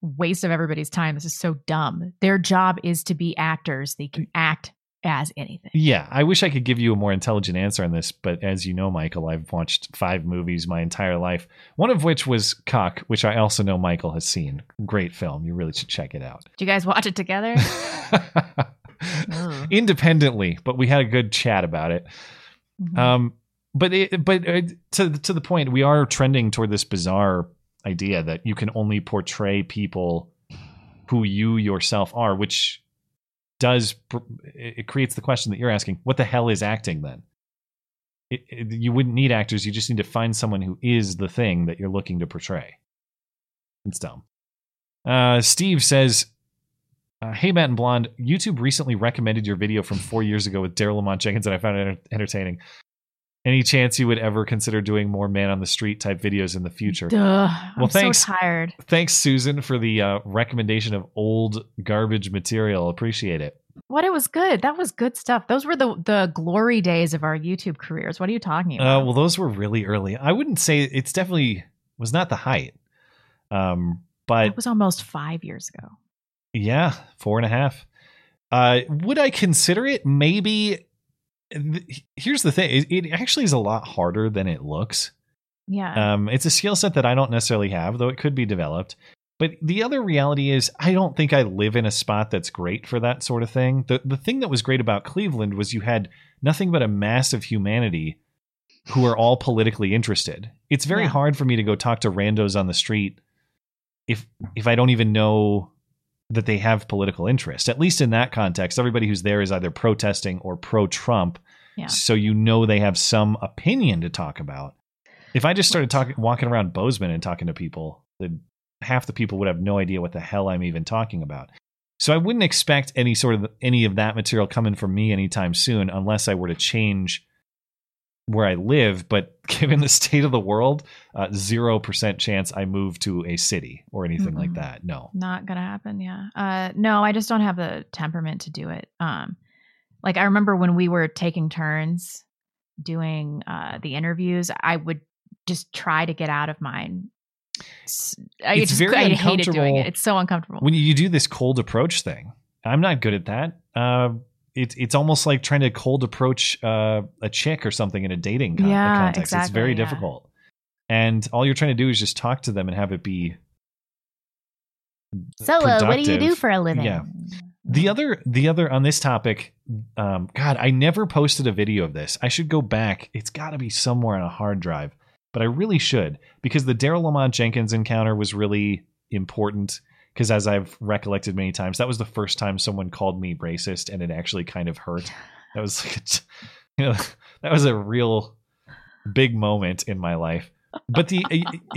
C: Waste of everybody's time. This is so dumb. Their job is to be actors, they can act as anything.
B: Yeah, I wish I could give you a more intelligent answer on this, but as you know, Michael, I've watched five movies my entire life. One of which was Cock, which I also know Michael has seen. Great film. You really should check it out.
C: Do you guys watch it together?
B: Independently, but we had a good chat about it. Um, but it, but to to the point, we are trending toward this bizarre idea that you can only portray people who you yourself are, which does it it creates the question that you're asking: What the hell is acting then? It, it, you wouldn't need actors; you just need to find someone who is the thing that you're looking to portray. It's dumb. Uh, Steve says, uh, "Hey, Matt and Blonde, YouTube recently recommended your video from four years ago with Daryle Lamont Jenkins, and I found it enter- entertaining. Any chance you would ever consider doing more man on the street type videos in the future?
C: Duh.
B: Well,
C: I'm
B: thanks.
C: so tired.
B: Thanks, Susan, for the uh, recommendation of old garbage material. Appreciate it.
C: What it was good. That was good stuff. Those were the the glory days of our YouTube careers. What are you talking about?
B: Uh, well, those were really early. I wouldn't say it's definitely was not the height, um, but
C: it was almost five years ago.
B: Yeah, four and a half. Uh, would I consider it? Maybe. Here's the thing: it, it actually is a lot harder than it looks.
C: Yeah.
B: Um, it's a skill set that I don't necessarily have, though it could be developed. But the other reality is, I don't think I live in a spot that's great for that sort of thing. The the thing that was great about Cleveland was you had nothing but a mass of humanity who are all politically interested. It's very
C: Yeah.
B: hard for me to go talk to randos on the street if if I don't even know that they have political interest. At least in that context, everybody who's there is either protesting or pro Trump.
C: Yeah.
B: So you know they have some opinion to talk about. If I just started talking walking around Bozeman and talking to people, then half the people would have no idea what the hell I'm even talking about. So I wouldn't expect any sort of any of that material coming from me anytime soon unless I were to change where I live, but given the state of the world, uh, zero percent chance I move to a city or anything like
C: Mm-mm.
B: that. No.
C: Not gonna happen. Yeah. Uh, no, I just don't have the temperament to do it. Um, like I remember when we were taking turns doing uh the interviews, I would just try to get out of mine. I
B: It's
C: just
B: very
C: I hated doing
B: uncomfortable
C: it. It's so uncomfortable.
B: When you do this cold approach thing, I'm not good at that. Uh, it's it's almost like trying to cold approach uh, a chick or something in a dating con-
C: Yeah,
B: context. it's very
C: yeah.
B: difficult, and all you're trying to do is just talk to them and have it be
C: so, uh, what do you do for a living?
B: Yeah. The other, the other on this topic, um, God, I never posted a video of this. I should go back. It's got to be somewhere on a hard drive, but I really should because the Daryle Lamont Jenkins encounter was really important. Because as I've recollected many times, that was the first time someone called me racist, and it actually kind of hurt. That was, like, you know, that was a real big moment in my life. But the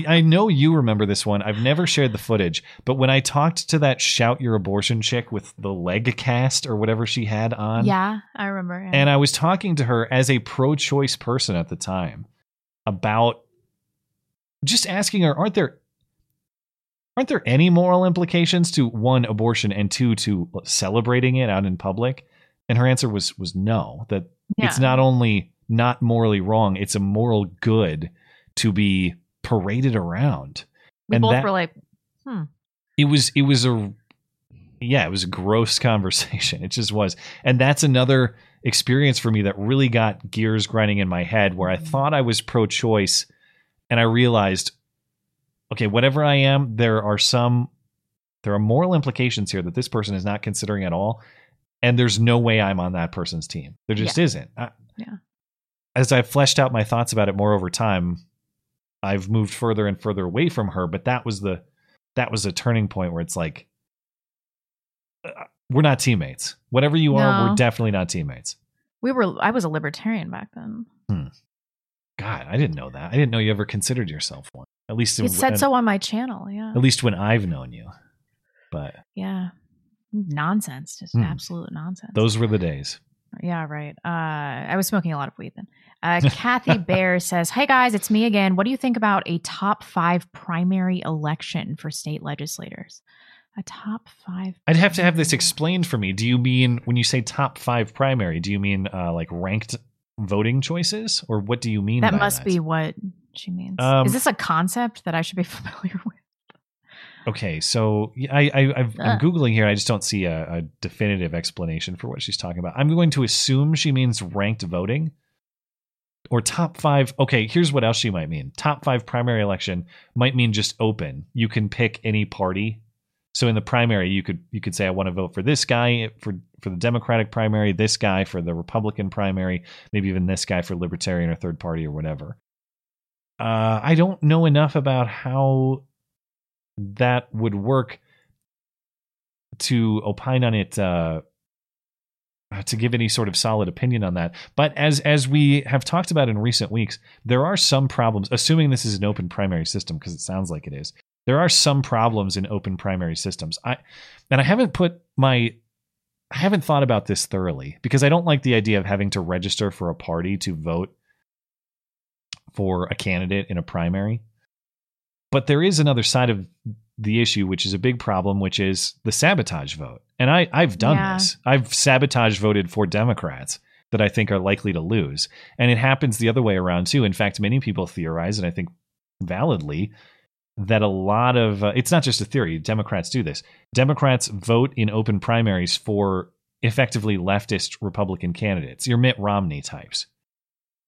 B: I know you remember this one. I've never shared the footage, but when I talked to that shout your abortion chick with the leg cast or whatever she had on,
C: Yeah, I remember. yeah.
B: and I was talking to her as a pro-choice person at the time about just asking her, aren't there aren't there any moral implications to one abortion and two to celebrating it out in public? And her answer was was no. That it's not only not morally wrong, it's a moral good to be paraded around.
C: we
B: and
C: both
B: that-
C: were like, hmm.
B: it was it was a yeah it was a gross conversation it just was and that's another experience for me that really got gears grinding in my head where i thought i was pro-choice and i realized okay whatever i am there are some there are moral implications here that this person is not considering at all and there's no way i'm on that person's team there just
C: Yeah.
B: isn't I,
C: Yeah.
B: as I've fleshed out my thoughts about it more over time, I've moved further and further away from her. But that was the that was a turning point where it's like uh, we're not teammates. Whatever you are, we're definitely not teammates.
C: We were. I was a libertarian back then.
B: Hmm. God, I didn't know that. I didn't know you ever considered yourself one. At least
C: It said
B: at-
C: so on my channel. Yeah.
B: At least when I've known you. But
C: Yeah. Nonsense. Just
B: Hmm.
C: absolute nonsense.
B: those were the days.
C: Yeah, right. Uh, I was smoking a lot of weed then. Uh, Kathy Bear says, Hey guys, it's me again. What do you think about a top five primary election for state legislators? A top five.
B: I'd have to have this explained for me. Do you mean when you say top five primary? Do you mean uh, like ranked voting choices, or what do you mean?
C: That must
B: that?
C: be what she means.
B: Um,
C: Is this a concept that I should be familiar with?
B: Okay, so I, I I've, I'm
C: Ugh.
B: googling here. I just don't see a, a definitive explanation for what she's talking about. I'm going to assume she means ranked voting or top five. Okay, here's what else she might mean. Top five primary election might mean just open. You can pick any party. So in the primary, you could you could say I want to vote for this guy for for the Democratic primary, this guy for the Republican primary, maybe even this guy for Libertarian or third party or whatever. Uh, I don't know enough about how that would work to opine on it uh, uh, to give any sort of solid opinion on that. But as as we have talked about in recent weeks, there are some problems. Assuming this is an open primary system, because it sounds like it is, there are some problems in open primary systems. I and I haven't put my I haven't thought about this thoroughly because I don't like the idea of having to register for a party to vote for a candidate in a primary. But there is another side of the issue, which is a big problem, which is the sabotage vote. And I, I've done
C: Yeah.
B: this. I've sabotage voted for Democrats that I think are likely to lose. And it happens the other way around, too. In fact, many people theorize, and I think validly, that a lot of uh, it's not just a theory. Democrats do this. Democrats vote in open primaries for effectively leftist Republican candidates, your Mitt Romney types.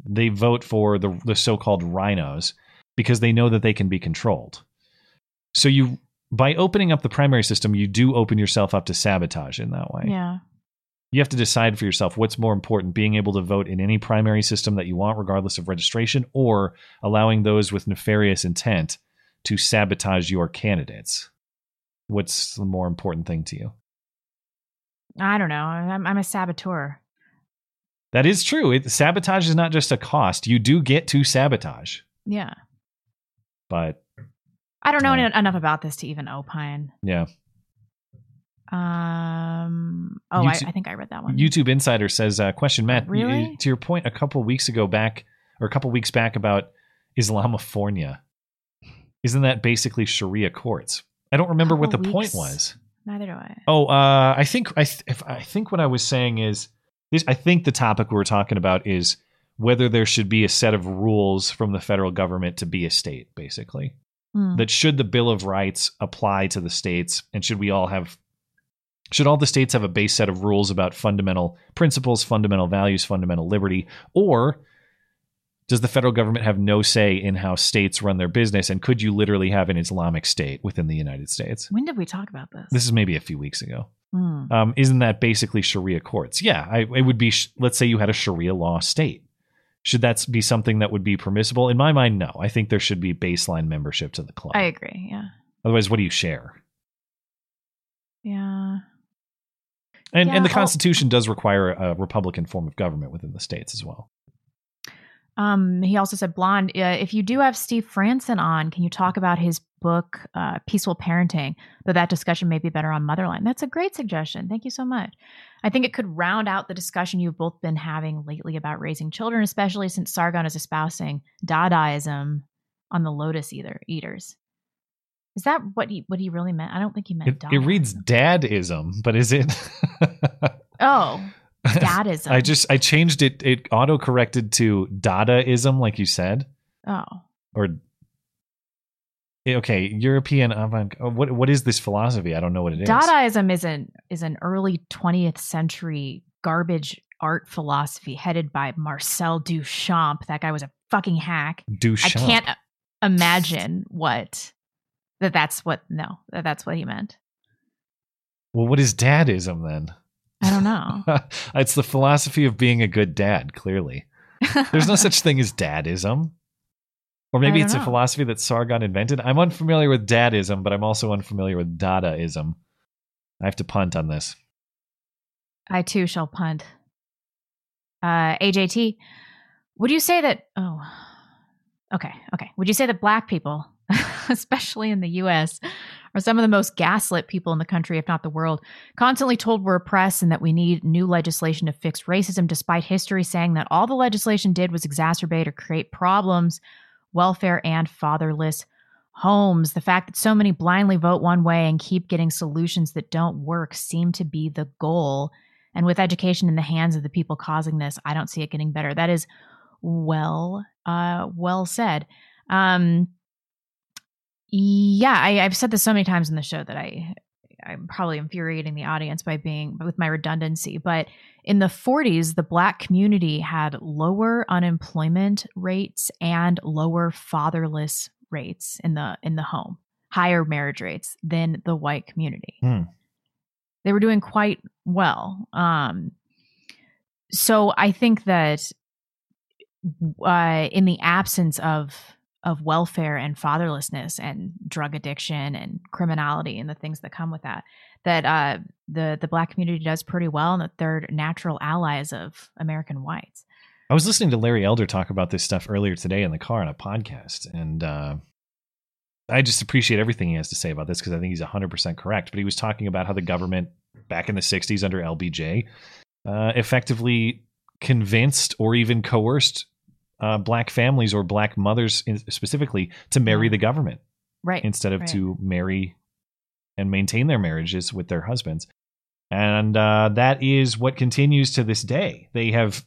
B: They vote for the the so-called RINOs because they know that they can be controlled. So you by opening up the primary system, you do open yourself up to sabotage in that way.
C: Yeah.
B: You have to decide for yourself what's more important being able to vote in any primary system that you want, regardless of registration, or allowing those with nefarious intent to sabotage your candidates. What's the more important thing to you?
C: I don't know. I'm, I'm a saboteur.
B: That is true. It, sabotage is not just a cost. You do get to sabotage,
C: Yeah.
B: but
C: I don't know en- enough about this to even opine.
B: yeah.
C: Um. Oh,
B: YouTube-
C: I, I think I read that one.
B: YouTube Insider says, uh, "Question, Matt. you-
C: Really?
B: to your point, a couple weeks ago back, or a couple weeks back about Islamofornia. Isn't that basically Sharia courts? I don't remember what the
C: Couple
B: point was.
C: Neither do I.
B: Oh, uh, I think I th- if, I think what I was saying is this. I think the topic we are talking about is whether there should be a set of rules from the federal government to be a state, basically.
C: Hmm.
B: That should the Bill of Rights apply to the states, and should we all have should all the states have a base set of rules about fundamental principles, fundamental values, fundamental liberty, or does the federal government have no say in how states run their business? And could you literally have an Islamic state within the United States?
C: When did we talk about this?
B: This is maybe a few weeks ago.
C: Hmm.
B: Um, isn't that basically Sharia courts? Yeah, I, it would be. sh- Let's say you had a Sharia law state. Should that be something that would be permissible? In my mind, no. I think there should be baseline membership to the club.
C: I agree. Yeah.
B: Otherwise, what do you share?
C: Yeah.
B: And
C: Yeah,
B: and the Constitution does require a Republican form of government within the states as well.
C: Um, he also said, Blonde, uh, if you do have Steve Franson on, can you talk about his book, uh, Peaceful Parenting? Though that discussion may be better on Motherline. That's a great suggestion. Thank you so much. I think it could round out the discussion you've both been having lately about raising children, especially since Sargon is espousing Dadaism on the Lotus Eater Eaters. Is that what he what he really meant? I don't think he meant
B: It, it reads dadism, but is it?
C: Oh, Dadism.
B: I just I changed it. It auto corrected to Dadaism, like you said,
C: oh.
B: or okay, European avant. oh, What what is this philosophy? I don't know what it is.
C: Dadaism is an is an early 20th century garbage art philosophy headed by Marcel Duchamp. That guy was a fucking hack.
B: Duchamp.
C: I can't uh, imagine what that that's what no, that that's what he meant.
B: Well, what is dadism then?
C: I don't know.
B: it's the philosophy of being a good dad. Clearly, there's no such thing as dadism. Or maybe it's a philosophy that Sargon invented. I'm unfamiliar with dadism, but I'm also unfamiliar with Dadaism. I have to punt on this.
C: I too shall punt. Uh, AJT, would you say that? Oh, okay, okay. Would you say that black people, especially in the U.S., are some of the most gaslit people in the country, if not the world? Constantly told we're oppressed and that we need new legislation to fix racism, despite history saying that all the legislation did was exacerbate or create problems, welfare, and fatherless homes. The fact that so many blindly vote one way and keep getting solutions that don't work seem to be the goal. And with education in the hands of the people causing this, I don't see it getting better. That is well, uh, well said. Um, yeah, I, I've said this so many times in the show that I, I'm probably infuriating the audience by being with my redundancy. But in the 40s, the black community had lower unemployment rates and lower fatherless rates in the in the home, higher marriage rates than the white community
B: Hmm.
C: they were doing quite well. Um, so I think that uh, in the absence of of welfare and fatherlessness and drug addiction and criminality and the things that come with that, that uh, the the black community does pretty well and that they're natural allies of American whites.
B: I was listening to Larry Elder talk about this stuff earlier today in the car on a podcast, and uh, I just appreciate everything he has to say about this because I think he's 100% correct. But he was talking about how the government back in the 60s under LBJ uh, effectively convinced or even coerced uh, black families or black mothers in, specifically to marry the government
C: Right.
B: instead of
C: right.
B: to marry and maintain their marriages with their husbands. And uh, that is what continues to this day. They have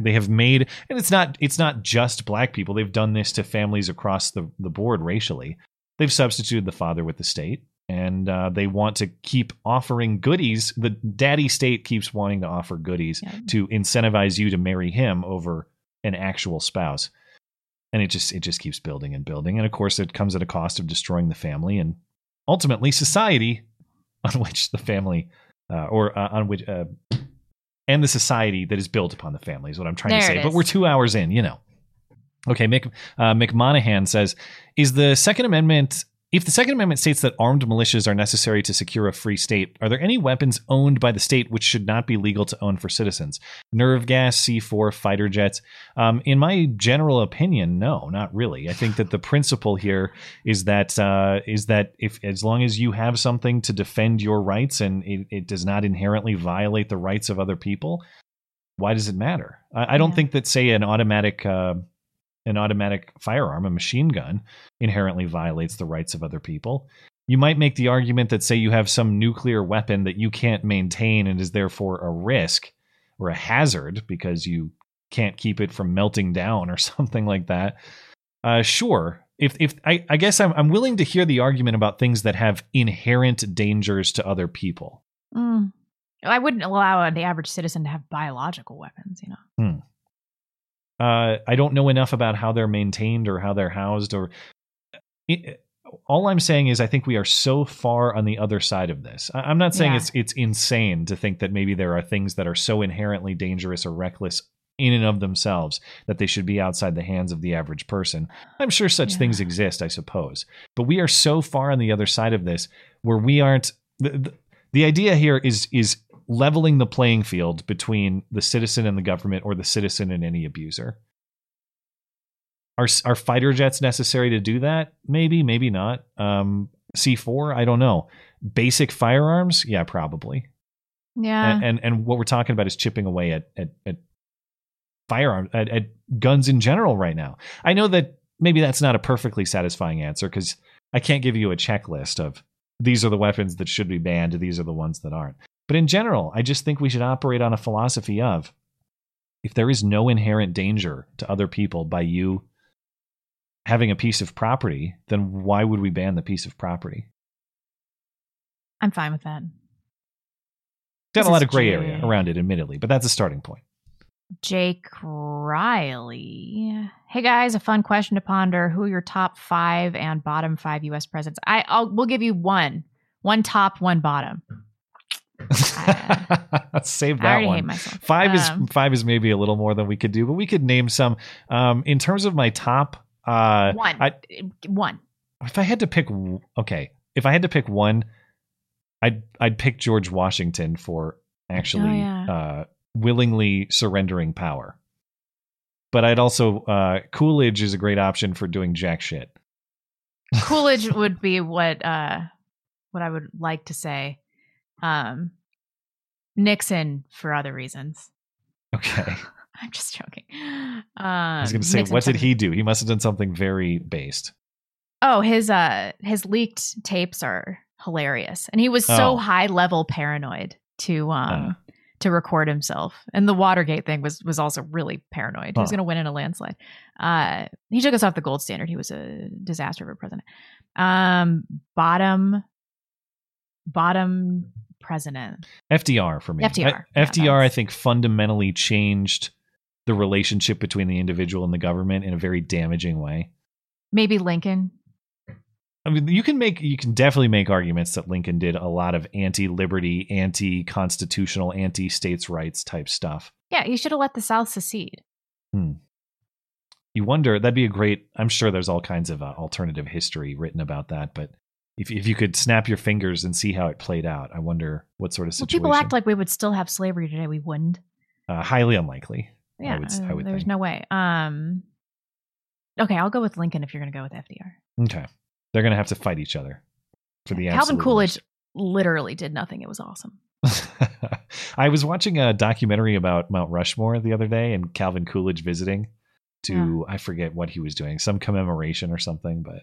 B: they have made and it's not it's not just black people. They've done this to families across the, the board racially. They've substituted the father with the state and uh, they want to keep offering goodies. The daddy state keeps wanting to offer goodies to incentivize you to marry him over an actual spouse. And it just it just keeps building and building. And of course it comes at a cost of destroying the family and ultimately society on which the family uh, or uh, on which uh, and the society that is built upon the family is what I'm trying to say. But we're two hours in, you know. Okay, Mick, uh, McMonahan says, "Is the Second Amendment if the Second Amendment states that armed militias are necessary to secure a free state? Are there any weapons owned by the state which should not be legal to own for citizens? Nerve gas, C4, fighter jets? Um, in my general opinion, no, not really. I think that the principle here is that uh, is that if as long as you have something to defend your rights and it, it does not inherently violate the rights of other people, why does it matter? I, I don't think that say an automatic uh, an automatic firearm, a machine gun, inherently violates the rights of other people. You might make the argument that, say, you have some nuclear weapon that you can't maintain and is therefore a risk or a hazard because you can't keep it from melting down or something like that. Uh, sure. If, if I, I guess I'm, I'm willing to hear the argument about things that have inherent dangers to other people.
C: Mm. I wouldn't allow the average citizen to have biological weapons, you know.
B: Hmm. Uh, I don't know enough about how they're maintained or how they're housed or. It, all I'm saying is I think we are so far on the other side of this. I, I'm not saying
C: Yeah.
B: it's it's insane to think that maybe there are things that are so inherently dangerous or reckless in and of themselves that they should be outside the hands of the average person. I'm sure such things exist, I suppose. But we are so far on the other side of this where we aren't the, the, the idea here is is leveling the playing field between the citizen and the government or the citizen and any abuser. Are are fighter jets necessary to do that? Maybe, maybe not. Um, C4, I don't know. Basic firearms, yeah, probably.
C: Yeah.
B: And, and and what we're talking about is chipping away at at, at firearms at, at guns in general right now. I know that maybe that's not a perfectly satisfying answer because I can't give you a checklist of these are the weapons that should be banned, these are the ones that aren't. But in general, I just think we should operate on a philosophy of if there is no inherent danger to other people by you having a piece of property, then why would we ban the piece of property?
C: I'm fine with that.
B: Got a lot of gray area around it, admittedly, but that's a starting point.
C: Jake Riley. Hey guys, a fun question to ponder. Who are your top five and bottom five U.S. presidents? I, I'll we'll give you one, one top, one bottom.
B: Save
C: I
B: that one. Five
C: Um,
B: is five is maybe a little more than we could do, but we could name some. Um, in terms of my top, uh,
C: One,
B: I,
C: one.
B: if I had to pick, okay, if I had to pick one, I'd I'd pick George Washington for actually
C: Oh, yeah.
B: uh, willingly surrendering power. But I'd also uh, Coolidge is a great option for doing jack shit.
C: Coolidge would be what uh what I would like to say. Um Nixon for other reasons.
B: Okay,
C: I'm just joking.
B: I
C: Um,
B: was going to say,
C: Nixon
B: what did he do? He must have done something very based.
C: Oh, his uh his leaked tapes are hilarious. And he was so
B: Oh.
C: high level paranoid to um
B: Uh.
C: to record himself. And the Watergate thing was was also really paranoid. He was going to win in a landslide. Uh he took us off the gold standard. He was a disaster of a president. Um bottom bottom president.
B: FDR for me.
C: FDR,
B: I- FDR, I think, fundamentally changed the relationship between the individual and the government in a very damaging way.
C: Maybe Lincoln.
B: I mean, you can make, you can definitely make arguments that Lincoln did a lot of anti-liberty, anti-constitutional, anti-states' rights type stuff.
C: Yeah, you should have let the South secede.
B: Hmm. You wonder that'd be a great. I'm sure there's all kinds of uh, alternative history written about that, but if if you could snap your fingers and see how it played out, I wonder what sort of situation.
C: Well, people act like we would still have slavery today. We wouldn't.
B: uh, highly unlikely.
C: Yeah,
B: I would, I
C: uh,
B: would
C: there's
B: think.
C: no way. Um, okay, I'll go with Lincoln if you're going to go with FDR.
B: Okay. They're going to have to fight each other for the
C: Calvin Coolidge literally did nothing. It was awesome.
B: I was watching a documentary about Mount Rushmore the other day and Calvin Coolidge visiting to, I forget what he was doing, some commemoration or something. But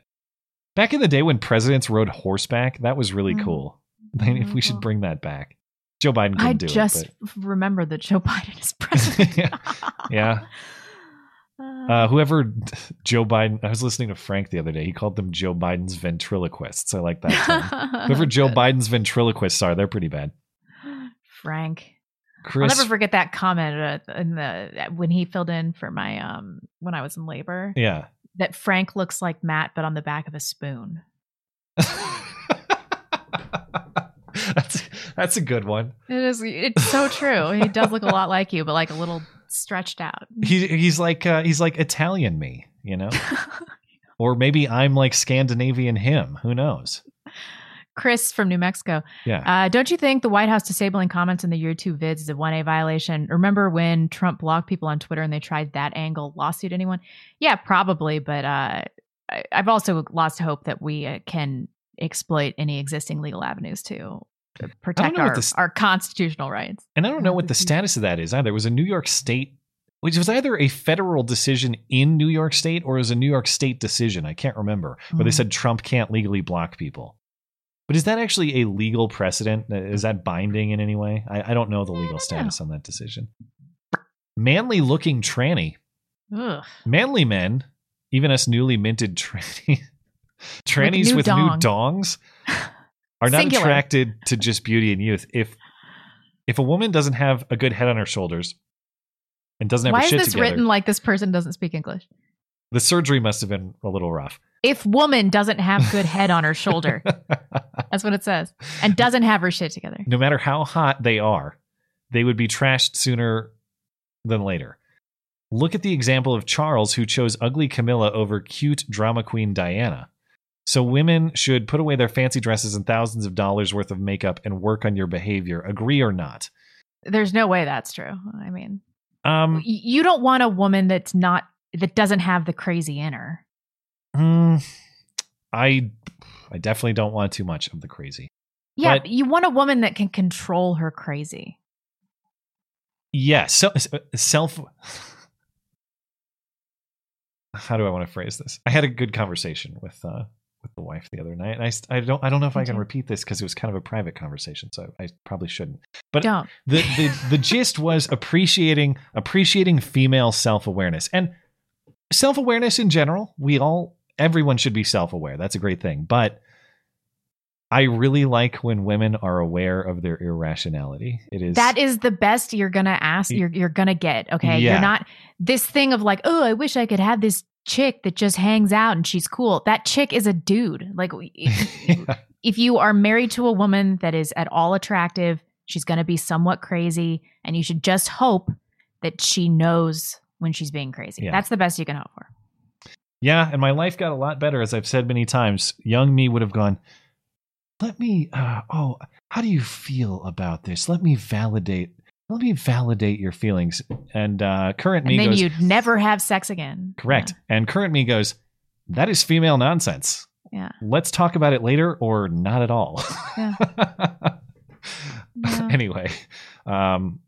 B: back in the day when presidents rode horseback, that was really
C: Mm.
B: cool. if we should bring that back. Joe Biden couldn't do it.
C: I
B: do
C: just
B: it.
C: remembered that Joe Biden is president.
B: Yeah. Uh, whoever Joe Biden, I was listening to Frank the other day. He called them Joe Biden's ventriloquists. I like that. whoever Joe Biden's ventriloquists are, they're pretty bad.
C: Frank.
B: Chris,
C: I'll never forget that comment uh, in the when he filled in for my um when I was in labor.
B: Yeah.
C: That Frank looks like Matt, but on the back of a spoon.
B: that's that's a good one.
C: It is. It's so true. He does look a lot like you, but like a little stretched out.
B: He he's like uh, he's like Italian me, you know, or maybe I'm like Scandinavian him. Who knows?
C: Chris from New Mexico.
B: Yeah.
C: Uh, don't you think the White House disabling comments in the YouTube vids is a 1A violation? Remember when Trump blocked people on Twitter and they tried that angle lawsuit anyone? Yeah, probably. But uh, I, I've also lost hope that we uh, can exploit any existing legal avenues to protect our,
B: this-
C: our constitutional rights.
B: And I don't know what the status of that is either. It was a New York State which was either a federal decision in New York State or was a New York State decision. I can't remember, where they
C: Mhm.
B: said Trump can't legally block people. But is that actually a legal precedent? Is that binding in any way? I, I don't know the legal status on that decision. Manly looking tranny.
C: Ugh.
B: Manly men, even us newly minted tranny, trannies
C: new
B: with
C: dong.
B: new dongs, are not
C: Singular.
B: attracted to just beauty and youth. If if a woman doesn't have a good head on her shoulders and doesn't have
C: Why
B: her
C: is this written like this person doesn't speak English?
B: the surgery must have been a little rough.
C: If woman doesn't have good head on her shoulder, that's what it says, and doesn't have her shit together.
B: No matter how hot they are, they would be trashed sooner than later. Look at the example of Charles, who chose ugly Camilla over cute drama queen Diana. So women should put away their fancy dresses and thousands of dollars worth of makeup and work on your behavior. Agree or not?
C: There's no way that's true. I mean,
B: Um,
C: you don't want a woman that's not that doesn't have the crazy in her.
B: Mm, I, I definitely don't want too much of the crazy.
C: Yeah,
B: But-
C: you want a woman that can control her crazy.
B: Yeah, so, self. How do I want to phrase this? I had a good conversation with uh, with the wife the other night, and I, I don't I don't know if I can repeat this because it was kind of a private conversation, so I probably shouldn't. But
C: Don't.
B: the the the gist was appreciating appreciating female self awareness and self awareness in general. We all everyone should be self aware. That's a great thing, but. I really like when women are aware of their irrationality. It is
C: That is the best you're gonna ask. You're you're gonna get. Okay,
B: Yeah.
C: you're not this thing of like, oh, I wish I could have this chick that just hangs out and she's cool. That chick is a dude. Like, if, if you are married to a woman that is at all attractive, she's gonna be somewhat crazy, and you should just hope that she knows when she's being crazy.
B: Yeah.
C: That's the best you can hope for.
B: Yeah, and my life got a lot better, as I've said many times. Young me would have gone, let me, uh, oh, how do you feel about this? Let me validate, let me validate your feelings. And uh, current
C: And
B: me
C: then
B: goes,
C: you'd never have sex again.
B: correct. And current me goes, that is female nonsense.
C: Yeah.
B: Let's talk about it later or not at all.
C: Yeah. Yeah.
B: anyway, um,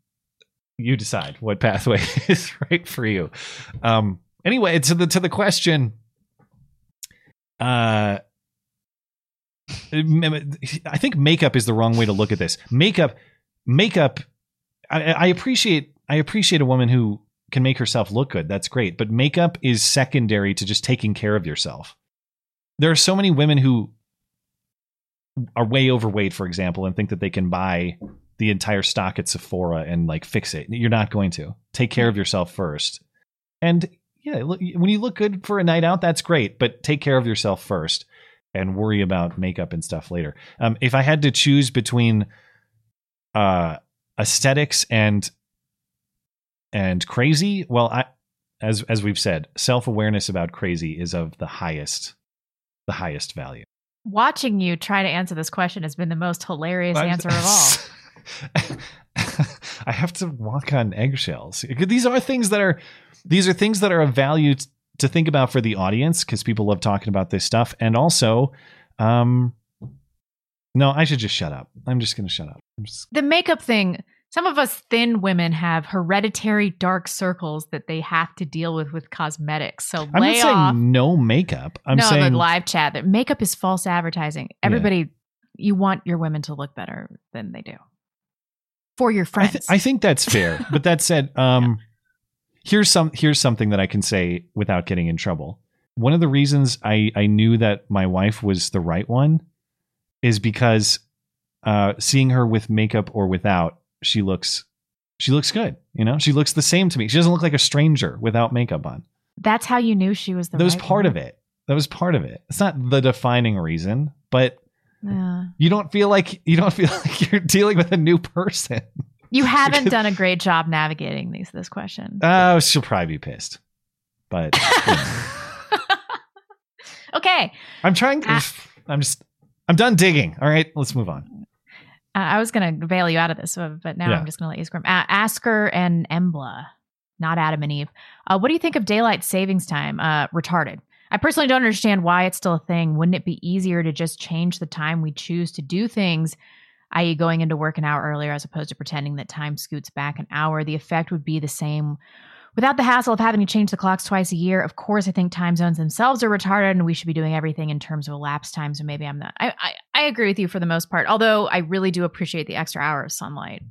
B: you decide what pathway is right for you. Um, anyway, to the to the question, uh, I think makeup is the wrong way to look at this. Makeup, makeup. I, I appreciate I appreciate a woman who can make herself look good. That's great, but makeup is secondary to just taking care of yourself. There are so many women who are way overweight, for example, and think that they can buy the entire stock at Sephora and like fix it. You're not going to. Take care of yourself first. And yeah, when you look good for a night out, that's great, but take care of yourself first and worry about makeup and stuff later. Um, if I had to choose between uh, aesthetics and and crazy, well, I as as we've said, self awareness about crazy is of the highest the highest value.
C: Watching you try to answer this question has been the most hilarious answer of all.
B: I have to walk on eggshells. These are things that are these are things that are of value t- to think about for the audience because people love talking about this stuff, and also, um, no, I should just shut up. I'm just going to shut up. Just,
C: the makeup thing some of us thin women have hereditary dark circles that they have to deal with with cosmetics so
B: I'm
C: lay
B: not saying
C: off
B: no makeup. I'm
C: no
B: saying
C: the live chat that makeup is false advertising everybody you want your women to look better than they do for your
B: I,
C: friends
B: th- I think that's fair. but that said, um, here's some here's something that I can say without getting in trouble. One of the reasons I I knew that my wife was the right one is because uh, seeing her with makeup or without, she looks she looks good. You know, she looks the same to me. She doesn't look like a stranger without makeup on.
C: that's how you knew she was the
B: that was
C: right
B: part
C: one.
B: of it. That was part of it. It's not the defining reason, but
C: Yeah.
B: you don't feel like you don't feel like you're dealing with a new person.
C: you haven't done a great job navigating these this question
B: Oh, she'll probably be pissed. But you know.
C: okay
B: I'm trying. I'm just. I'm done digging. All right, let's move on.
C: Uh, I was going to bail you out of this, uh, but now
B: Yeah.
C: I'm just going to let you scream. Uh, Askr and Embla, not Adam and Eve. Uh, what do you think of daylight savings time? Uh, retarded. I personally don't understand why it's still a thing. Wouldn't it be easier to just change the time we choose to do things, i.e., going into work an hour earlier as opposed to pretending that time scoots back an hour? The effect would be the same Without the hassle of having to change the clocks twice a year, of course, I think time zones themselves are retarded, and we should be doing everything in terms of elapsed time. So maybe I'm not. I, I I agree with you for the most part. Although I really do appreciate the extra hour of sunlight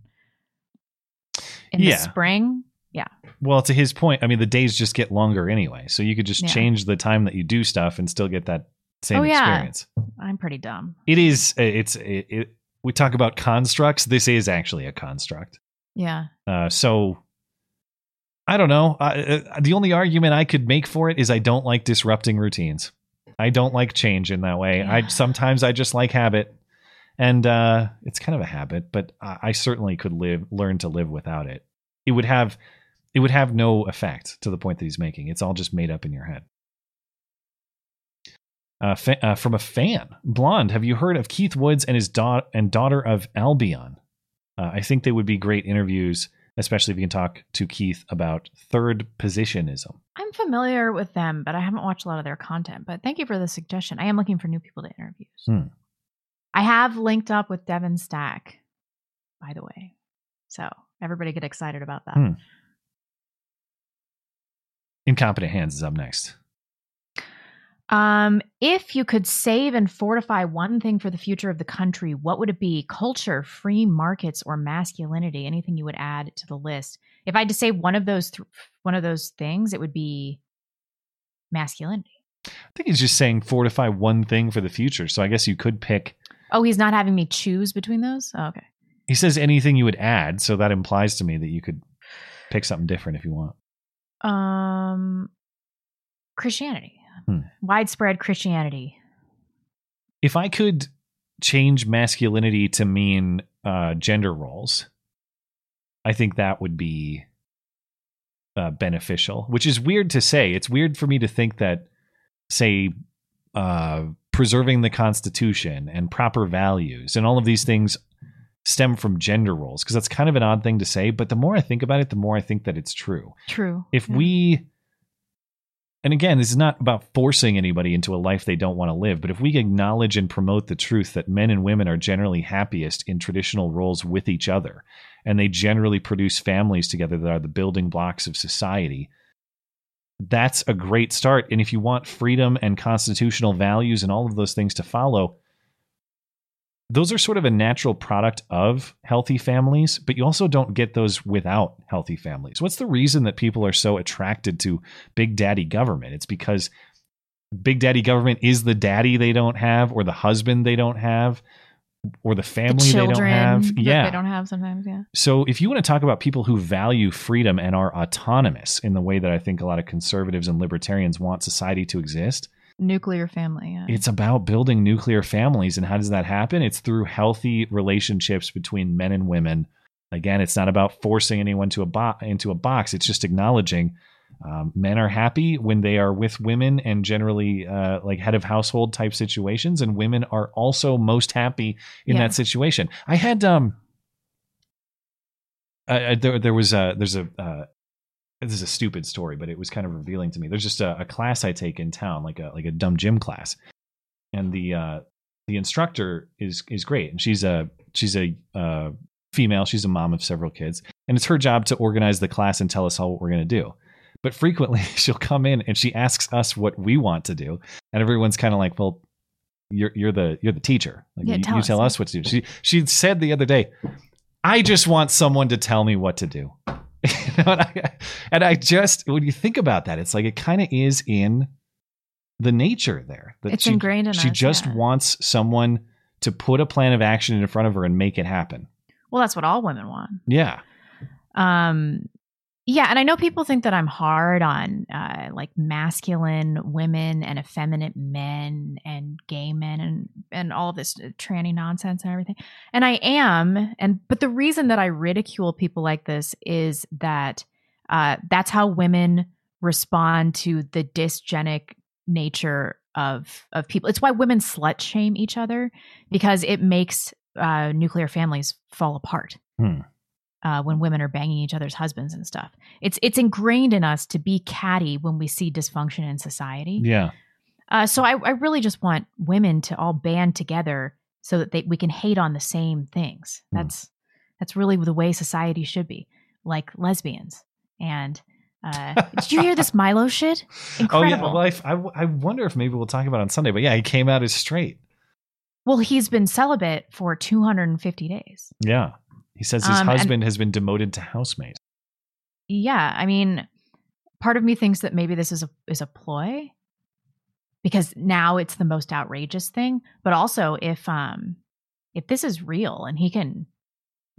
C: in
B: Yeah.
C: the spring. Yeah,
B: Well, to his point, I mean, the days just get longer anyway. So you could just
C: Yeah.
B: change the time that you do stuff and still get that same
C: oh yeah,
B: experience.
C: I'm pretty dumb.
B: It is. It's. It, it, we talk about constructs. This is actually a construct.
C: Yeah.
B: Uh, so I don't know. I, uh, the only argument I could make for it is I don't like disrupting routines. I don't like change in that way. I sometimes I just like habit, and uh, it's kind of a habit. But I, I certainly could live, learn to live without it. It would have, it would have no effect to the point that he's making. It's all just made up in your head. Uh, fa- uh, from a fan, blonde. Have you heard of Keith Woods and his da- and daughter of Albion? Uh, I think they would be great interviews, especially if you can talk to Keith about third positionism.
C: I'm familiar with them, but I haven't watched a lot of their content. But thank you for the suggestion. I am looking for new people to interview.
B: Hmm.
C: I have linked up with Devon Stack, by the way. So everybody get excited about that.
B: Hmm. Incompetent Hands is up next.
C: Um, if you could save and fortify one thing for the future of the country, what would it be? Culture, free markets, or masculinity? Anything you would add to the list? If I had to say one of those, th- one of those things, it would be masculinity.
B: I think he's just saying fortify one thing for the future. So I guess you could pick.
C: Oh, he's not having me choose between those. Oh, okay.
B: He says anything you would add, so that implies to me that you could pick something different if you want.
C: Um, Christianity,
B: Hmm.
C: widespread Christianity.
B: If I could change masculinity to mean uh, gender roles, I think that would be uh, beneficial. Which is weird to say. It's weird for me to think that, say, uh, preserving the Constitution and proper values and all of these things stem from gender roles because that's kind of an odd thing to say. But the more I think about it, the more I think that it's true.
C: True.
B: If we, and again, this is not about forcing anybody into a life they don't want to live, but if we acknowledge and promote the truth that men and women are generally happiest in traditional roles with each other, and they generally produce families together that are the building blocks of society, that's a great start. And if you want freedom and constitutional values and all of those things to follow, those are sort of a natural product of healthy families, but you also don't get those without healthy families. What's the reason that people are so attracted to big daddy government? It's because big daddy government is the daddy they don't have, or the husband they don't have, or the family
C: the
B: they don't have. Yeah.
C: they don't have sometimes. Yeah.
B: So, if you want to talk about people who value freedom and are autonomous in the way that I think a lot of conservatives and libertarians want society to exist,
C: Nuclear family. Yeah.
B: it's about building nuclear families. And how does that happen? It's through healthy relationships between men and women. Again, it's not about forcing anyone to a bo- into a box. It's just acknowledging um, men are happy when they are with women and generally uh, like head of household type situations, and women are also most happy in
C: Yeah.
B: that situation. I had um, I- there there was a there's a uh, this is a stupid story, but it was kind of revealing to me. There's just a, a class I take in town, like a like a dumb gym class, and the uh, the instructor is is great, and she's a she's a uh, female. She's a mom of several kids, and it's her job to organize the class and tell us all what we're going to do. But frequently, she'll come in and she asks us what we want to do, and everyone's kind of like, "Well, you're you're the you're the teacher. Like,
C: Yeah,
B: you,
C: tell
B: you
C: us,
B: tell us what to do." She she said the other day, "I just want someone to tell me what to do." You know, and, I, and I just when you think about that, it's like it kind of is in the nature there. That
C: It's
B: she,
C: ingrained in
B: She
C: us,
B: just
C: yeah.
B: wants someone to put a plan of action in front of her and make it happen.
C: Well, that's what all women want.
B: Yeah.
C: Um, yeah, and I know people think that I'm hard on uh, like masculine women and effeminate men and gay men and and all this uh, tranny nonsense and everything. And I am, and but the reason that I ridicule people like this is that uh, that's how women respond to the dysgenic nature of of people. It's why women slut shame each other because it makes uh, nuclear families fall apart
B: Hmm.
C: Uh, when women are banging each other's husbands and stuff. It's it's ingrained in us to be catty when we see dysfunction in society.
B: Yeah.
C: Uh, so I, I really just want women to all band together so that they, we can hate on the same things. That's that's really the way society should be, like lesbians and Uh, did you hear this Milo shit?
B: Oh
C: Incredible.
B: yeah. Well, I, I, I wonder if maybe we'll talk about it on Sunday. But yeah, he came out as straight.
C: Well, he's been celibate for 250 days.
B: Yeah. He says his
C: Um,
B: husband has been demoted to housemaid.
C: Yeah, I mean, part of me thinks that maybe this is a is a ploy because now it's the most outrageous thing. But also, if um if this is real and he can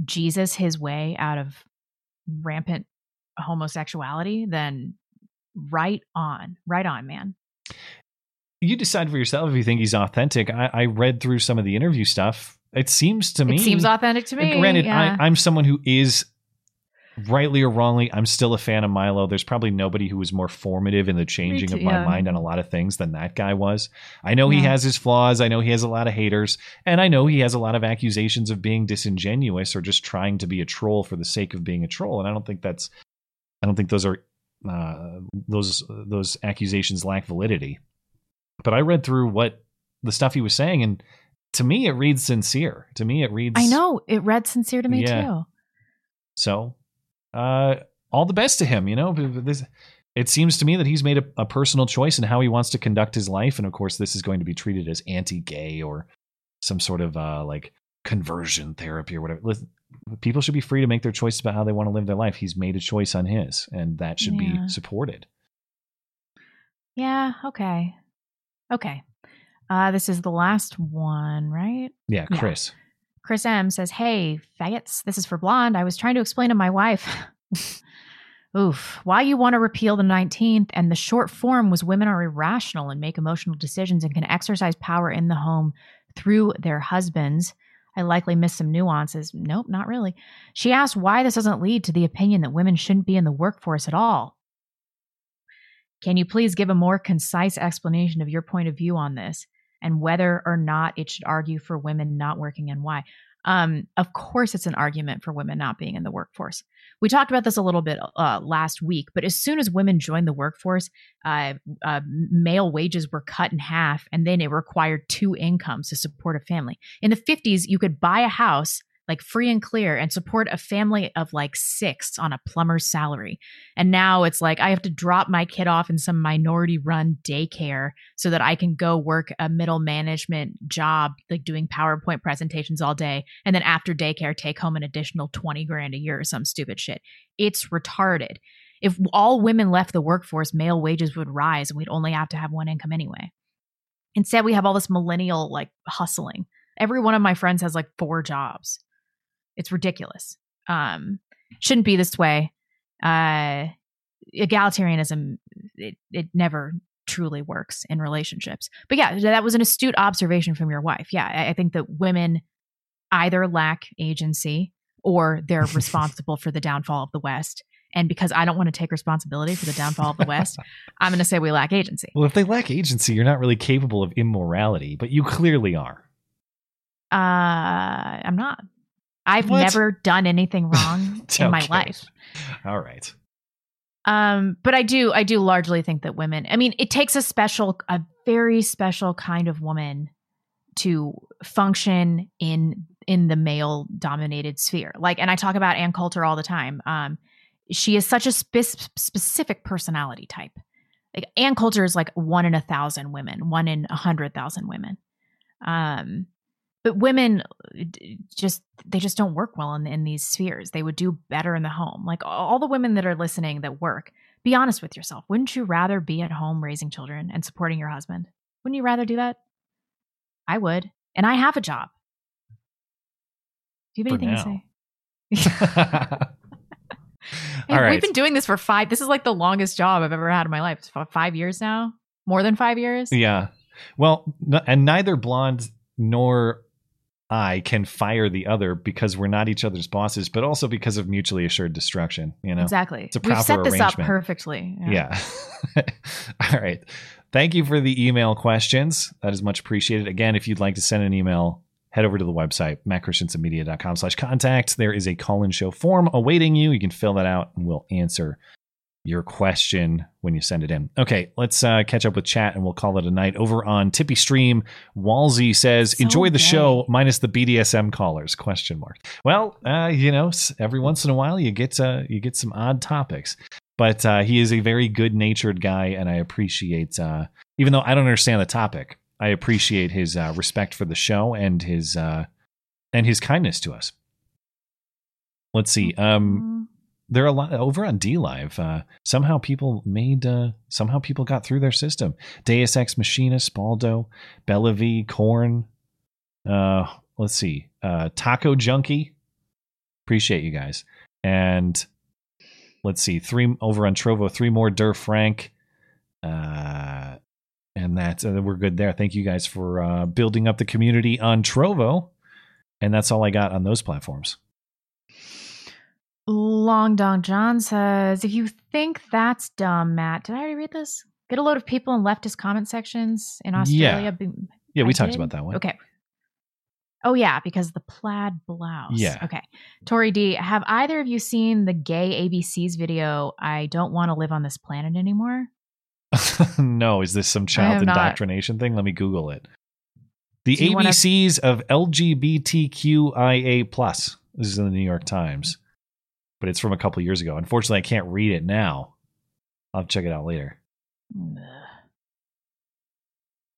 C: Jesus his way out of rampant homosexuality, then right on, right on, man.
B: You decide for yourself if you think he's authentic. I, I read through some of the interview stuff. It seems to me
C: It seems authentic to me.
B: Granted,
C: yeah.
B: I, I'm someone who is rightly or wrongly, I'm still a fan of Milo. There's probably nobody who was more formative in the changing
C: too,
B: of my
C: yeah.
B: mind on a lot of things than that guy was. I know he has his flaws. I know he has a lot of haters, and I know he has a lot of accusations of being disingenuous or just trying to be a troll for the sake of being a troll. And I don't think that's, I don't think those are uh, those those accusations lack validity. But I read through what the stuff he was saying, and to me, it reads sincere. To me, it reads.
C: I know it read sincere to me
B: Yeah.
C: too.
B: So, uh, all the best to him. You know, this, it seems to me that he's made a, a personal choice in how he wants to conduct his life, and of course, this is going to be treated as anti-gay or some sort of uh, like conversion therapy or whatever. Listen, people should be free to make their choices about how they want to live their life. He's made a choice on his, and that should
C: Yeah.
B: be supported.
C: Yeah. Okay. Okay. Uh, this is the last one, right?
B: Yeah,
C: Yeah.
B: Chris.
C: Chris M says, Hey, faggots, this is for Blonde. I was trying to explain to my wife, oof, why you want to repeal the 19th. And the short form was women are irrational and make emotional decisions and can exercise power in the home through their husbands. I likely missed some nuances. Nope, not really. She asked why this doesn't lead to the opinion that women shouldn't be in the workforce at all. Can you please give a more concise explanation of your point of view on this and whether or not it should argue for women not working and why? Um, of course, it's an argument for women not being in the workforce. We talked about this a little bit uh, last week, but as soon as women joined the workforce, uh, uh, male wages were cut in half, and then it required two incomes to support a family. In the 50s, you could buy a house like free and clear and support a family of like six on a plumber's salary. And now it's like I have to drop my kid off in some minority run daycare so that I can go work a middle management job, like doing PowerPoint presentations all day. And then after daycare, take home an additional 20 grand a year or some stupid shit. It's retarded. If all women left the workforce, male wages would rise and we'd only have to have one income anyway. Instead, we have all this millennial like hustling. Every one of my friends has like four jobs. It's ridiculous. Um, shouldn't be this way. Uh, egalitarianism, it, it never truly works in relationships. But yeah, that was an astute observation from your wife. Yeah, I, I think that women either lack agency or they're responsible for the downfall of the West. And because I don't want to take responsibility for the downfall of the West, I'm going to say we lack agency.
B: Well, if they lack agency, you're not really capable of immorality, but you clearly are.
C: Uh, I'm not. I've
B: What?
C: never done anything wrong in my
B: Okay.
C: life.
B: All right.
C: Um, but I do, I do largely think that women. I mean, it takes a special, a very special kind of woman to function in in the male dominated sphere. Like, and I talk about Ann Coulter all the time. Um, she is such a spe- specific personality type. Like Ann Coulter is like one in a thousand women, one in a hundred thousand women. Um, but women uh, just they just don't work well in, in these spheres. They would do better in the home. Like all the women that are listening that work be honest with yourself. Wouldn't you rather be at home raising children and supporting your husband? Wouldn't you rather do that? I would. And i have a job. Do you have anything to say? Hey,
B: All right.
C: we've been doing this for five this is like the longest job i've ever had in my life. It's five years now? More than five years?
B: Yeah. Well, n- and neither Blonde nor I can fire the other because we're not each other's bosses, but also because of mutually assured destruction. You know,
C: exactly
B: It's a
C: we've
B: proper
C: set this up perfectly
B: Yeah. All right. Thank you for the email questions. That is much appreciated. Again, if you'd like to send an email, head over to the website, mattchristiansenmedia.com slash contact. There is a call-in show form awaiting you. You can fill that out and we'll answer your question when you send it in. Okay, let's uh, catch up with chat and we'll call it a night. Over on TipeeeStream, Walsey says, enjoy the show minus the BDSM callers, question mark. Well, uh, you know, every once in a while you get uh, you get some odd topics. but uh, he is a very good natured guy, and I appreciate, uh, even though I don't understand the topic, I appreciate his uh, respect for the show and his uh, and his kindness to us. Let's see. Um, there are a lot over on DLive. Uh, somehow people made. Uh, somehow people got through their system. Deus Ex Machina, Spaldo, Bellevue, Corn. Uh, let's see. Uh, Taco Junkie. Appreciate you guys. And let's see. Three over on Trovo. Three more. Der Frank. Uh, and that's uh, we're good there. Thank you guys for uh, building up the community on Trovo. And that's all I got on those platforms.
C: Long Dong John says, if you think that's dumb, Matt, did I already read this? Get a load of people in leftist comment sections in Australia.
B: Yeah. Yeah, we
C: I
B: talked
C: did?
B: about that one.
C: Okay. Oh yeah, because the plaid blouse.
B: Yeah.
C: Okay. Tori D, have either of you seen the gay ABC's video? I don't want to live on this planet anymore.
B: no, is this some child
C: have not.
B: indoctrination thing? Let me Google it. The
C: you wanna-
B: ABCs of LGBTQIA plus. This is in the New York Times, but it's from a couple years ago. Unfortunately, I can't read it now. I'll check it out later.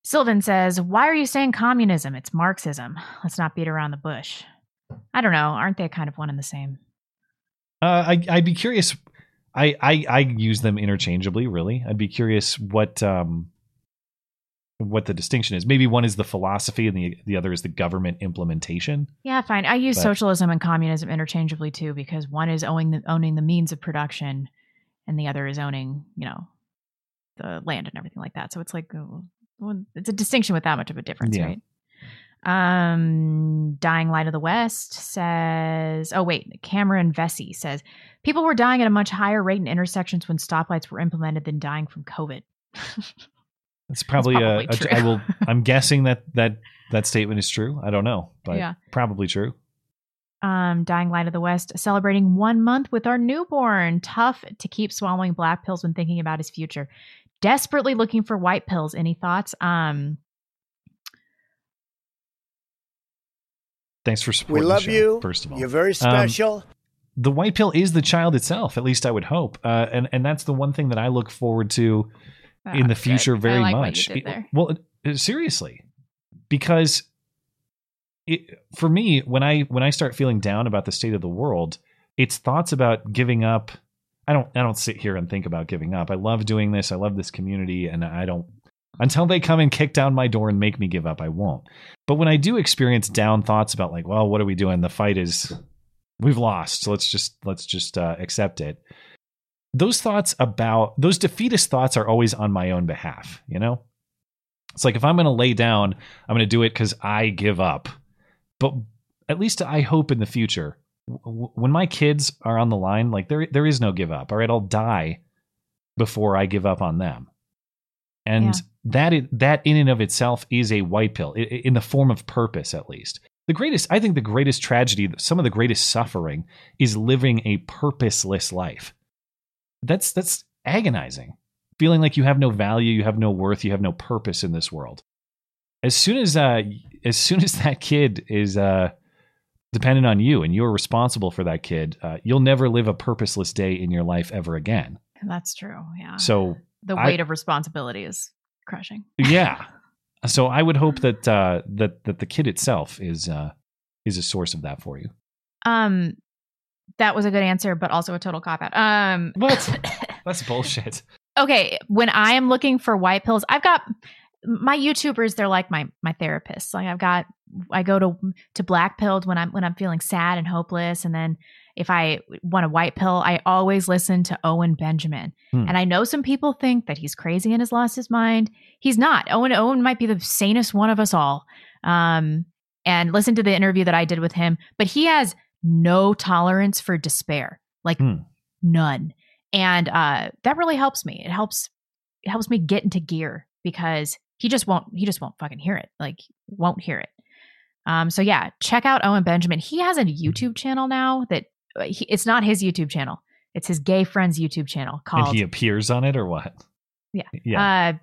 C: Sylvan says, Why are you saying communism? It's Marxism. Let's not beat around the bush. I don't know. Aren't they kind of one and the same?
B: Uh, I, I'd be curious. I, I I use them interchangeably. Really, I'd be curious what um what the distinction is. Maybe one is the philosophy, and the the other is the government implementation.
C: Yeah, fine. I use
B: But-
C: socialism and communism interchangeably too, because one is owning the owning the means of production, and the other is owning, you know, the land and everything like that. So it's like, uh, it's a distinction with that much of a difference,
B: Yeah.
C: right? Um, Dying Light of the West says, oh, wait, Cameron Vesey says, people were dying at a much higher rate in intersections when stoplights were implemented than dying from COVID.
B: It's probably,
C: probably
B: a, a-
C: true.
B: I will. I'm guessing that that that statement is true. I don't know, but
C: Yeah.
B: probably true.
C: um, Dying Light of the West, celebrating one month with our newborn. Tough to keep swallowing black pills when thinking about his future. Desperately looking for white pills. Any thoughts? Um,
B: Thanks for supporting. We
P: love
B: show,
P: you.
B: First of all,
P: You're very
B: Um,
P: special.
B: the white pill is the child itself. At least I would hope, uh, and and that's the one thing that I look forward to in
C: Ah,
B: the
C: good.
B: future
C: I
B: very
C: like
B: much. It- well, uh, seriously, because it, for me, when I when I start feeling down about the state of the world, it's thoughts about giving up. I don't I don't sit here and think about giving up. I love doing this. I love this community, and I don't until they come and kick down my door and make me give up. I won't. But when I do experience down thoughts about like, well, what are we doing? The fight is we've lost. So let's just let's just uh, accept it. Those thoughts about those defeatist thoughts are always on my own behalf. You know, it's like if I'm going to lay down, I'm going to do it because I give up. But at least I hope in the future, w- when my kids are on the line, like there there is no give up. All right, I'll die before I give up on them. And
C: Yeah.
B: that that in and of itself is a white pill in the form of purpose, at least. The greatest, I think, the greatest tragedy, some of the greatest suffering, is living a purposeless life. That's that's agonizing. Feeling like you have no value, you have no worth, you have no purpose in this world. As soon as uh, as soon as that kid is uh, dependent on you and you're responsible for that kid, uh, you'll never live a purposeless day in your life ever again.
C: that's true. Yeah.
B: So
C: the
B: I-
C: weight of responsibility is crushing.
B: yeah. So I would hope that uh, that that the kid itself is uh, is a source of that for you.
C: Um, that was a good answer, but also a total cop out. Um,
B: what? That's bullshit.
C: okay when i am looking for white pills i've got my youtubers they're like my my therapists like i've got i go to to black pilled when i'm when i'm feeling sad and hopeless and then if i want a white pill i always listen to owen benjamin
S: Hmm.
C: and i know some people think that he's crazy and has lost his mind he's not owen owen might be the sanest one of us all um and listen to the interview that i did with him but he has no tolerance for despair like none. And uh that really helps me. It helps it helps me get into gear because he just won't he just won't fucking hear it like won't hear it. Um so yeah check out owen benjamin. He has a youtube channel now that uh, he, it's not his youtube channel. It's his gay friends youtube channel called
B: and he appears on it or what?
C: yeah.
B: Yeah.
C: uh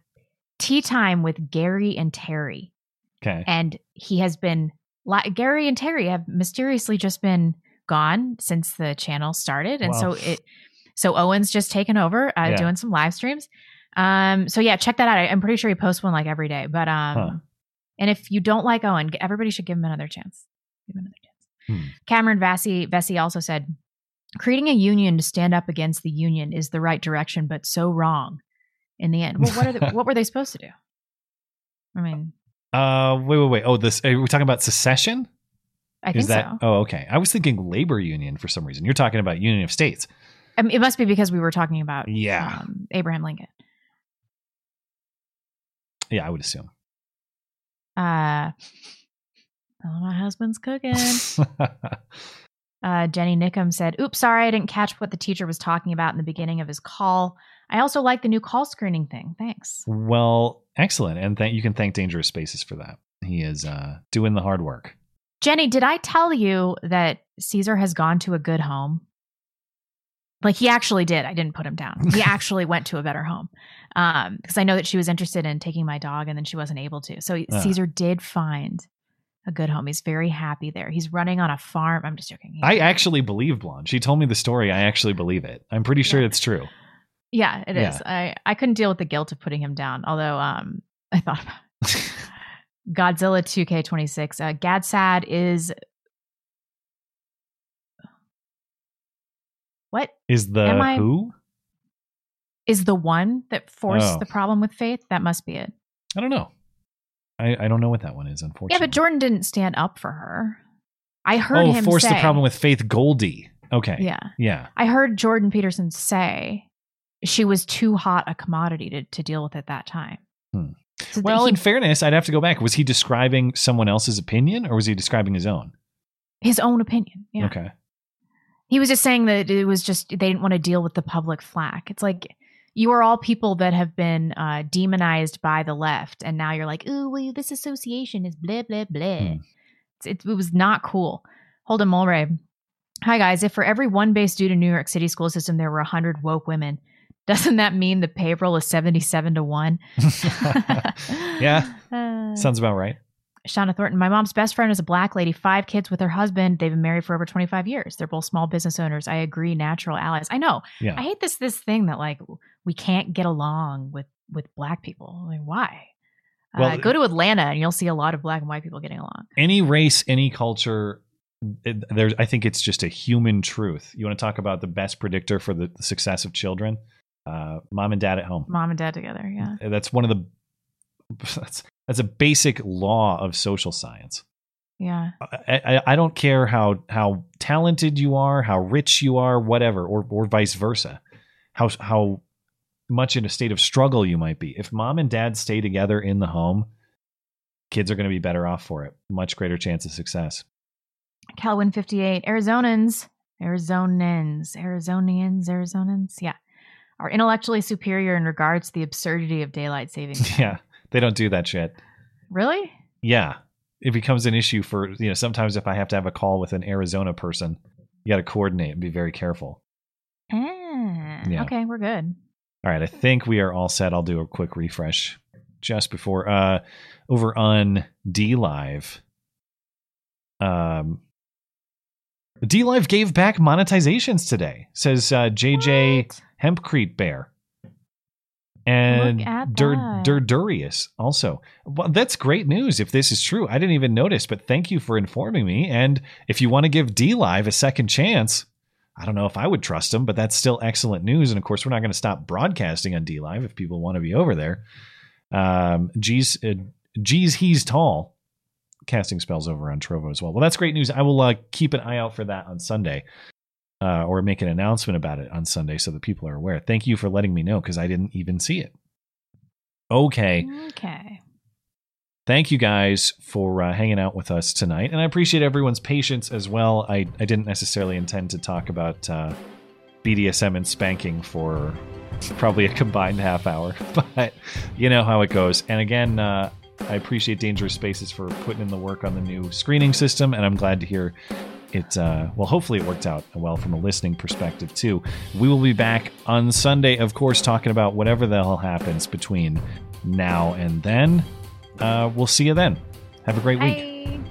C: tea time with gary and terry.
B: Okay.
C: and he has been Gary and Terry have mysteriously just been gone since the channel started, and so it So Owen's just taken over, uh,
B: Yeah.
C: doing some live streams. Um, so yeah, check that out. I, I'm pretty sure he posts one like every day. But um,
B: Huh.
C: and if you don't like Owen, everybody should give him another chance. Give him another chance.
B: Hmm.
C: Cameron Vesey Vesey also said, creating a union to stand up against the union is the right direction, but so wrong in the end. Well, what are the, what were they supposed to do? I mean,
B: Uh, wait, wait, wait. Oh, this are we talking about secession?
C: I
B: Is
C: think
B: that?
C: so.
B: Oh, okay. I was thinking labor union for some reason. You're talking about Union of States.
C: I mean, it must be because we were talking about
B: Yeah.
C: um, Abraham Lincoln.
B: Yeah, I would assume.
C: Uh, oh, my husband's cooking. Uh, Jenny Nickham said, Oops, sorry, I didn't catch what the teacher was talking about in the beginning of his call. I also like the new call screening thing. Thanks.
B: well, excellent, and thank you can thank Dangerous Spaces for that. He is uh, doing the hard work.
C: Jenny, did I tell you that Caesar has gone to a good home? Like he actually did. I didn't put him down. He actually went to a better home. Um, because I know that she was interested in taking my dog and then she wasn't able to. So
B: Ah.
C: Caesar did find a good home. He's very happy there. He's running on a farm. I'm just joking. He-
B: I actually believe Blonde. She told me the story. I actually believe it. I'm pretty sure it's true.
C: Yeah, it is.
B: Yeah.
C: I I couldn't deal with the guilt of putting him down. Although um I thought about it. Godzilla 2K26. Uh, Gad Saad is what
B: Is the
C: Am I-
B: who?
C: is the one that forced
B: Oh.
C: the problem with Faith? That must be it.
B: I don't know. I, I don't know what that one is. Unfortunately, yeah,
C: but Jordan didn't stand up for her. I heard
B: oh,
C: him
B: force the problem with Faith Goldy. Okay.
C: Yeah.
B: Yeah.
C: I heard Jordan Peterson say she was too hot a commodity to, to deal with at that time.
B: Hmm.
C: So
B: Well,
C: he-
B: in fairness, I'd have to go back. Was he describing someone else's opinion, or was he describing his own?
C: his own opinion. Yeah.
B: Okay.
C: He was just saying that it was just they didn't want to deal with the public flack. It's like you are all people that have been uh, demonized by the left, and now you're like, "Ooh, well, this association is blah blah blah."
B: Hmm.
C: It, it was not cool. Holden Mulray. Hi guys. If for every one base due to New York City school system there were hundred woke women, doesn't that mean the payroll is seventy-seven to one?
B: Yeah.
C: Uh,
B: Sounds about right.
C: Shauna Thornton, my mom's best friend is a black lady, five kids with her husband. They've been married for over 25 years. They're both small business owners. I agree, natural allies. I know.
B: Yeah.
C: I hate this this thing that like we can't get along with with black people. Like why?
B: Well,
C: uh, go to Atlanta and you'll see a lot of black and white people getting along.
B: Any race, any culture, it, there's. I think it's just a human truth. You want to talk about the best predictor for the, the success of children? Uh, mom and dad at home.
C: Mom and dad together. Yeah.
B: That's one of the. That's that's a basic law of social science.
C: Yeah.
B: I, I, I don't care how how talented you are, how rich you are, whatever, or or vice versa. How how much in a state of struggle you might be. If mom and dad stay together in the home, kids are going to be better off for it. Much greater chance of success.
C: Calvin 58. Arizonans, Arizonans, Arizonians, Arizonans. Yeah. Are intellectually superior in regards to the absurdity of daylight saving. time.
B: Yeah, they don't do that shit.
C: really?
B: Yeah, it becomes an issue for you know. Sometimes if I have to have a call with an Arizona person, you got to coordinate and be very careful.
C: Ah,
B: Yeah.
C: Okay, we're good.
B: All right, I think we are all set. I'll do a quick refresh just before uh over on DLive. Um DLive gave back monetizations today, says uh JJ Hempcrete Bear. And Dur- Durdurius also. Well, that's great news if this is true. I didn't even notice, but thank you for informing me. And if you want to give DLive a second chance, I don't know if I would trust him, but that's still excellent news. And of course, we're not going to stop broadcasting on DLive if people want to be over there. Um, geez, uh, geez, he's tall. Casting spells over on Trovo as well. Well, that's great news. I will uh, keep an eye out for that on Sunday, uh, or make an announcement about it on Sunday so that people are aware. Thank you for letting me know because I didn't even see it. Okay.
C: Okay.
B: Thank you guys for uh, hanging out with us tonight, and I appreciate everyone's patience as well. I, I didn't necessarily intend to talk about uh, BDSM and spanking for probably a combined half hour, but you know how it goes. And again, uh, I appreciate Dangerous Spaces for putting in the work on the new screening system, and I'm glad to hear it. Uh, well, hopefully, it worked out well from a listening perspective too. We will be back on Sunday, of course, talking about whatever the hell happens between now and then. Uh, we'll see you then. Have a great week.
C: Bye.